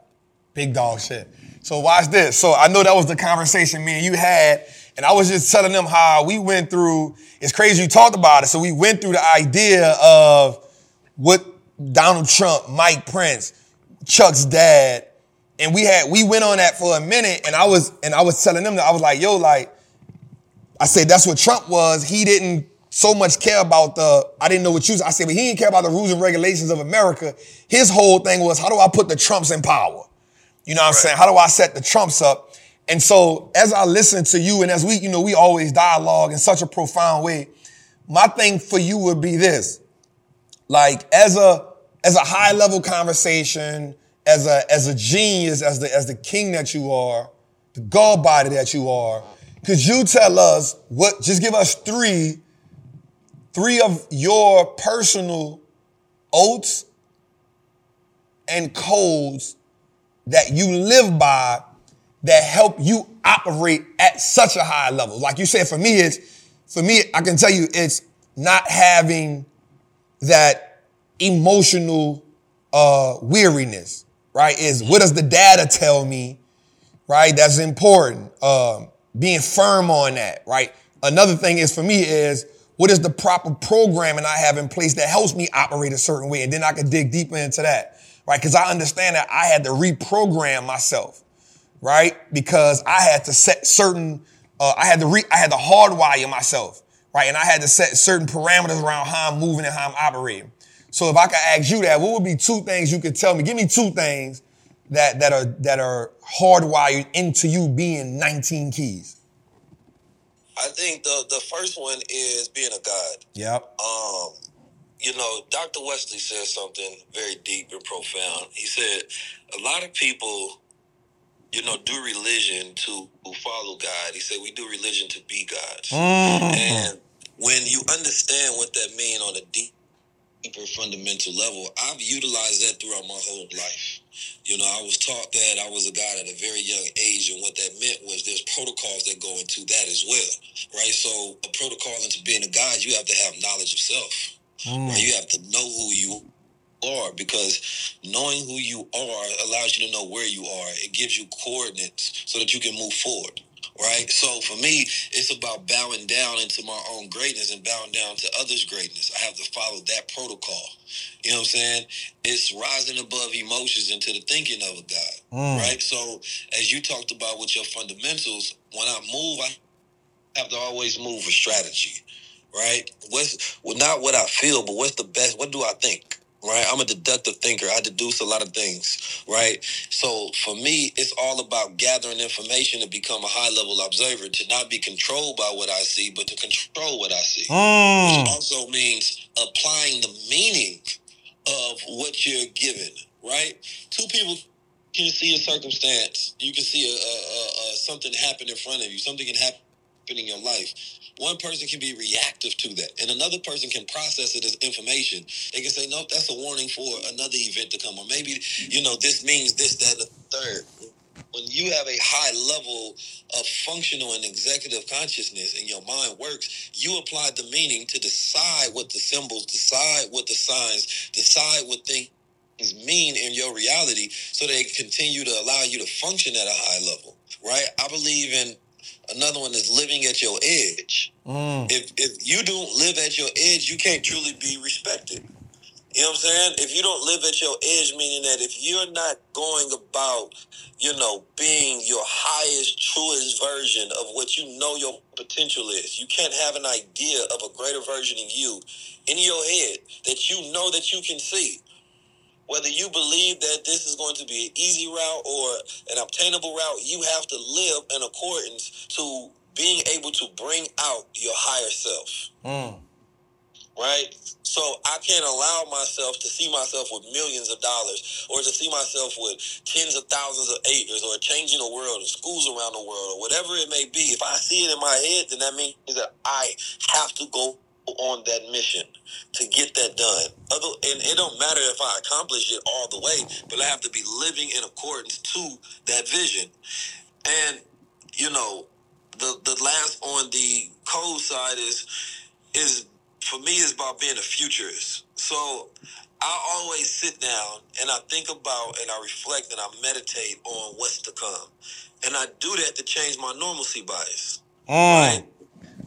big dog shit. So watch this. So I know that was the conversation me and you had, and I was just telling them how we went through. It's crazy you talked about it. So we went through the idea of what Donald Trump, Mike Prince, Chuck's dad, and we had we went on that for a minute, and I was and I was telling them that I was like, yo, like I said that's what Trump was. He didn't so much care about the, I didn't know what you, I said, but he didn't care about the rules and regulations of America. His whole thing was, how do I put the Trumps in power? You know what I'm saying? How do I set the Trumps up? And so as I listen to you and as we, you know, we always dialogue in such a profound way, my thing for you would be this. Like as a, as a high level conversation, as a, as a genius, as the, as the king that you are, the God body that you are, could you tell us what, just give us three, three of your personal oaths and codes that you live by that help you operate at such a high level. Like you said, for me, it's for me, I can tell you it's not having that emotional uh weariness, right? Is what does the data tell me, right? That's important. Um, being firm on that, right? Another thing is for me is what is the proper programming I have in place that helps me operate a certain way? And then I can dig deeper into that, right? Because I understand that I had to reprogram myself, right? Because I had to set certain, uh, I had to re, I had to hardwire myself, right? And I had to set certain parameters around how I'm moving and how I'm operating. So if I could ask you that, what would be two things you could tell me? Give me two things that that are that are hardwired into you being 19 keys. I think the the first one is being a god. Yep. Um, you know, Dr. Wesley said something very deep and profound. He said a lot of people, you know, do religion to follow God. He said we do religion to be gods. And when you understand what that means on a deep, deeper fundamental level, I've utilized that throughout my whole life. You know, I was taught that I was a God at a very young age, and what that meant was there's protocols that go into that as well, right? So, a protocol into being a God, you have to have knowledge of self, right? Hmm. You have to know who you are because knowing who you are allows you to know where you are. It gives you coordinates so that you can move forward. Right. So for me, it's about bowing down into my own greatness and bowing down to others' greatness. I have to follow that protocol. You know what I'm saying? It's rising above emotions into the thinking of a God. Mm. Right. So as you talked about with your fundamentals, when I move, I have to always move with strategy. Right. What's well not what I feel, but what's the best what do I think? Right. I'm a deductive thinker. I deduce a lot of things. Right. So for me, it's all about gathering information to become a high level observer, to not be controlled by what I see, but to control what I see. Which mm. also means applying the meaning of what you're given, right? Two people can see a circumstance. You can see a, a, a, a something happen in front of you. Something can happen in your life. One person can be reactive to that, and another person can process it as information. They can say, "Nope, that's a warning for another event to come," or maybe you know this means this, that, and the third. When you have a high level of functional and executive consciousness and your mind works, you apply the meaning to decide what the symbols, decide what the signs, decide what things mean in your reality so they continue to allow you to function at a high level, right? I believe in another one is living at your edge. Mm. If if you don't live at your edge, you can't truly be respected. You know what I'm saying? If you don't live at your edge, meaning that if you're not going about, you know, being your highest, truest version of what you know your potential is, you can't have an idea of a greater version of you in your head that you know that you can see whether you believe that this is going to be an easy route or an obtainable route, you have to live in accordance to being able to bring out your higher self. Mm. Right? So I can't allow myself to see myself with millions of dollars or to see myself with tens of thousands of acres or changing the world or schools around the world or whatever it may be. If I see it in my head, then that means that I have to go on that mission to get that done. Other and it don't matter if I accomplish it all the way, but I have to be living in accordance to that vision. And you know, the the last on the code side is is for me is about being a futurist. So I always sit down and I think about and I reflect and I meditate on what's to come. And I do that to change my normalcy bias. Mm. Right?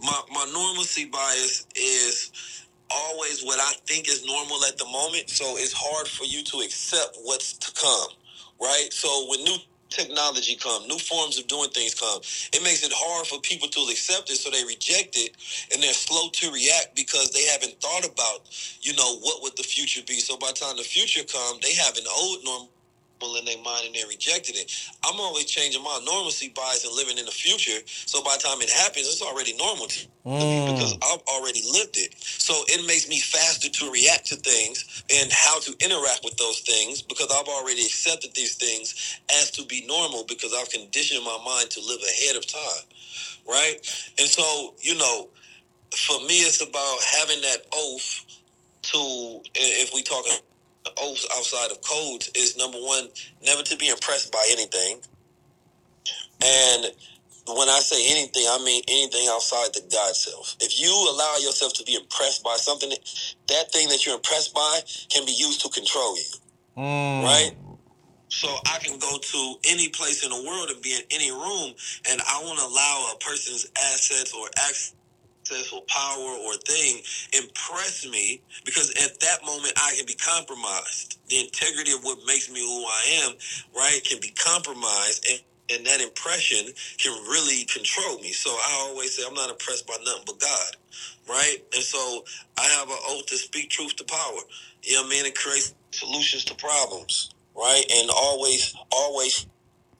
My my normalcy bias is always what I think is normal at the moment. So it's hard for you to accept what's to come. Right? So when new technology come, new forms of doing things come, it makes it hard for people to accept it, so they reject it, and they're slow to react because they haven't thought about, you know, what would the future be. So by the time the future come, they have an old normal in their mind and they rejected it. I'm always changing my normalcy bias and living in the future. So by the time it happens, it's already normal to me mm. because I've already lived it. So it makes me faster to react to things and how to interact with those things because I've already accepted these things as to be normal because I've conditioned my mind to live ahead of time. Right? And so, you know, for me, it's about having that oath to, if we talk oaths outside of codes is number one, never to be impressed by anything. And when I say anything, I mean anything outside the God self. If you allow yourself to be impressed by something, that thing that you're impressed by can be used to control you. Mm. Right? So I can go to any place in the world and be in any room, and I won't allow a person's assets or access or power or thing impress me because at that moment I can be compromised. The integrity of what makes me who I am, right, can be compromised and and that impression can really control me. So I always say I'm not impressed by nothing but God, right? And so I have an oath to speak truth to power. You know what I mean? And create solutions to problems, right? And always, always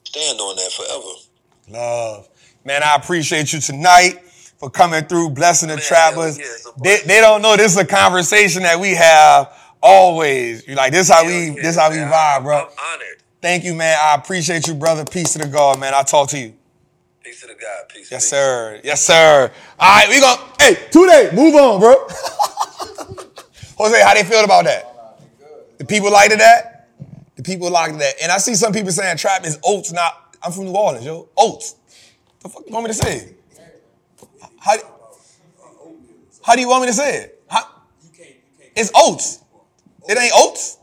stand on that forever. Love. Man, I appreciate you tonight for coming through, blessing the Man, travelers. yeah, they, they don't know this is a conversation that we have always. You like this how we yeah, this how we man. vibe, bro. I'm honored. Thank you, man. I appreciate you, brother. Peace to the God, man. I'll talk to you. Peace to the God. Peace. Yes, peace. sir. Yes, sir. All right, we gonna hey, two days. Move on, bro. [laughs] Jose, how they feel about that? The people liked that? The people liked that. And I see some people saying trap is oats, not I'm from New Orleans, yo. Oats. The fuck you want me to say? How, how do you want me to say it? How, it's oats. It ain't oats.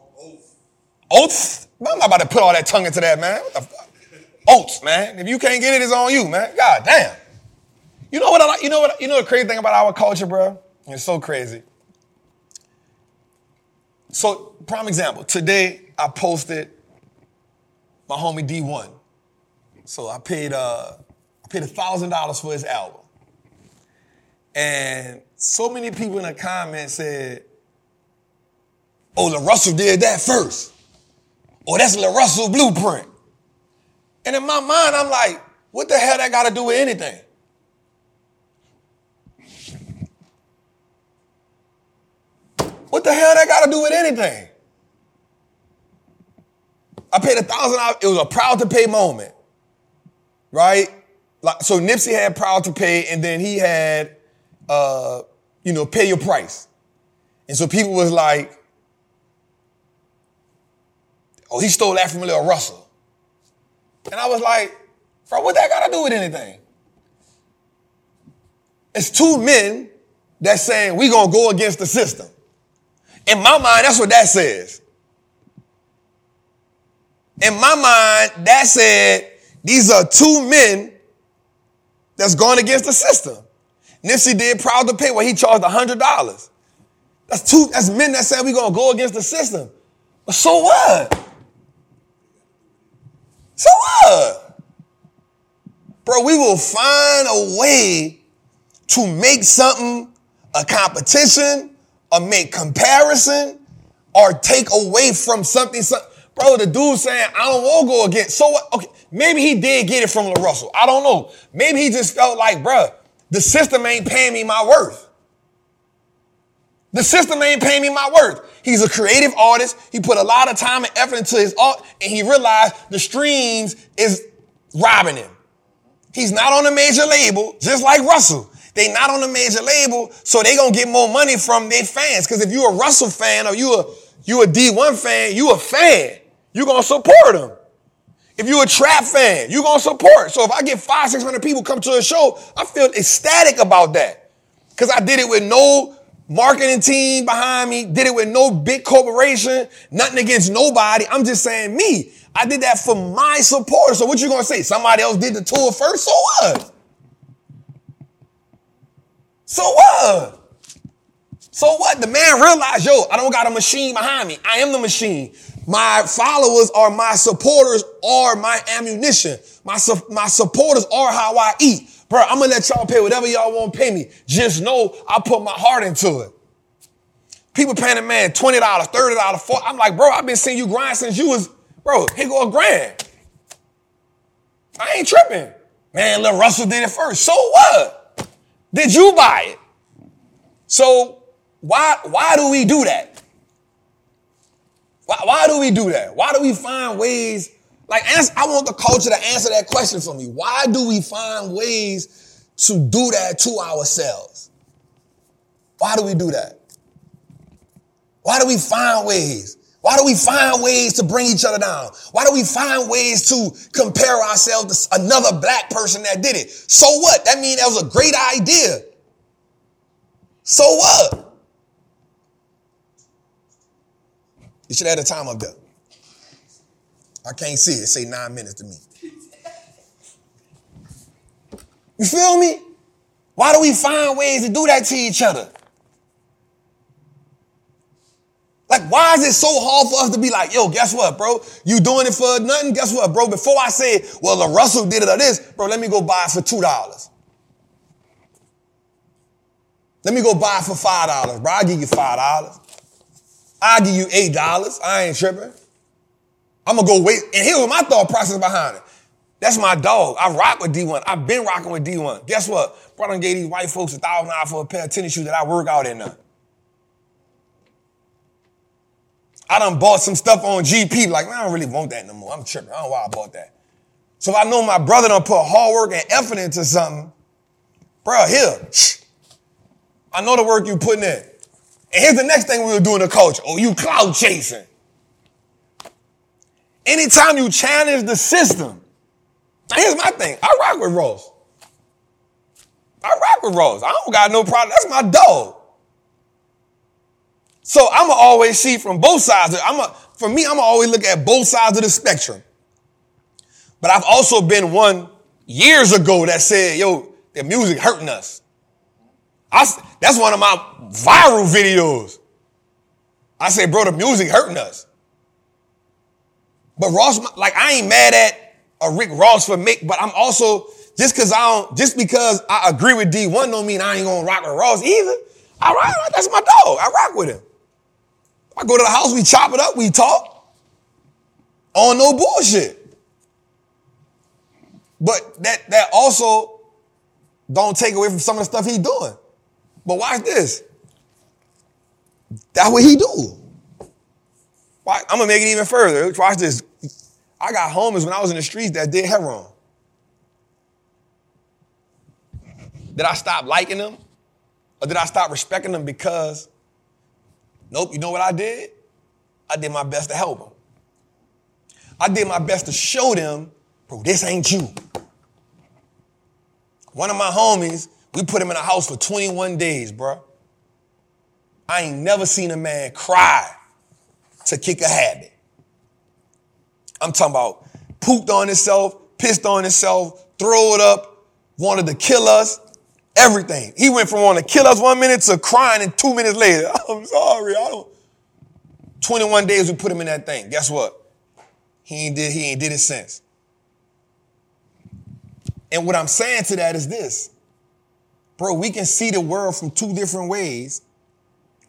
Oats? I'm not about to put all that tongue into that, man. What the fuck? Oats, man. If you can't get it, it's on you, man. God damn. You know what I? You know what? You know the crazy thing about our culture, bro? It's so crazy. So, prime example. Today, I posted my homie D1. So I paid uh I paid a thousand dollars for his album. And so many people in the comments said, Oh, LaRussell did that first. Oh, that's LaRussell blueprint. And in my mind, I'm like, what the hell that got to do with anything? What the hell that got to do with anything? I paid a thousand dollars. It was a proud to pay moment, right? Like so, Nipsey had proud to pay, and then he had, uh, you know, pay your price. And so people was like, "Oh, he stole that from Lil Russell," and I was like, "Bro, what that got to do with anything?" It's two men that's saying we gonna go against the system. In my mind, that's what that says. In my mind, that said these are two men that's going against the system. Nipsey did proud to pay what he charged hundred dollars. That's two. That's men that said we gonna go against the system. But so what? So what? Bro, we will find a way to make something a competition or make comparison or take away from something. some- Bro, the dude saying, I don't want to go against. So what? Okay, maybe he did get it from LaRussell. I don't know. Maybe he just felt like, bruh, the system ain't paying me my worth. The system ain't paying me my worth. He's a creative artist. He put a lot of time and effort into his art, and he realized the streams is robbing him. He's not on a major label, just like Russell. They not on a major label, so they gonna get more money from their fans. Cause if you a Russell fan or you a you a D1 fan, you a fan. You gonna support him. If you're a trap fan, you're gonna support. So if I get five, six hundred people come to a show, I feel ecstatic about that. Cause I did it with no marketing team behind me, did it with no big corporation, nothing against nobody. I'm just saying me. I did that for my supporters. So what you gonna say? Somebody else did the tour first? So what? So what? So what? The man realized, yo, I don't got a machine behind me. I am the machine. My followers are my supporters are my ammunition. My, su- my supporters are how I eat. Bro, I'm gonna let y'all pay whatever y'all want to pay me. Just know I put my heart into it. People paying a man $20, $30, $40. I'm like, bro, I've been seeing you grind since you was, bro, here go a grand. I ain't tripping. Man, Lil Russell did it first. So what? Did you buy it? So why why do we do that? Why, why do we do that? Why do we find ways? Like, I want the culture to answer that question for me. Why do we find ways to do that to ourselves? Why do we do that? Why do we find ways? Why do we find ways to bring each other down? Why do we find ways to compare ourselves to another black person that did it? So what? That means that was a great idea. So what? You should have the time up there. I can't see it. Say nine minutes to me. You feel me? Why do we find ways to do that to each other? Like, why is it so hard for us to be like, yo, guess what, bro? You doing it for nothing? Guess what, bro? Before I say, well, the Russell did it or this, bro, let me go buy it for $2. Let me go buy it for $5, bro. I'll give you $5. I'll give you $8. I ain't tripping. I'm gonna go wait. And here's my thought process behind it. That's my dog. I rock with D1. I've been rocking with D1. Guess what? Bro, I gave these white folks a thousand dollars for a pair of tennis shoes that I work out in now. I done bought some stuff on GP. Like, man, I don't really want that no more. I'm tripping. I don't know why I bought that. So if I know my brother done put hard work and effort into something, bro, here. [sniffs] I know the work you putting in. And here's the next thing we were doing the culture. Oh, you cloud chasing. Anytime you challenge the system, here's my thing. I rock with Ross. I rock with Ross. I don't got no problem. That's my dog. So I'm gonna always see from both sides. I'm a, for me, I'm gonna always look at both sides of the spectrum. But I've also been one years ago that said, "Yo, the music hurting us." I, that's one of my viral videos. I said, "Bro, the music hurting us." But Ross, like, I ain't mad at a Rick Ross for make, but I'm also just because I don't, just because I agree with D1 don't mean I ain't gonna rock with Ross either. I rock, that's my dog. I rock with him. I go to the house, we chop it up, we talk. On no bullshit. But that that also don't take away from some of the stuff he doing. But watch this. That's what he do. I'm gonna make it even further. Watch this. I got homies when I was in the streets that did heroin. Did I stop liking them? Or did I stop respecting them because Nope, you know what I did? I did my best to help them. I did my best to show them, bro, this ain't you. One of my homies, we put him in a house for 21 days, bro. I ain't never seen a man cry to kick a habit. I'm talking about pooped on himself, pissed on himself, throw it up, wanted to kill us, Everything. He went from wanting to kill us one minute to crying and two minutes later. [laughs] I'm sorry, I don't. 21 days we put him in that thing. Guess what? He ain't did, he ain't did it since. And what I'm saying to that is this. Bro, we can see the world from two different ways.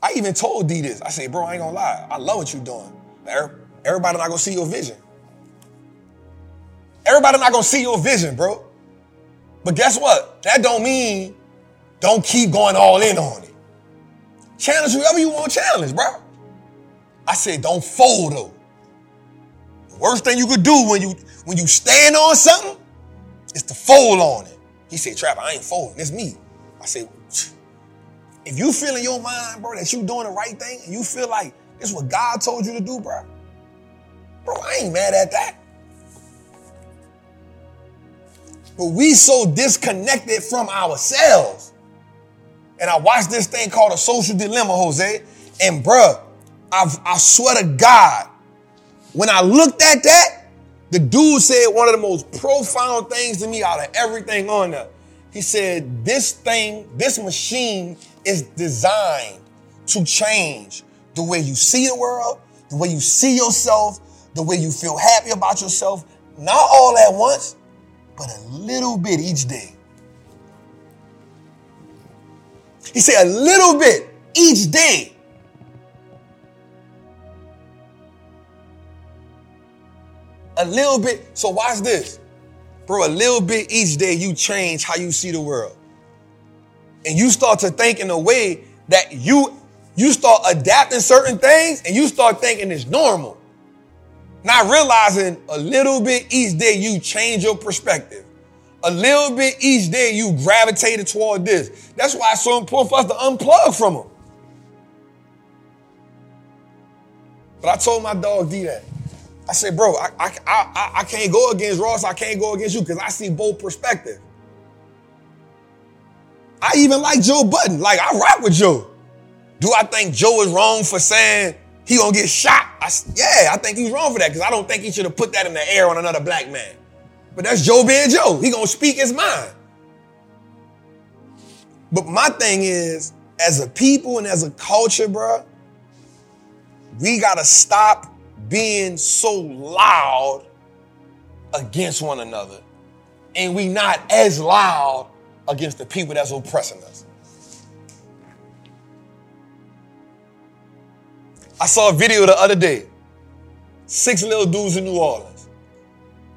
I even told D this. I said, bro, I ain't gonna lie. I love what you're doing. Everybody not gonna see your vision. Everybody not gonna see your vision, bro. But guess what? That don't mean don't keep going all in on it. Challenge whoever you want to challenge, bro. I said, don't fold though. The worst thing you could do when you when you stand on something is to fold on it. He said, Trap, I ain't folding. It's me. I if you feel in your mind, bro, that you doing the right thing, and you feel like is what God told you to do, bro, bro, I ain't mad at that. But we so disconnected from ourselves. And I watched this thing called a social dilemma, Jose. And bruh, I've, I swear to God, when I looked at that, the dude said one of the most profound things to me out of everything on there. He said, This thing, this machine is designed to change the way you see the world, the way you see yourself, the way you feel happy about yourself, not all at once, but a little bit each day. He said, a little bit each day. A little bit. So watch this. Bro, a little bit each day you change how you see the world. And you start to think in a way that you you start adapting certain things and you start thinking it's normal. Not realizing a little bit each day you change your perspective. A little bit each day you gravitated toward this. That's why it's so important for us to unplug from them. But I told my dog D that. I said, bro, I, I, I, I can't go against Ross. I can't go against you because I see both perspectives. I even like Joe Budden. Like, I rock with Joe. Do I think Joe is wrong for saying he gonna get shot? I, yeah, I think he's wrong for that because I don't think he should have put that in the air on another black man. But that's Joe being Joe. He gonna speak his mind. But my thing is, as a people and as a culture, bro, we gotta stop being so loud against one another. And we not as loud against the people that's oppressing us. I saw a video the other day. Six little dudes in New Orleans.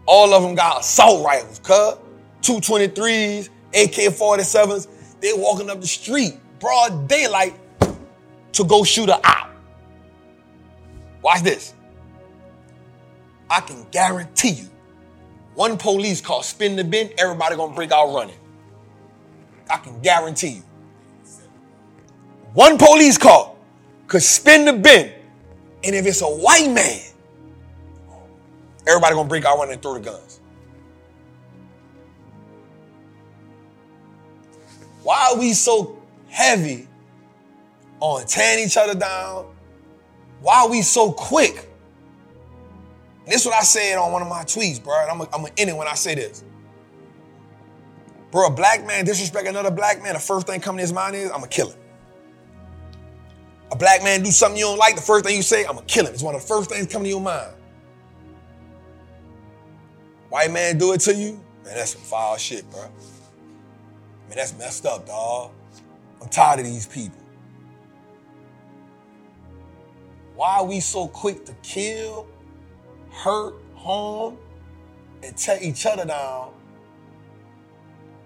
All of them got assault rifles, cuz. 223s, AK-47s. They walking up the street, broad daylight, to go shoot a op. Watch this. I can guarantee you, one police car spin the bin, everybody gonna break out running. I can guarantee you. One police car could spin the bin, and if it's a white man, everybody gonna break out running and throw the guns. Why are we so heavy on tearing each other down? Why are we so quick? This is what I said on one of my tweets, bro. I'm gonna end it when I say this. Bro, a black man disrespect another black man, the first thing coming to his mind is, I'm gonna kill him. A black man do something you don't like, the first thing you say, I'm gonna kill him. It's one of the first things coming to your mind. White man do it to you, man, that's some foul shit, bro. Man, that's messed up, dog. I'm tired of these people. Why are we so quick to kill, hurt, harm, and tear each other down,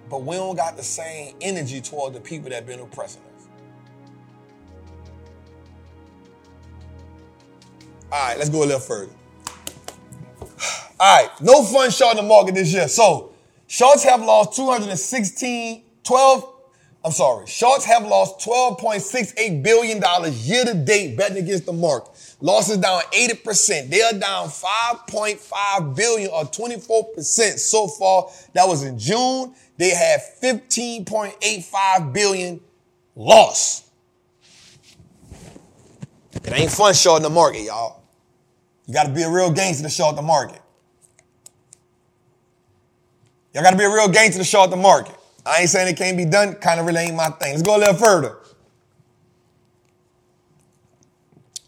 but we don't got the same energy toward the people that been oppressing us? All right, let's go a little further. All right, no fun short in the market this year. So, shorts have lost 216, 12, I'm sorry, shorts have lost $12.68 billion year to date betting against the market. Losses down 80%. They are down 5.5 billion or 24% so far. That was in June. They had 15.85 billion loss. It ain't fun shorting the market, y'all. You gotta be a real gangster to short the market. Y'all gotta be a real gangster to short the market. I ain't saying it can't be done, kind of really ain't my thing. Let's go a little further.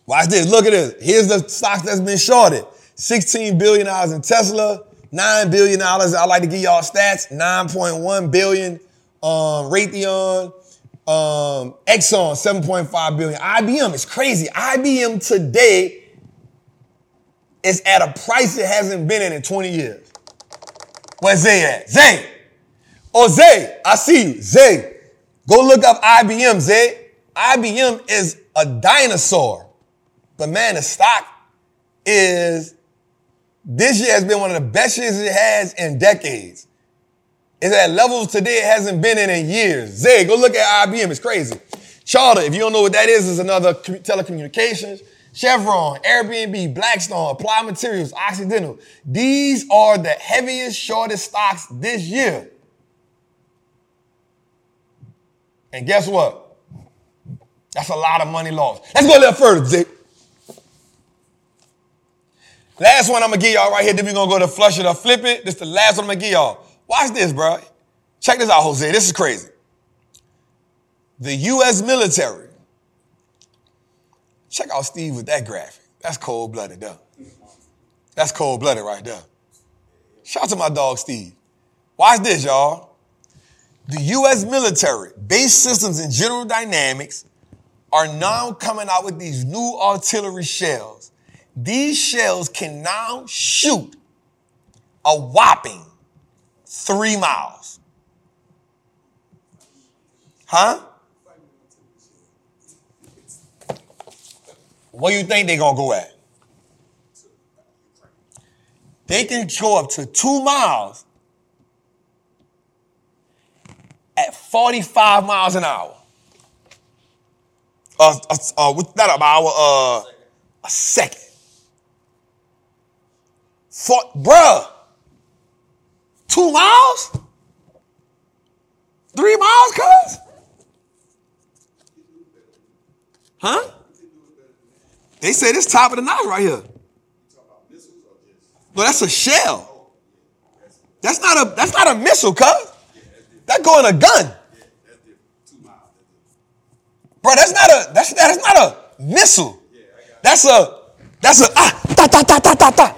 Watch this. Look at this. Here's the stocks that's been shorted. $16 billion in Tesla, $9 billion. I like to give y'all stats. 9.1 billion. Um, Raytheon, um, Exxon, 7.5 billion. IBM is crazy. IBM today is at a price it hasn't been in in 20 years. Where's Zay at? Zay. Oh, Zay, I see you. Zay, go look up IBM, Zay. IBM is a dinosaur. But man, the stock is, this year has been one of the best years it has in decades. It's at levels today it hasn't been in in years. Zay, go look at IBM. It's crazy. Charter, if you don't know what that is, is another telecommunications. Chevron, Airbnb, Blackstone, Applied Materials, Occidental. These are the heaviest, shortest stocks this year. And guess what? That's a lot of money lost. Let's go a little further, Zay. Last one I'm gonna give y'all right here. Then we're gonna go to flush it or flip it. This is the last one I'm gonna give y'all. Watch this, bro. Check this out, Jose. This is crazy. The U.S. military. Check out Steve with that graphic. That's cold blooded, though. That's cold blooded right there. Shout out to my dog Steve. Watch this, y'all. The U.S. military, BAE Systems and General Dynamics are now coming out with these new artillery shells these shells can now shoot a whopping three miles. Huh? What do you think they're gonna go at? They can go up to two miles at 45 miles an hour. Uh, uh, uh not an hour, uh, a second. For, bruh, two miles? Three miles, cuz? Huh? They say this top of the notch right here. No, that's a shell. That's not a that's not a missile, cuz. That go in a gun. Bro, that's not a that's that's not a missile. That's a that's a ah ta ta ta ta ta ta.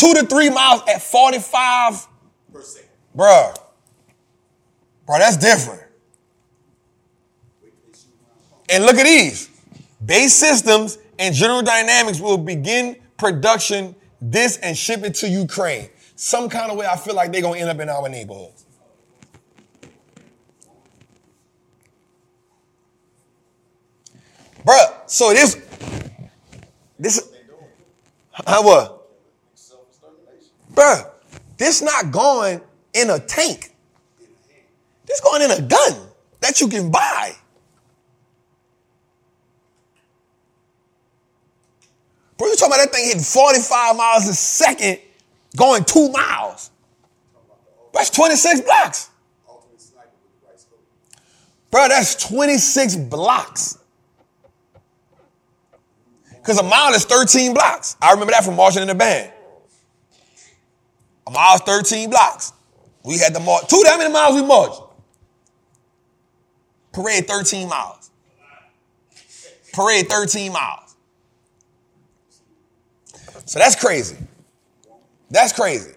Two to three miles at 45 Per Bruh. Bro, that's different. And look at these. BAE Systems and General Dynamics will begin production this and ship it to Ukraine. Some kind of way I feel like they're gonna end up in our neighborhoods. Bruh, so this this how what? Bruh, this not going in a tank. This going in a gun that you can buy. Bro, you talking about that thing hitting 45 miles a second, going two miles. That's 26 blocks. Bro, that's 26 blocks. Because a mile is 13 blocks. I remember that from marching in the band. A mile is 13 blocks. We had to march. Two, how many miles we marched? Parade 13 miles. Parade 13 miles. So that's crazy. That's crazy.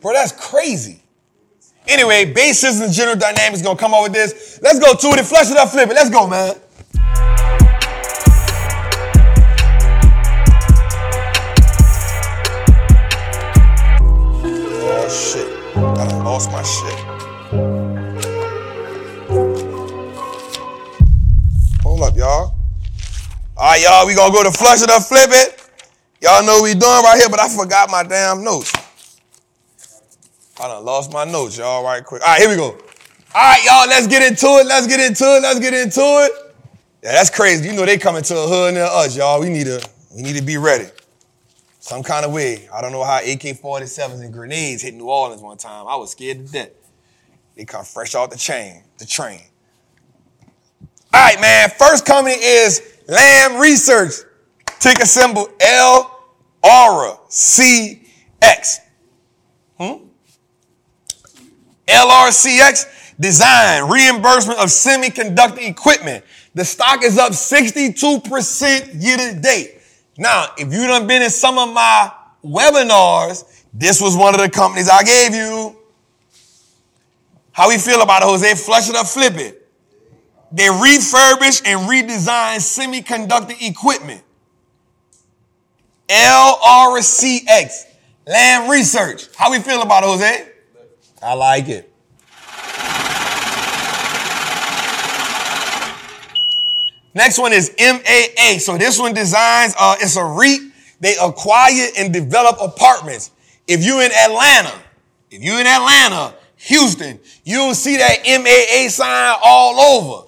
Bro, that's crazy. Anyway, BAE Systems General Dynamics gonna come up with this. Let's go to it and flush it up, flip it. Let's go, man. Shit. I lost my shit. Hold up, y'all. All right, y'all, we gonna go to flush it up, flip it. Y'all know we doing right here, but I forgot my damn notes. I done lost my notes, y'all, right quick. All right, here we go. All right, y'all, let's get into it. Let's get into it. Let's get into it. Yeah, that's crazy. You know they coming to a hood near us, y'all. We need to, we need to be ready. Some kind of way. I don't know how AK-47s and grenades hit New Orleans one time. I was scared to death. They come fresh off the chain, the train. All right, man. First company is Lam Research. Ticker symbol L R C X. Hmm? LRCX design reimbursement of semiconductor equipment. The stock is up 62% year to date. Now, if you done been in some of my webinars, this was one of the companies I gave you. How we feel about it, Jose? Flush it up, flip it. They refurbish and redesign semiconductor equipment. LRCX, Lam Research. How we feel about it, Jose? I like it. Next one is MAA. So this one designs, uh, it's a REIT. They acquire and develop apartments. If you're in Atlanta, if you're in Atlanta, Houston, you'll see that MAA sign all over.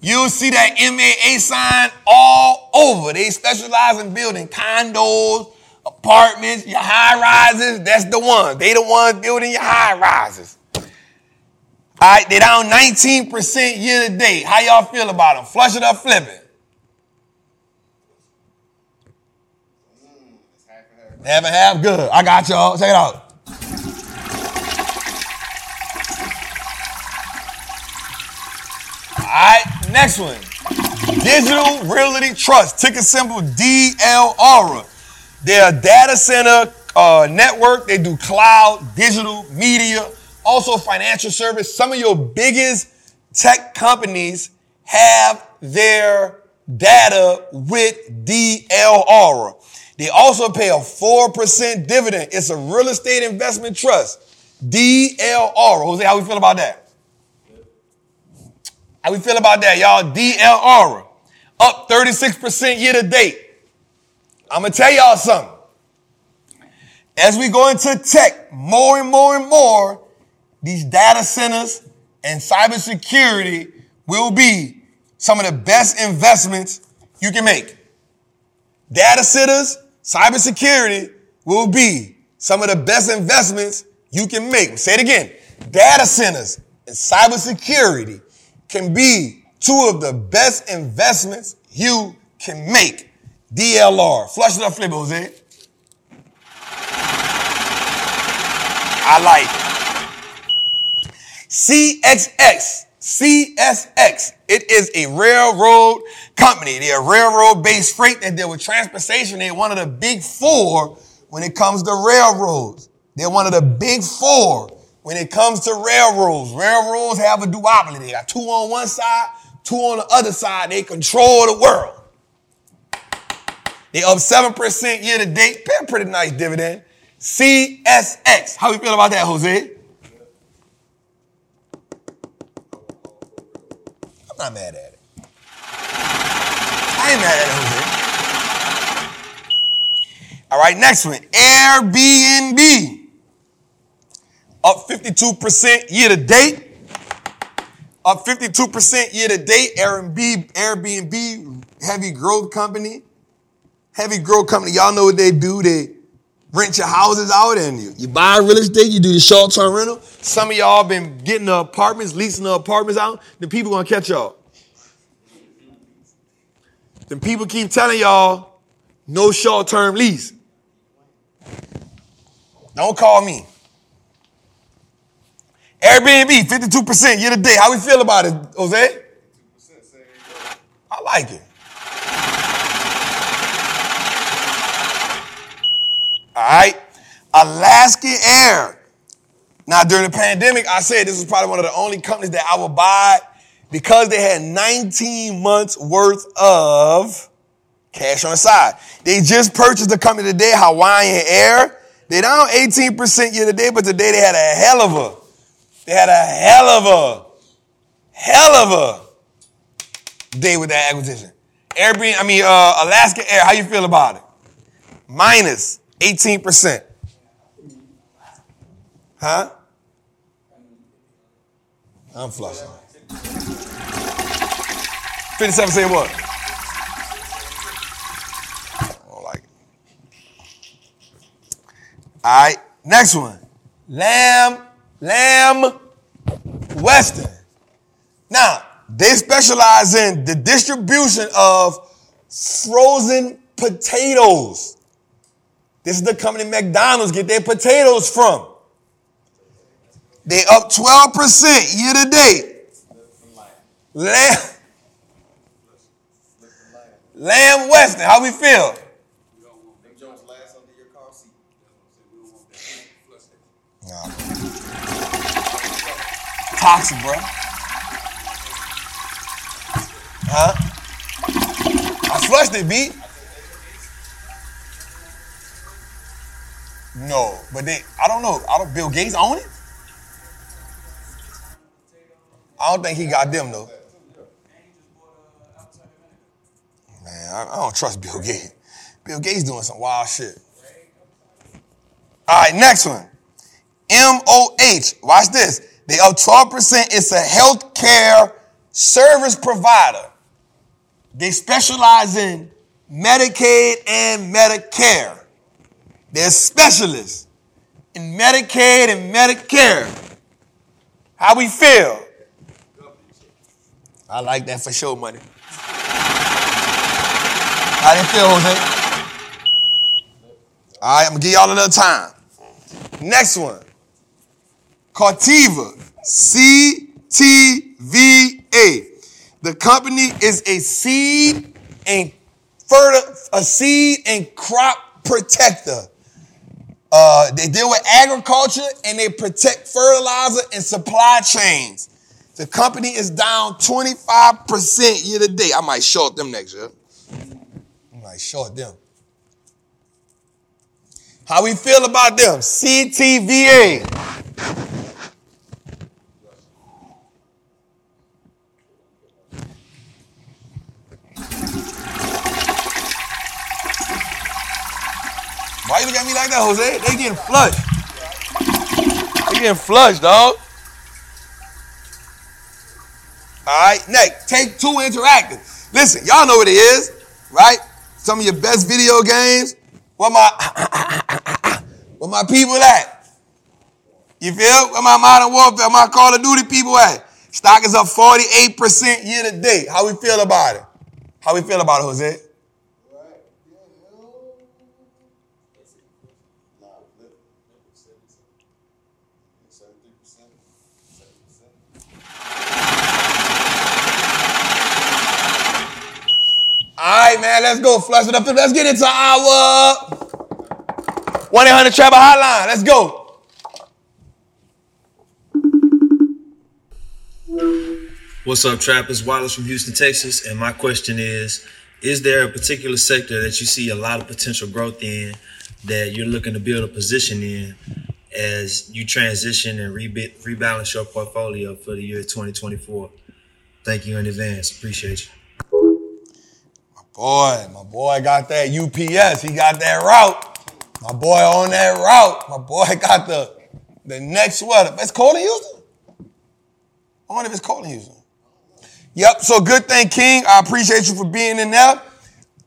You'll see that MAA sign all over. They specialize in building condos, apartments, your high rises. That's the ones. They the ones building your high rises. All right, they're down 19% year to date. How y'all feel about them? Flush it up, flip it. Half and half, good. I got y'all. Check it out. All right, next one. Digital Realty Trust, ticker symbol DLR. They're a data center uh, network. They do cloud, digital, media, also financial service. Some of your biggest tech companies have their data with DLR. They also pay a 4% dividend. It's a real estate investment trust. DLR. Jose, how we feel about that? How we feel about that, y'all? DLR. Up 36% year to date. I'm going to tell y'all something. As we go into tech, more and more and more, these data centers and cybersecurity will be some of the best investments you can make. Data centers, cybersecurity will be some of the best investments you can make. Say it again. Data centers and cybersecurity can be two of the best investments you can make. DLR. Flush it up, flip Jose. Eh? I like it. CXX. CSX. It is a railroad company. They're a railroad based freight that deal with transportation. They're one of the big four when it comes to railroads. They're one of the big four when it comes to railroads. Railroads have a duopoly. They got two on one side, two on the other side. They control the world. They up 7% year to date. Pay a pretty nice dividend. CSX. How you feel about that, Jose? I'm not mad at it. I ain't mad at it, Jose. All right, next one. Airbnb. Up 52% year to date. Up 52% year to date. Airbnb, Airbnb, heavy growth company. Heavy growth company. Y'all know what they do. They rent your houses out and you, you buy real estate, you do the short-term rental. Some of y'all been getting the apartments, leasing the apartments out. The people gonna catch y'all. Then people keep telling y'all no short-term lease. Don't call me. Airbnb, 52% year to date. How we feel about it, Jose? I like it. All right. Alaska Air. Now, during the pandemic, I said this was probably one of the only companies that I would buy because they had 19 months worth of cash on the side. They just purchased a company today, Hawaiian Air. They down 18% year to date, but today they had a hell of a, they had a hell of a, hell of a day with that acquisition. Airbnb, I mean, uh, Alaska Air, how you feel about it? Minus 18%. Huh? I'm flushing. 57 say what? I don't like it. All right, next one. Lamb, Lamb Weston. Now, they specialize in the distribution of frozen potatoes. This is the company McDonald's get their potatoes from. They up 12% year to date. Lamb, Lamb Weston, how we feel? Nah. Toxic, bro. Huh? I flushed it, B. No, but they, I don't know. I don't, Bill Gates own it? I don't think he got them though. Man, I, I don't trust Bill Gates. Bill Gates doing some wild shit. All right, next one. MOH. Watch this. They up 12%. It's a healthcare service provider. They specialize in Medicaid and Medicare. They're specialists in Medicaid and Medicare. How we feel? I like that for sure, money. How they feel, Jose? All right, I'm gonna give y'all another time. Next one. Corteva. C-T-V-A. The company is a seed and fertile, a seed and crop protector. Uh, they deal with agriculture and they protect fertilizer and supply chains. The company is down 25% year to date. I might short them next year. I might short them. How we feel about them? CTVA. Why you look at me like that, Jose? They getting flushed. They getting flushed, dog. All right, next, Take-Two Interactive. Listen, y'all know what it is, right? Some of your best video games. Where my [coughs] where my people at? You feel? Where my Modern Warfare, my Call of Duty people at? Stock is up 48% year to date. How we feel about it? How we feel about it, Jose? Right? Yeah, no. Nah, flip. Flip 73%. 73%. 70%. All right, man, let's go. Flush it up. Let's get into our 1 800 Trapper Hotline. Let's go. What's up, trappers? Wallace from Houston, Texas. And my question is Is there a particular sector that you see a lot of potential growth in that you're looking to build a position in as you transition and rebe- rebalance your portfolio for the year 2024? Thank you in advance. Appreciate you. Boy, my boy got that UPS. He got that route. My boy on that route. My boy [laughs] got the the next sweater. It's cold in Houston? I wonder if it's cold in Houston. Yep, so good thing, King. I appreciate you for being in there.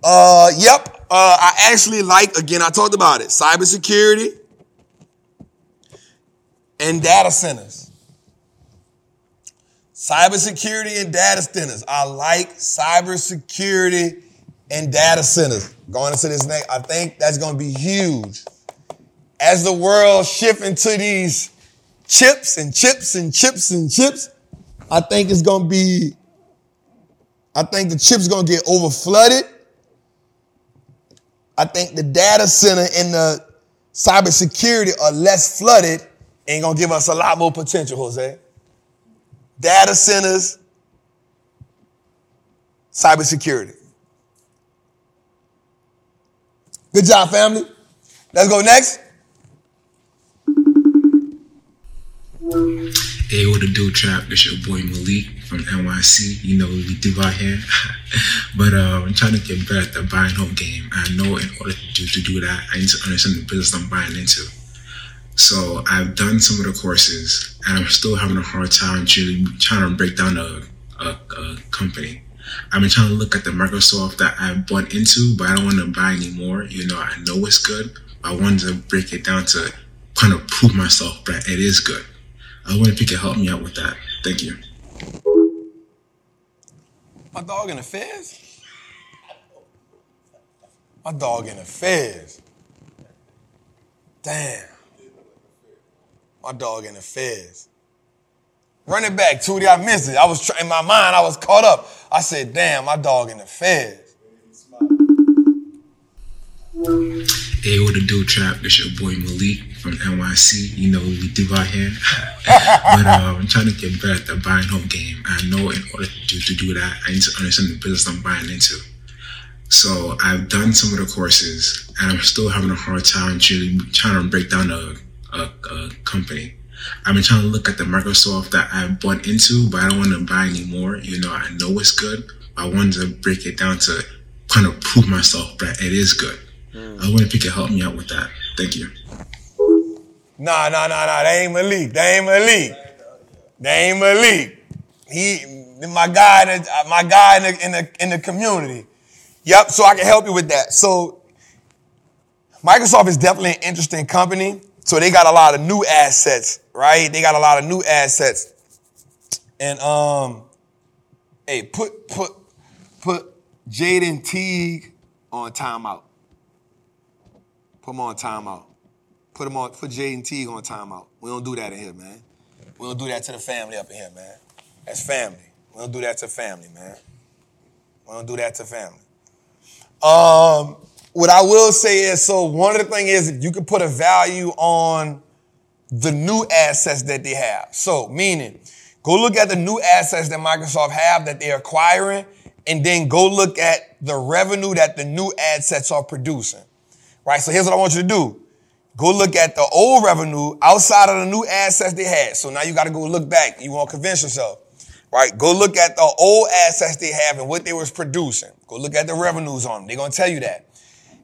Uh, yep, uh, I actually like, again, I talked about it, cybersecurity and data centers. Cybersecurity and data centers. I like cybersecurity and data centers. Going into this next, I think that's going to be huge. As the world shift into these chips and chips and chips and chips, I think it's going to be, I think the chips going to get over flooded. I think the data center and the cybersecurity are less flooded and going to give us a lot more potential, Jose data centers, cybersecurity. Good job, family. Let's go next. Hey, what to do, Trap? It's your boy Malik from NYC. You know what we do out here. [laughs] but uh, I'm trying to get better at the buy and hold game. I know in order to do, to do that, I need to understand the business I'm buying into. So I've done some of the courses, and I'm still having a hard time truly trying to break down a, a, a company. I've been trying to look at the Microsoft that I bought into, but I don't want to buy anymore. You know, I know it's good. I wanted to break it down to kind of prove myself that it is good. I wonder if you could help me out with that. Thank you. My dog in the feds? My dog in the feds. Damn. My dog in the feds. Run it back, Tootie. I missed it. I was try- in my mind. I was caught up. I said, "Damn, my dog in the feds." Hey, what to do, Trap? It's your boy Malik from NYC. You know what we do out here. [laughs] but uh, I'm trying to get better at the buy and hold game. I know in order to do, to do that, I need to understand the business I'm buying into. So I've done some of the courses, and I'm still having a hard time trying to break down a, a, a company. I've been trying to look at the Microsoft that I bought into, but I don't want to buy anymore. You know, I know it's good. I wanted to break it down to kind of prove myself that it is good. I wonder if you could help me out with that. Thank you. Nah, nah, nah, nah. They ain't Malik. They ain't Malik. They ain't Malik. He, my guy, my guy in the, in the in the community. Yep. So I can help you with that. So Microsoft is definitely an interesting company. So they got a lot of new assets, right? They got a lot of new assets. And um, hey, put put put Jaden Teague on timeout. Put him on timeout. Put him on. Put Jaden Teague on timeout. We don't do that in here, man. We don't do that to the family up in here, man. That's family. We don't do that to family, man. We don't do that to family. Um, what I will say is, so one of the things is you can put a value on the new assets that they have. So, meaning, go look at the new assets that Microsoft have that they're acquiring, and then go look at the revenue that the new assets are producing. Right? So here's what I want you to do. Go look at the old revenue outside of the new assets they had. So now you got to go look back. You want to convince yourself. Right? Go look at the old assets they have and what they was producing. Go look at the revenues on them. They're going to tell you that.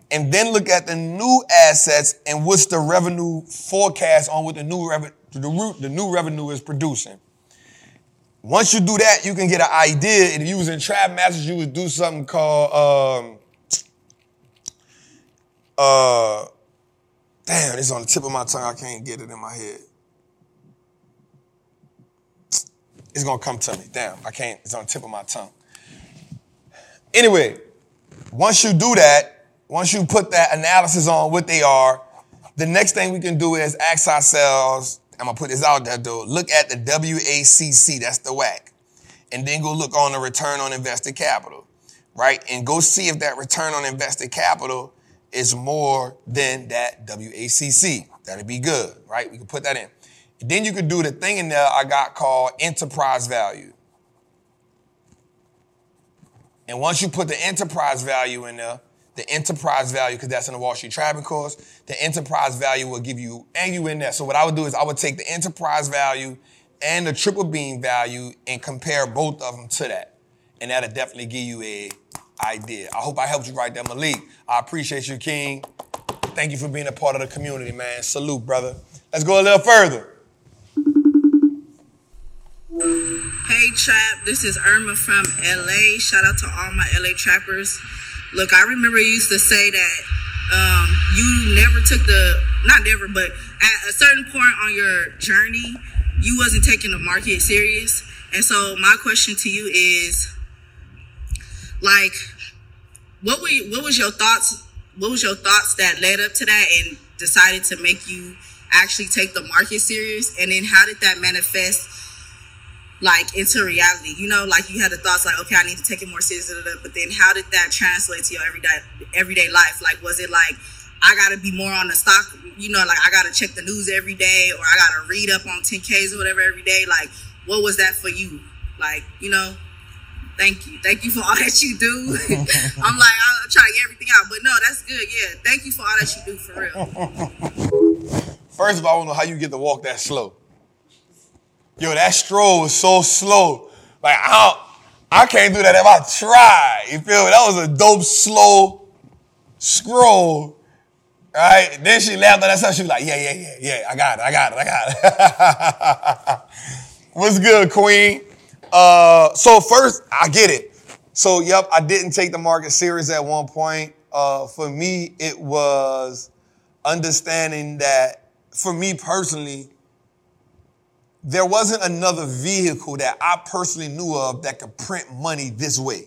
And then look at the new assets and what's the revenue forecast on what the new revenue, the, the new revenue is producing. Once you do that, you can get an idea. And if you was in Trap Masters, you would do something called um, uh, damn, it's on the tip of my tongue. I can't get it in my head. It's gonna come to me. Damn, I can't. It's on the tip of my tongue. Anyway, once you do that, once you put that analysis on what they are, the next thing we can do is ask ourselves, I'm gonna put this out there though, look at the WACC, that's the WAC, and then go look on the return on invested capital, right? And go see if that return on invested capital is more than that WACC. That'd be good, right? We can put that in. Then you could do the thing in there I got called enterprise value. And once you put the enterprise value in there, the enterprise value, because that's in the Wall Street Trapping course, the enterprise value will give you, and you in there. So what I would do is I would take the enterprise value and the triple beam value and compare both of them to that. And that'll definitely give you a idea. I hope I helped you right there, Malik. I appreciate you, King. Thank you for being a part of the community, man. Salute, brother. Let's go a little further. Hey Trap, this is Irma from LA. Shout out to all my LA trappers. Look, I remember you used to say that um, you never took the not never, but at a certain point on your journey, you wasn't taking the market serious. And so my question to you is like what were you, what was your thoughts what was your thoughts that led up to that and decided to make you actually take the market serious and then how did that manifest like into reality. You know like you had the thoughts like okay i need to take it more seriously but then how did that translate to your everyday everyday life? Like was it like i gotta be more on the stock you know like i gotta check the news every day or i gotta read up on 10ks or whatever every day? Like what was that for you? Like you know thank you. Thank you for all [laughs] that you do. [laughs] I'm like i'll try to get everything out. But no that's good. Yeah. Thank you for all that you do for real. [laughs] First of all, I don't know how you get to walk that slow. Yo, that stroll was so slow. Like, I, I can't do that if I try. You feel me? That was a dope, slow scroll. Right? Then she laughed at stuff. She was like, yeah, yeah, yeah, yeah. I got it. I got it. I got it. [laughs] What's good, Queen? Uh, so first, I get it. So, yep, I didn't take the market serious at one point. Uh, for me, it was understanding that for me personally, there wasn't another vehicle that I personally knew of that could print money this way.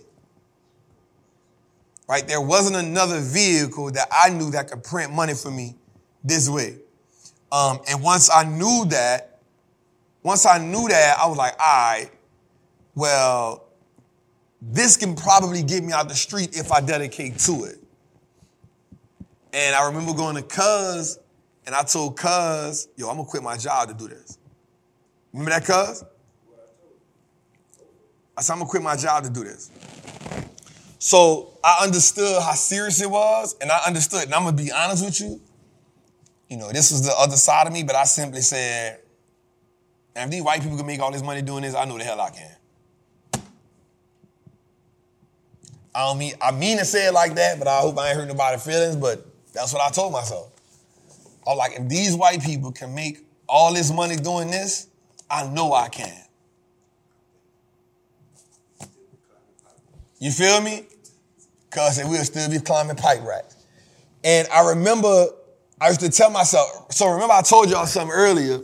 Right? There wasn't another vehicle that I knew that could print money for me this way. Um, and once I knew that, once I knew that, I was like, all right, well, this can probably get me out the street if I dedicate to it. And I remember going to Cuz and I told Cuz, yo, I'm gonna quit my job to do this. Remember that, Cuz? I said, I'm gonna quit my job to do this. So I understood how serious it was, and I understood, and I'm gonna be honest with you. You know, this was the other side of me, but I simply said, if these white people can make all this money doing this, I know the hell I can. I don't mean I mean to say it like that, but I hope I ain't hurt nobody's feelings, but that's what I told myself. I was like, if these white people can make all this money doing this, I know I can. You feel me? Cause we'll still be climbing pipe racks. And I remember I used to tell myself, so remember I told y'all something earlier,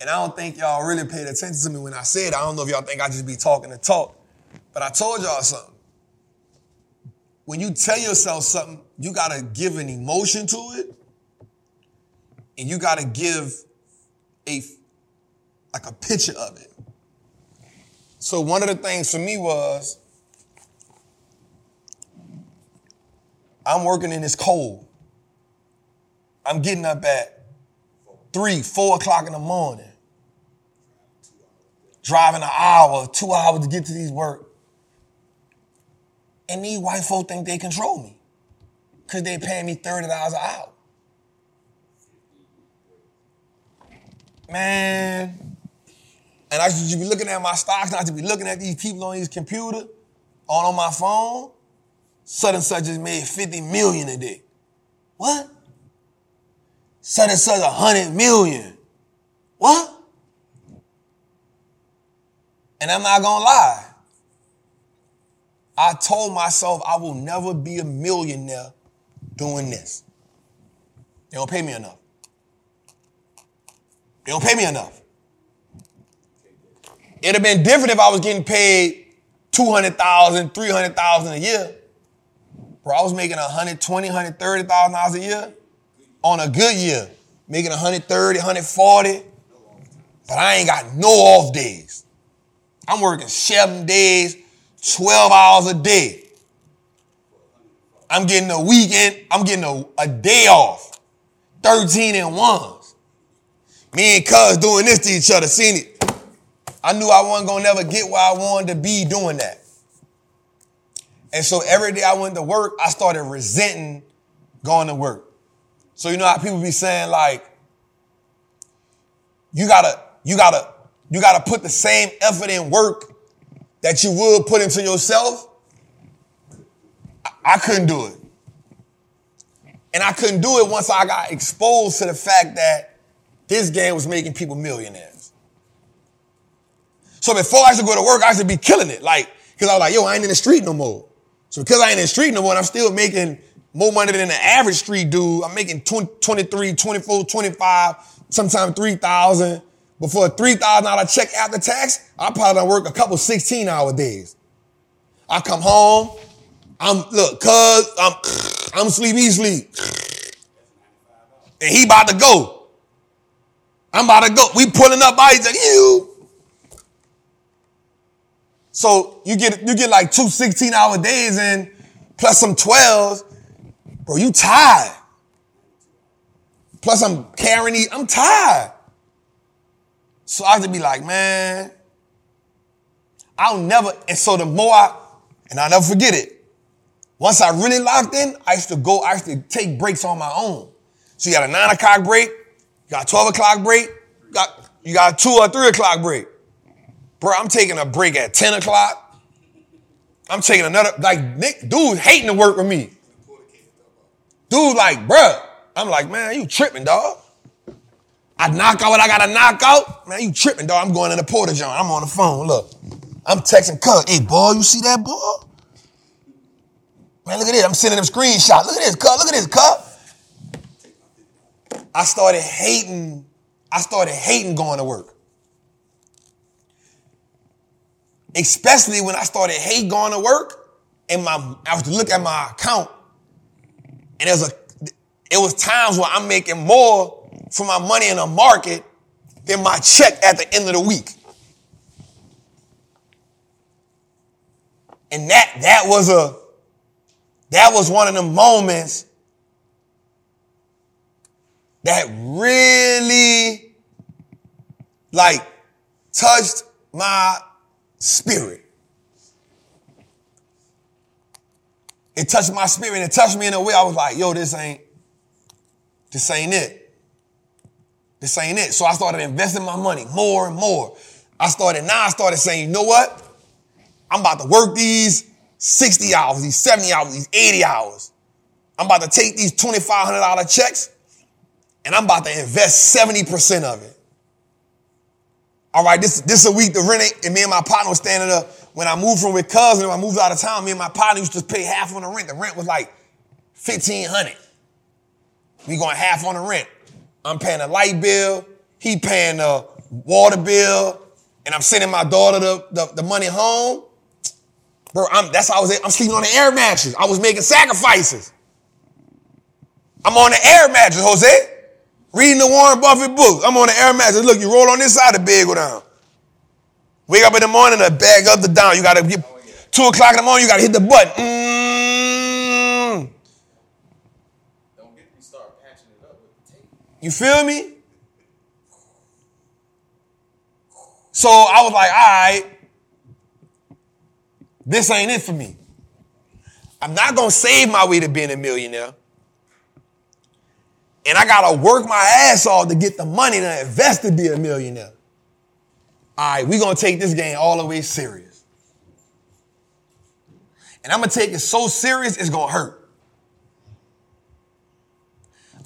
and I don't think y'all really paid attention to me when I said. I don't know if y'all think I just be talking to talk, but I told y'all something. When you tell yourself something, you gotta give an emotion to it and you got to give a like a picture of it. So one of the things for me was I'm working in this cold. I'm getting up at three, four o'clock in the morning, driving an hour, two hours to get to these work. And these white folk think they control me because they paying me $30 an hour. Man. And I should be looking at my stocks, not to be looking at these people on these computer, all on my phone. Such and such just made 50 million a day. What? Such and such 100 million. What? And I'm not gonna lie. I told myself I will never be a millionaire doing this. They don't pay me enough. They don't pay me enough. It'd have been different if I was getting paid 200,000, 300,000 a year. Bro, I was making 120, 130,000 dollars a year on a good year, making 130, 140. But I ain't got no off days. I'm working seven days, 12 hours a day. I'm getting a weekend, I'm getting a, a day off. 13 and ones. Me and cuz doing this to each other, seen it. I knew I wasn't gonna never get where I wanted to be doing that. And so every day I went to work, I started resenting going to work. So you know how people be saying like, you gotta, you gotta, you gotta put the same effort in work that you would put into yourself. I, I couldn't do it. And I couldn't do it once I got exposed to the fact that this game was making people millionaires. So before I used to go to work, I used to be killing it. Like, cause I was like, yo, I ain't in the street no more. So because I ain't in the street no more, and I'm still making more money than the average street dude. I'm making 20, 23, 24, 25, sometimes 3,000. But for a $3,000 check after tax, I probably don't work a couple 16 hour days. I come home, I'm, look, cuz, I'm, [sniffs] I'm sleep, sleep. And he about to go. I'm about to go. We pulling up, I like, you. So you get, you get like two 16 hour days in, plus some 12s. Bro, you tired. Plus I'm carrying these, I'm tired. So I have to be like, man, I'll never, and so the more I, and I'll never forget it. Once I really locked in, I used to go, I used to take breaks on my own. So you got a nine o'clock break, you got a 12 o'clock break, you got, you got a two or three o'clock break. Bro, I'm taking a break at 10 o'clock. I'm taking another, like, Nick, dude hating to work with me. Dude, like, bruh. I'm like, man, you tripping, dog. I knock out what I gotta knock out. Man, you tripping, dog. I'm going in the porta john. I'm on the phone. Look. I'm texting Cuz. Hey, boy, you see that boy? Man, look at this. I'm sending him screenshots. Look at this, Cuz. Look at this, Cuz. I started hating. I started hating going to work. Especially when I started hate going to work, and my I was to look at my account, and was a it was times where I'm making more for my money in the market than my check at the end of the week. And that that was a that was one of the moments that really like touched my spirit. It touched my spirit. It touched me in a way I was like, yo, this ain't, this ain't it. This ain't it. So I started investing my money more and more. I started, now I started saying, you know what? I'm about to work these 60 hours, these 70 hours, these 80 hours. I'm about to take these $2,500 checks and I'm about to invest 70% of it. All right, this, this a week the rent and me and my partner was standing up. When I moved from with cousin, when I moved out of town, me and my partner used to pay half on the rent. The rent was like 1500 We going half on the rent. I'm paying a light bill, he paying the water bill, and I'm sending my daughter the, the, the money home. Bro, I'm, that's how I was, I'm sleeping on the air mattress. I was making sacrifices. I'm on the air mattress, Jose. Reading the Warren Buffett book. I'm on the air mattress. Look, you roll on this side, the bed go down. Wake up in the morning, the bag up the down. You gotta get two o'clock in the morning, you gotta hit the button. Mm. Don't get me start patching it up with the tape. You feel me? So I was like, all right, this ain't it for me. I'm not gonna save my way to being a millionaire. And I gotta work my ass off to get the money to invest to be a millionaire. All right, we're gonna take this game all the way serious. And I'm gonna take it so serious, it's gonna hurt.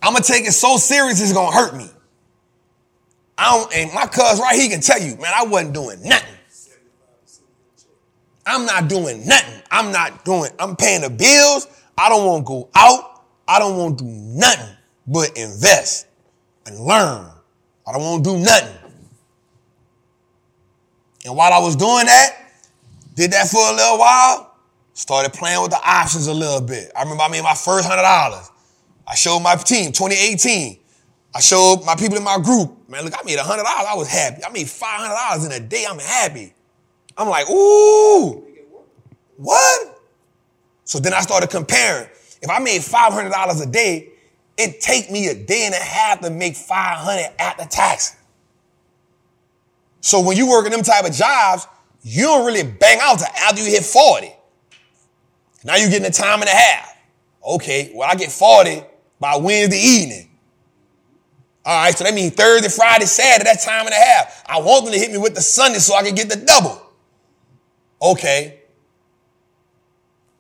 I'm gonna take it so serious, it's gonna hurt me. I don't, and my cuz right, here can tell you, man, I wasn't doing nothing. I'm not doing nothing. I'm not doing, I'm paying the bills. I don't want to go out. I don't want to do nothing but invest and learn. I don't want to do nothing. And while I was doing that, did that for a little while, started playing with the options a little bit. I remember I made my first hundred dollars. I showed my team 2018. I showed my people in my group, man, look, I made hundred dollars. I was happy. I made five hundred dollars in a day. I'm happy. I'm like, ooh, what? So then I started comparing. If I made five hundred dollars a day, it take me a day and a half to make five hundred after tax. So when you working them type of jobs, you don't really bang out to after you hit 40. Now you're getting a time and a half. Okay, well, I get 40 by Wednesday evening. All right, so that means Thursday, Friday, Saturday, that time and a half. I want them to hit me with the Sunday so I can get the double. Okay.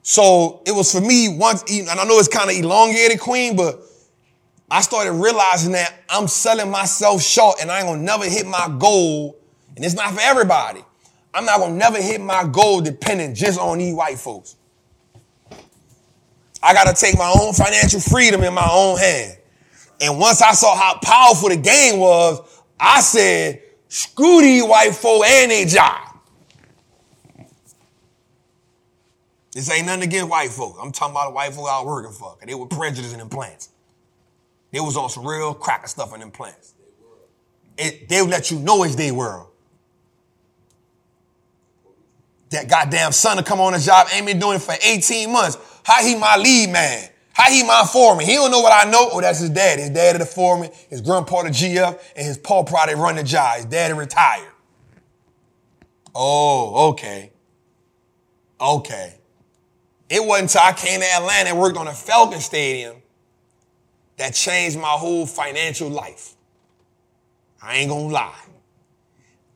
So it was for me once, and I know it's kind of elongated, Queen, but I started realizing that I'm selling myself short and I ain't gonna never hit my goal. And it's not for everybody. I'm not gonna never hit my goal depending just on these white folks. I gotta take my own financial freedom in my own hand. And once I saw how powerful the game was, I said, screw these white folk and their job. This ain't nothing against white folk. I'm talking about the white folk I was working for. They were prejudicing and plants. They was on some real cracker stuff in them plants. It, they let you know it's their world. That goddamn son to come on the job, ain't been doing it for 18 months. How he my lead man? How he my foreman? He don't know what I know. Oh, that's his dad. His dad is the foreman, his grandpa the GF, and his paw probably run the job. His daddy retired. Oh, okay. Okay. It wasn't until I came to Atlanta and worked on a Falcon Stadium that changed my whole financial life. I ain't gonna lie.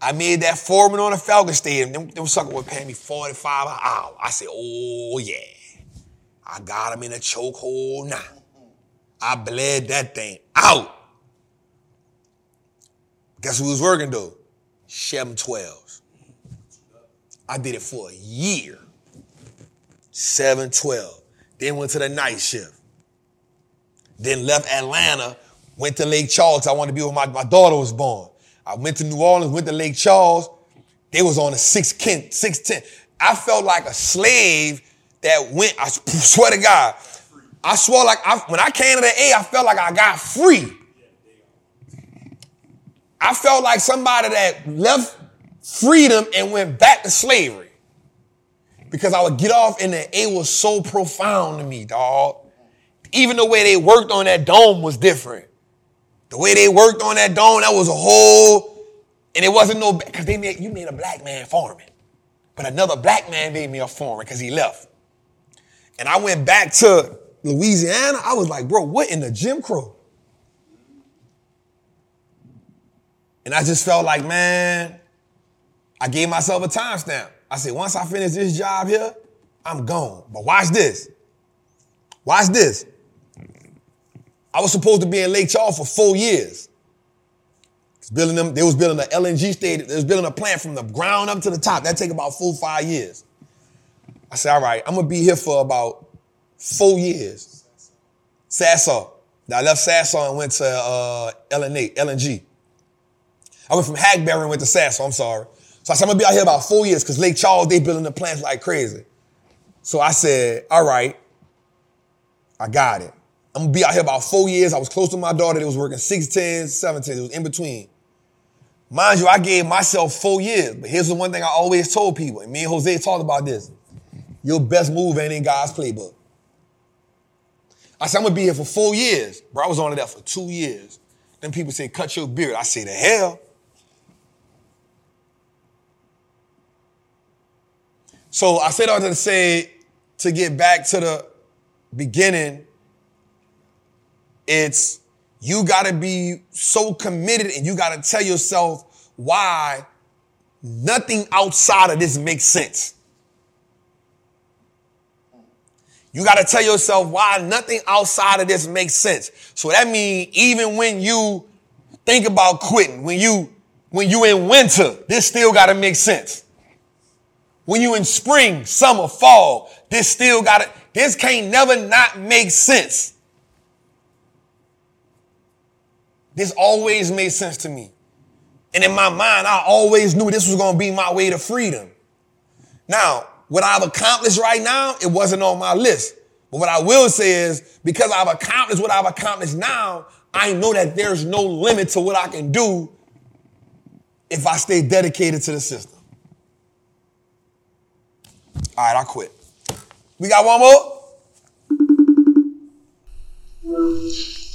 I made that foreman on the Falcon Stadium. Them, them sucker would pay me 45 an hour. I said, oh yeah. I got him in a chokehold now. I bled that thing out. Guess who was working though? 712s. I did it for a year. 712. Then went to the night shift. Then left Atlanta, went to Lake Charles. I wanted to be where my, my daughter was born. I went to New Orleans, went to Lake Charles. They was on a 610. 610. I felt like a slave that went, I [laughs] swear to God, I swore like, I, when I came to the A, I felt like I got free. I felt like somebody that left freedom and went back to slavery. Because I would get off and the A was so profound to me, dog. Even the way they worked on that dome was different. The way they worked on that dome, that was a whole, and it wasn't no, because they made, you made a black man foreman. But another black man made me a foreman because he left. And I went back to Louisiana. I was like, bro, what in the Jim Crow? And I just felt like, man, I gave myself a timestamp. I said, once I finish this job here, I'm gone. But watch this. Watch this. I was supposed to be in Lake Charles for four years. Building them, they was building an LNG stadium. They was building a plant from the ground up to the top. That take about four, five years. I said, all right, I'm gonna be here for about four years. Sasol. I left Sasol and went to uh, LNA, LNG. I went from Hackberry and went to Sasol, I'm sorry. So I said, I'm gonna be out here about four years because Lake Charles, they building the plants like crazy. So I said, all right, I got it. I'm gonna be out here about four years. I was close to my daughter. They was working 6'10, 7'10. It was in between. Mind you, I gave myself four years. But here's the one thing I always told people, and me and Jose talked about this. Your best move ain't in God's playbook. I said, I'm gonna be here for four years. Bro, I was on that for two years. Then people say, cut your beard. I say, the hell. So I said all to say, to get back to the beginning, it's you gotta be so committed and you gotta tell yourself why nothing outside of this makes sense. You got to tell yourself why nothing outside of this makes sense. So that means even when you think about quitting, when you when you in winter, this still got to make sense. When you in spring, summer, fall, this still got it. This can't never not make sense. This always made sense to me. And in my mind, I always knew this was going to be my way to freedom. Now, what I've accomplished right now, it wasn't on my list. But what I will say is because I've accomplished what I've accomplished now, I know that there's no limit to what I can do if I stay dedicated to the system. All right, I quit. We got one more?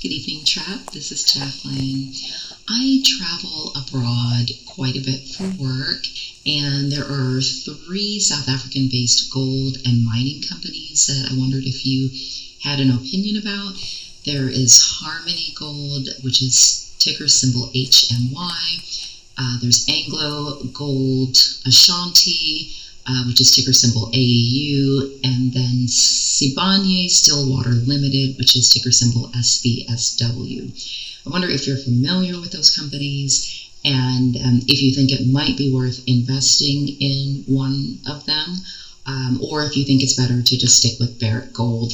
Good evening, Trap. This is Jacqueline. I travel abroad quite a bit for work, and there are three South African based gold and mining companies that I wondered if you had an opinion about. There is Harmony Gold, which is ticker symbol HMY. Uh, there's Anglo Gold Ashanti, uh, which is ticker symbol AEU, and then Sibanye Stillwater Limited, which is ticker symbol SBSW. I wonder if you're familiar with those companies and um, if you think it might be worth investing in one of them, um, or if you think it's better to just stick with Barrick Gold,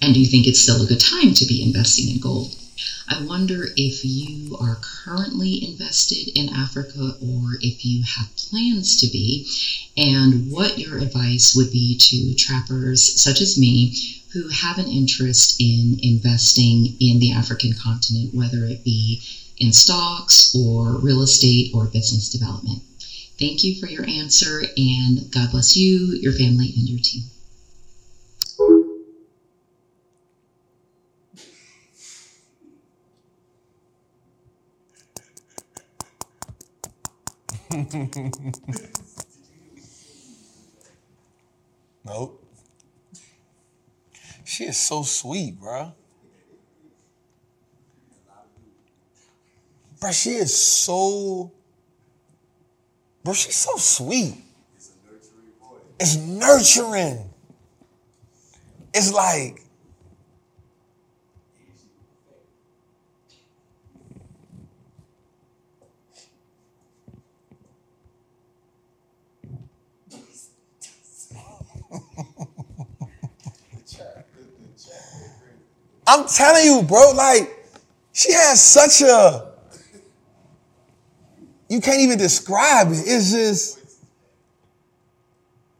and do you think it's still a good time to be investing in gold? I wonder if you are currently invested in Africa or if you have plans to be, and what your advice would be to trappers such as me who have an interest in investing in the African continent, whether it be in stocks or real estate or business development. Thank you for your answer, and God bless you, your family, and your team. [laughs] nope. She is so sweet, bro. Bro, she is so. Bro, she's so sweet. It's nurturing. It's like. I'm telling you, bro, like, she has such a you can't even describe it. It's just,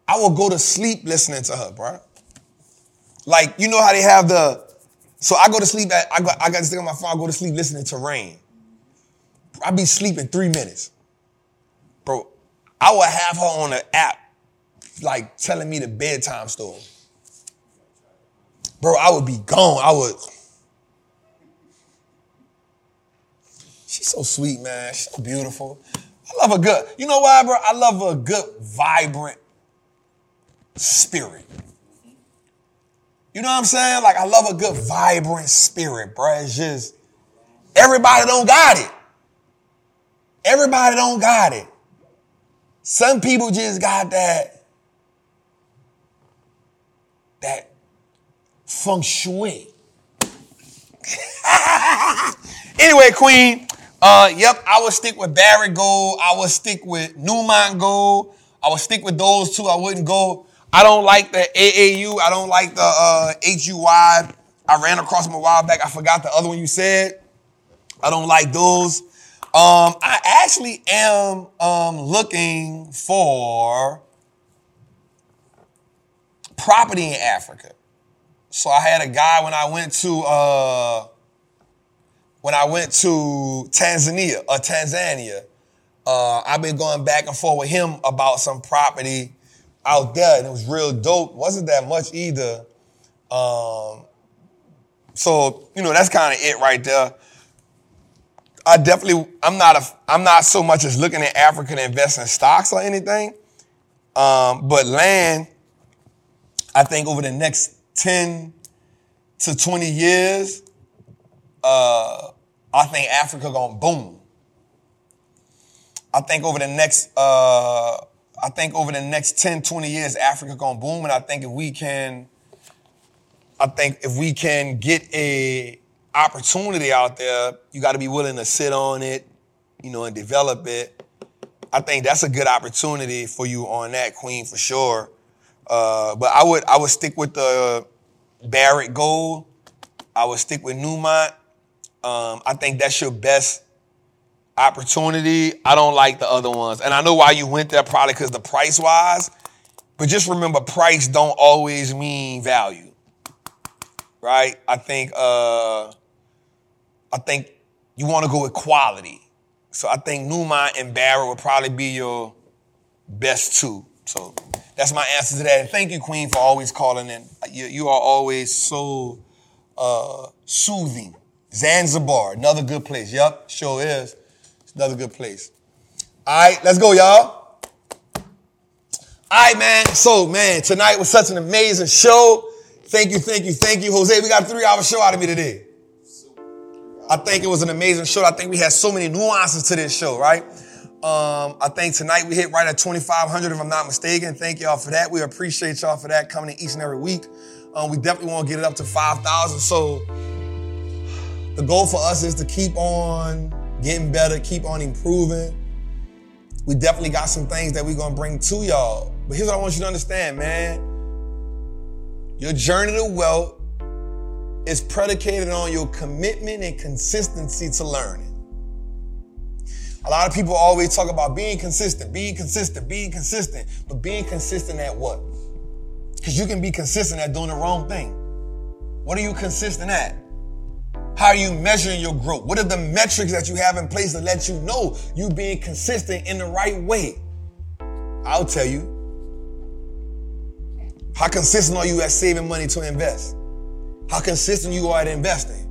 I will go to sleep listening to her, bro. Like, you know how they have the, so I go to sleep at, I got, I got this thing on my phone, I go to sleep listening to rain. I be sleeping three minutes. Bro, I would have her on the app, like telling me the bedtime story. Bro, I would be gone. I would, She's so sweet, man. She's beautiful. I love a good, you know why, bro? I love a good, vibrant spirit. You know what I'm saying? Like, I love a good, vibrant spirit, bro. It's just, everybody don't got it. Everybody don't got it. Some people just got that, that feng shui. [laughs] anyway, Queen, uh, yep, I would stick with Barrick Gold. I would stick with Newmont Gold. I would stick with those two. I wouldn't go. I don't like the AAU. I don't like the uh, HUY. I ran across them a while back. I forgot the other one you said. I don't like those. Um, I actually am um, looking for property in Africa. So I had a guy when I went to uh, when I went to Tanzania or uh, Tanzania, uh, I've been going back and forth with him about some property out there, and it was real dope. wasn't that much either. Um, so you know that's kind of it right there. I definitely, I'm not a, I'm not so much as looking at Africa to invest in stocks or anything, um, but land. I think over the next ten to twenty years, uh, I think Africa gonna boom. I think over the next, uh, I think over the next 10, 20 years, Africa gonna boom. And I think if we can, I think if we can get a opportunity out there, you gotta be willing to sit on it, you know, and develop it. I think that's a good opportunity for you on that, Queen, for sure. Uh, but I would I would stick with the Barrick Gold. I would stick with Newmont. Um, I think that's your best opportunity. I don't like the other ones, and I know why you went there, probably because the price wise. But just remember, price don't always mean value, right? I think uh, I think you want to go with quality. So I think Newmont and Barrick would probably be your best two. So that's my answer to that. And thank you, Queen, for always calling in. You, you are always so uh, soothing. Zanzibar, another good place. Yep, sure is. It's another good place. All right, let's go, y'all. All right, man. So, man, tonight was such an amazing show. Thank you, thank you, thank you. Jose, we got a three hour show out of me today. I think it was an amazing show. I think we had so many nuances to this show, right? Um, I think tonight we hit right at 2,500, if I'm not mistaken. Thank y'all for that. We appreciate y'all for that coming in each and every week. Um, we definitely want to get it up to 5,000. So the goal for us is to keep on getting better, keep on improving. We definitely got some things that we're to bring to y'all. But here's what I want you to understand, man. Your journey to wealth is predicated on your commitment and consistency to learning. A lot of people always talk about being consistent, being consistent, being consistent, but being consistent at what? Because you can be consistent at doing the wrong thing. What are you consistent at? How are you measuring your growth? What are the metrics that you have in place to let you know you being consistent in the right way? I'll tell you. How consistent are you at saving money to invest? How consistent you are at investing?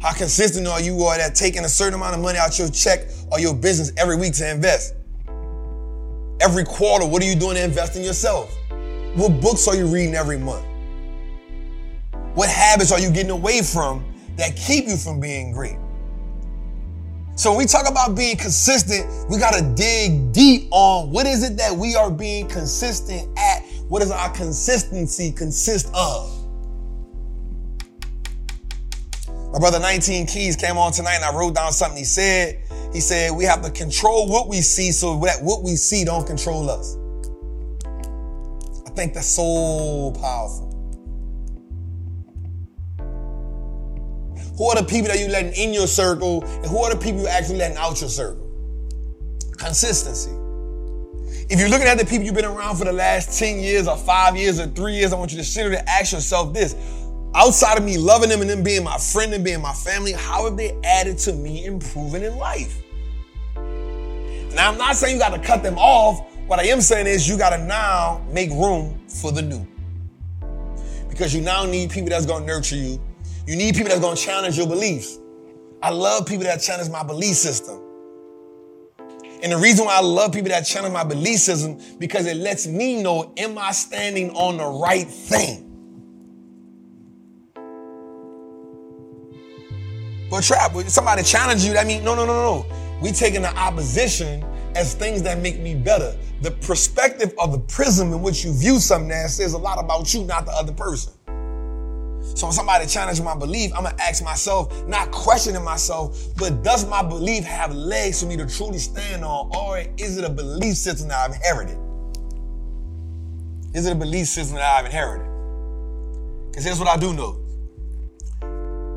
How consistent are you are at taking a certain amount of money out your check or your business every week to invest? Every quarter, what are you doing to invest in yourself? What books are you reading every month? What habits are you getting away from that keep you from being great? So when we talk about being consistent, we got to dig deep on what is it that we are being consistent at? What does our consistency consist of? My brother 19 Keys came on tonight and I wrote down something he said. He said, we have to control what we see so that what we see don't control us. I think that's so powerful. Who are the people that you letting in your circle and who are the people you actually letting out your circle? Consistency. If you're looking at the people you've been around for the last 10 years or five years or three years, I want you to sit and ask yourself this outside of me loving them and them being my friend and being my family, how have they added to me improving in life? Now, I'm not saying you got to cut them off. What I am saying is you got to now make room for the new. Because you now need people that's going to nurture you. You need people that's to challenge your beliefs. I love people that challenge my belief system. And the reason why I love people that challenge my belief system because it lets me know, am I standing on the right thing? But trap, somebody challenge you, that means no, no, no, no. We taking the opposition as things that make me better. The perspective of the prism in which you view something that says a lot about you, not the other person. So when somebody challenges my belief, I'm gonna ask myself, not questioning myself, but does my belief have legs for me to truly stand on, or is it a belief system that I've inherited? Is it a belief system that I've inherited? Because here's what I do know.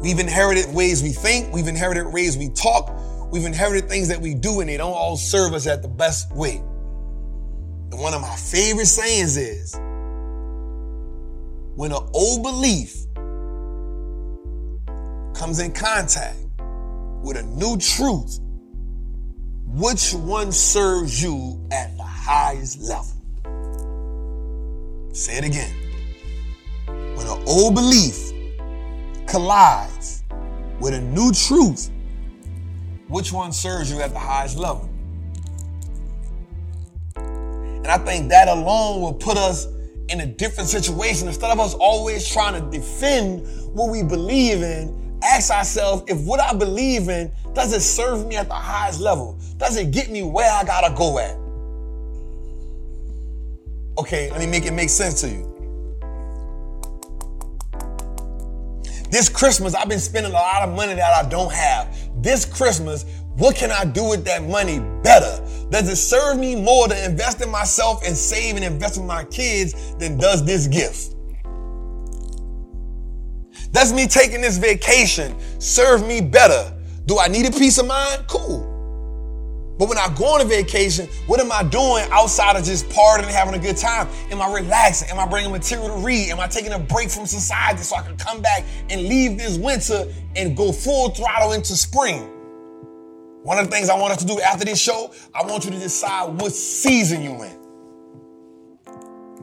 We've inherited ways we think, we've inherited ways we talk, we've inherited things that we do, and they don't all serve us at the best way. And one of my favorite sayings is when an old belief comes in contact with a new truth, which one serves you at the highest level? Say it again. When an old belief collides with a new truth, which one serves you at the highest level? And I think that alone will put us in a different situation. Instead of us always trying to defend what we believe in, ask ourselves if what I believe in, does it serve me at the highest level? Does it get me where I gotta go at? Okay, let me make it make sense to you. This Christmas, I've been spending a lot of money that I don't have. This Christmas, what can I do with that money better Does it serve me more to invest in myself and save and invest in my kids than does this gift? Does me taking this vacation serve me better? Do I need a peace of mind? Cool. But when I go on a vacation, what am I doing outside of just partying and having a good time? Am I relaxing? Am I bringing material to read? Am I taking a break from society so I can come back and leave this winter and go full throttle into spring? One of the things I want us to do after this show, I want you to decide what season you in.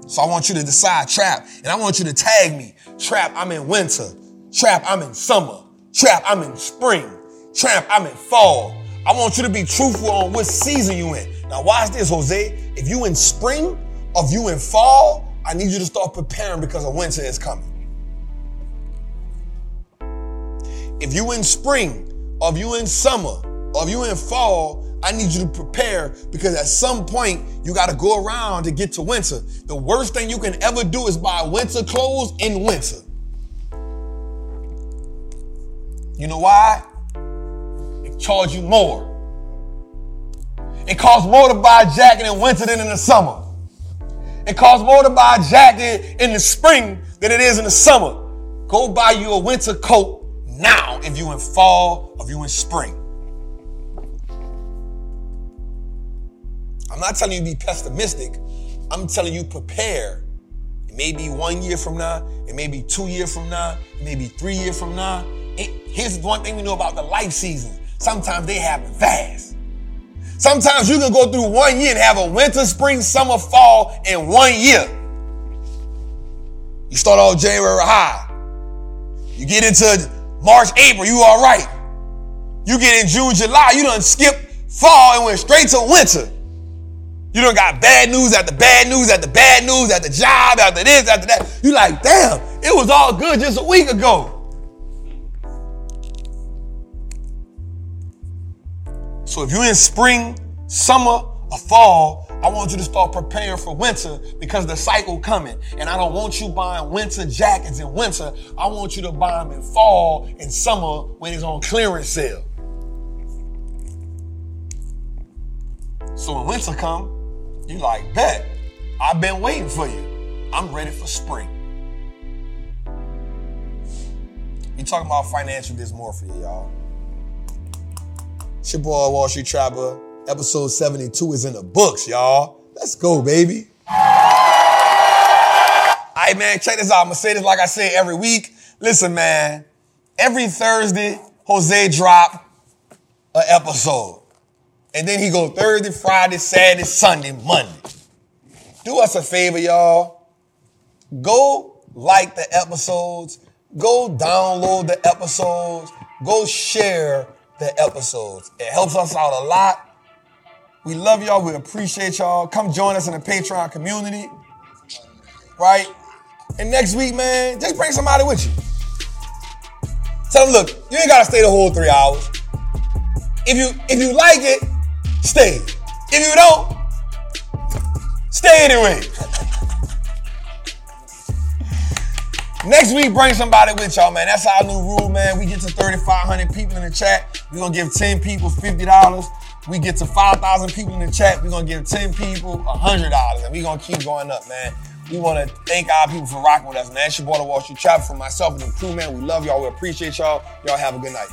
So I want you to decide trap, and I want you to tag me. Trap, I'm in winter. Trap, I'm in summer. Trap, I'm in spring. Trap, I'm in fall. I want you to be truthful on what season you in. Now watch this, Jose. If you in spring or if you in fall, I need you to start preparing because a winter is coming. If you in spring or if you in summer or if you in fall, I need you to prepare because at some point you got to go around to get to winter. The worst thing you can ever do is buy winter clothes in winter. You know why? It charge you more. It costs more to buy a jacket in winter than in the summer. It costs more to buy a jacket in the spring than it is in the summer. Go buy you a winter coat now if you in fall or if you in spring. I'm not telling you to be pessimistic. I'm telling you prepare. It may be one year from now. It may be two years from now. It may be three years from now. It, here's one thing we know about the life seasons. Sometimes they happen fast. Sometimes you can go through one year and have a winter, spring, summer, fall in one year. You start off January high. You get into March, April, you all right. You get in June, July, you done skip fall and went straight to winter. You don't got bad news after bad news after bad news after job after this after that. You like, damn, it was all good just a week ago. So if you're in spring, summer, or fall, I want you to start preparing for winter because the cycle coming. And I don't want you buying winter jackets in winter. I want you to buy them in fall and summer when it's on clearance sale. So when winter come, you like, bet, I've been waiting for you. I'm ready for spring. You talking about financial dysmorphia, y'all. It's your boy Wall Street Trapper. Episode 72 is in the books, y'all. Let's go, baby. All right, man, check this out. I'm gonna say this like I say every week. Listen, man, every Thursday, Jose drop an episode. And then he go Thursday, Friday, Saturday, Sunday, Monday. Do us a favor, y'all. Go like the episodes. Go download the episodes. Go share the episodes. It helps us out a lot. We love y'all. We appreciate y'all. Come join us in the Patreon community. Right? And next week, man, just bring somebody with you. Tell them, look, you ain't gotta stay the whole three hours. If you if you like it, stay. If you don't, stay anyway. Next week, bring somebody with y'all, man. That's our new rule, man. We get to 3,500 people in the chat. We're gonna give 10 people $50. We get to 5,000 people in the chat. We're gonna give 10 people $100. And we're gonna keep going up, man. We wanna thank our people for rocking with us, man. It's your boy, the Wall Street Trapper, for myself and the crew, man. We love y'all. We appreciate y'all. Y'all have a good night.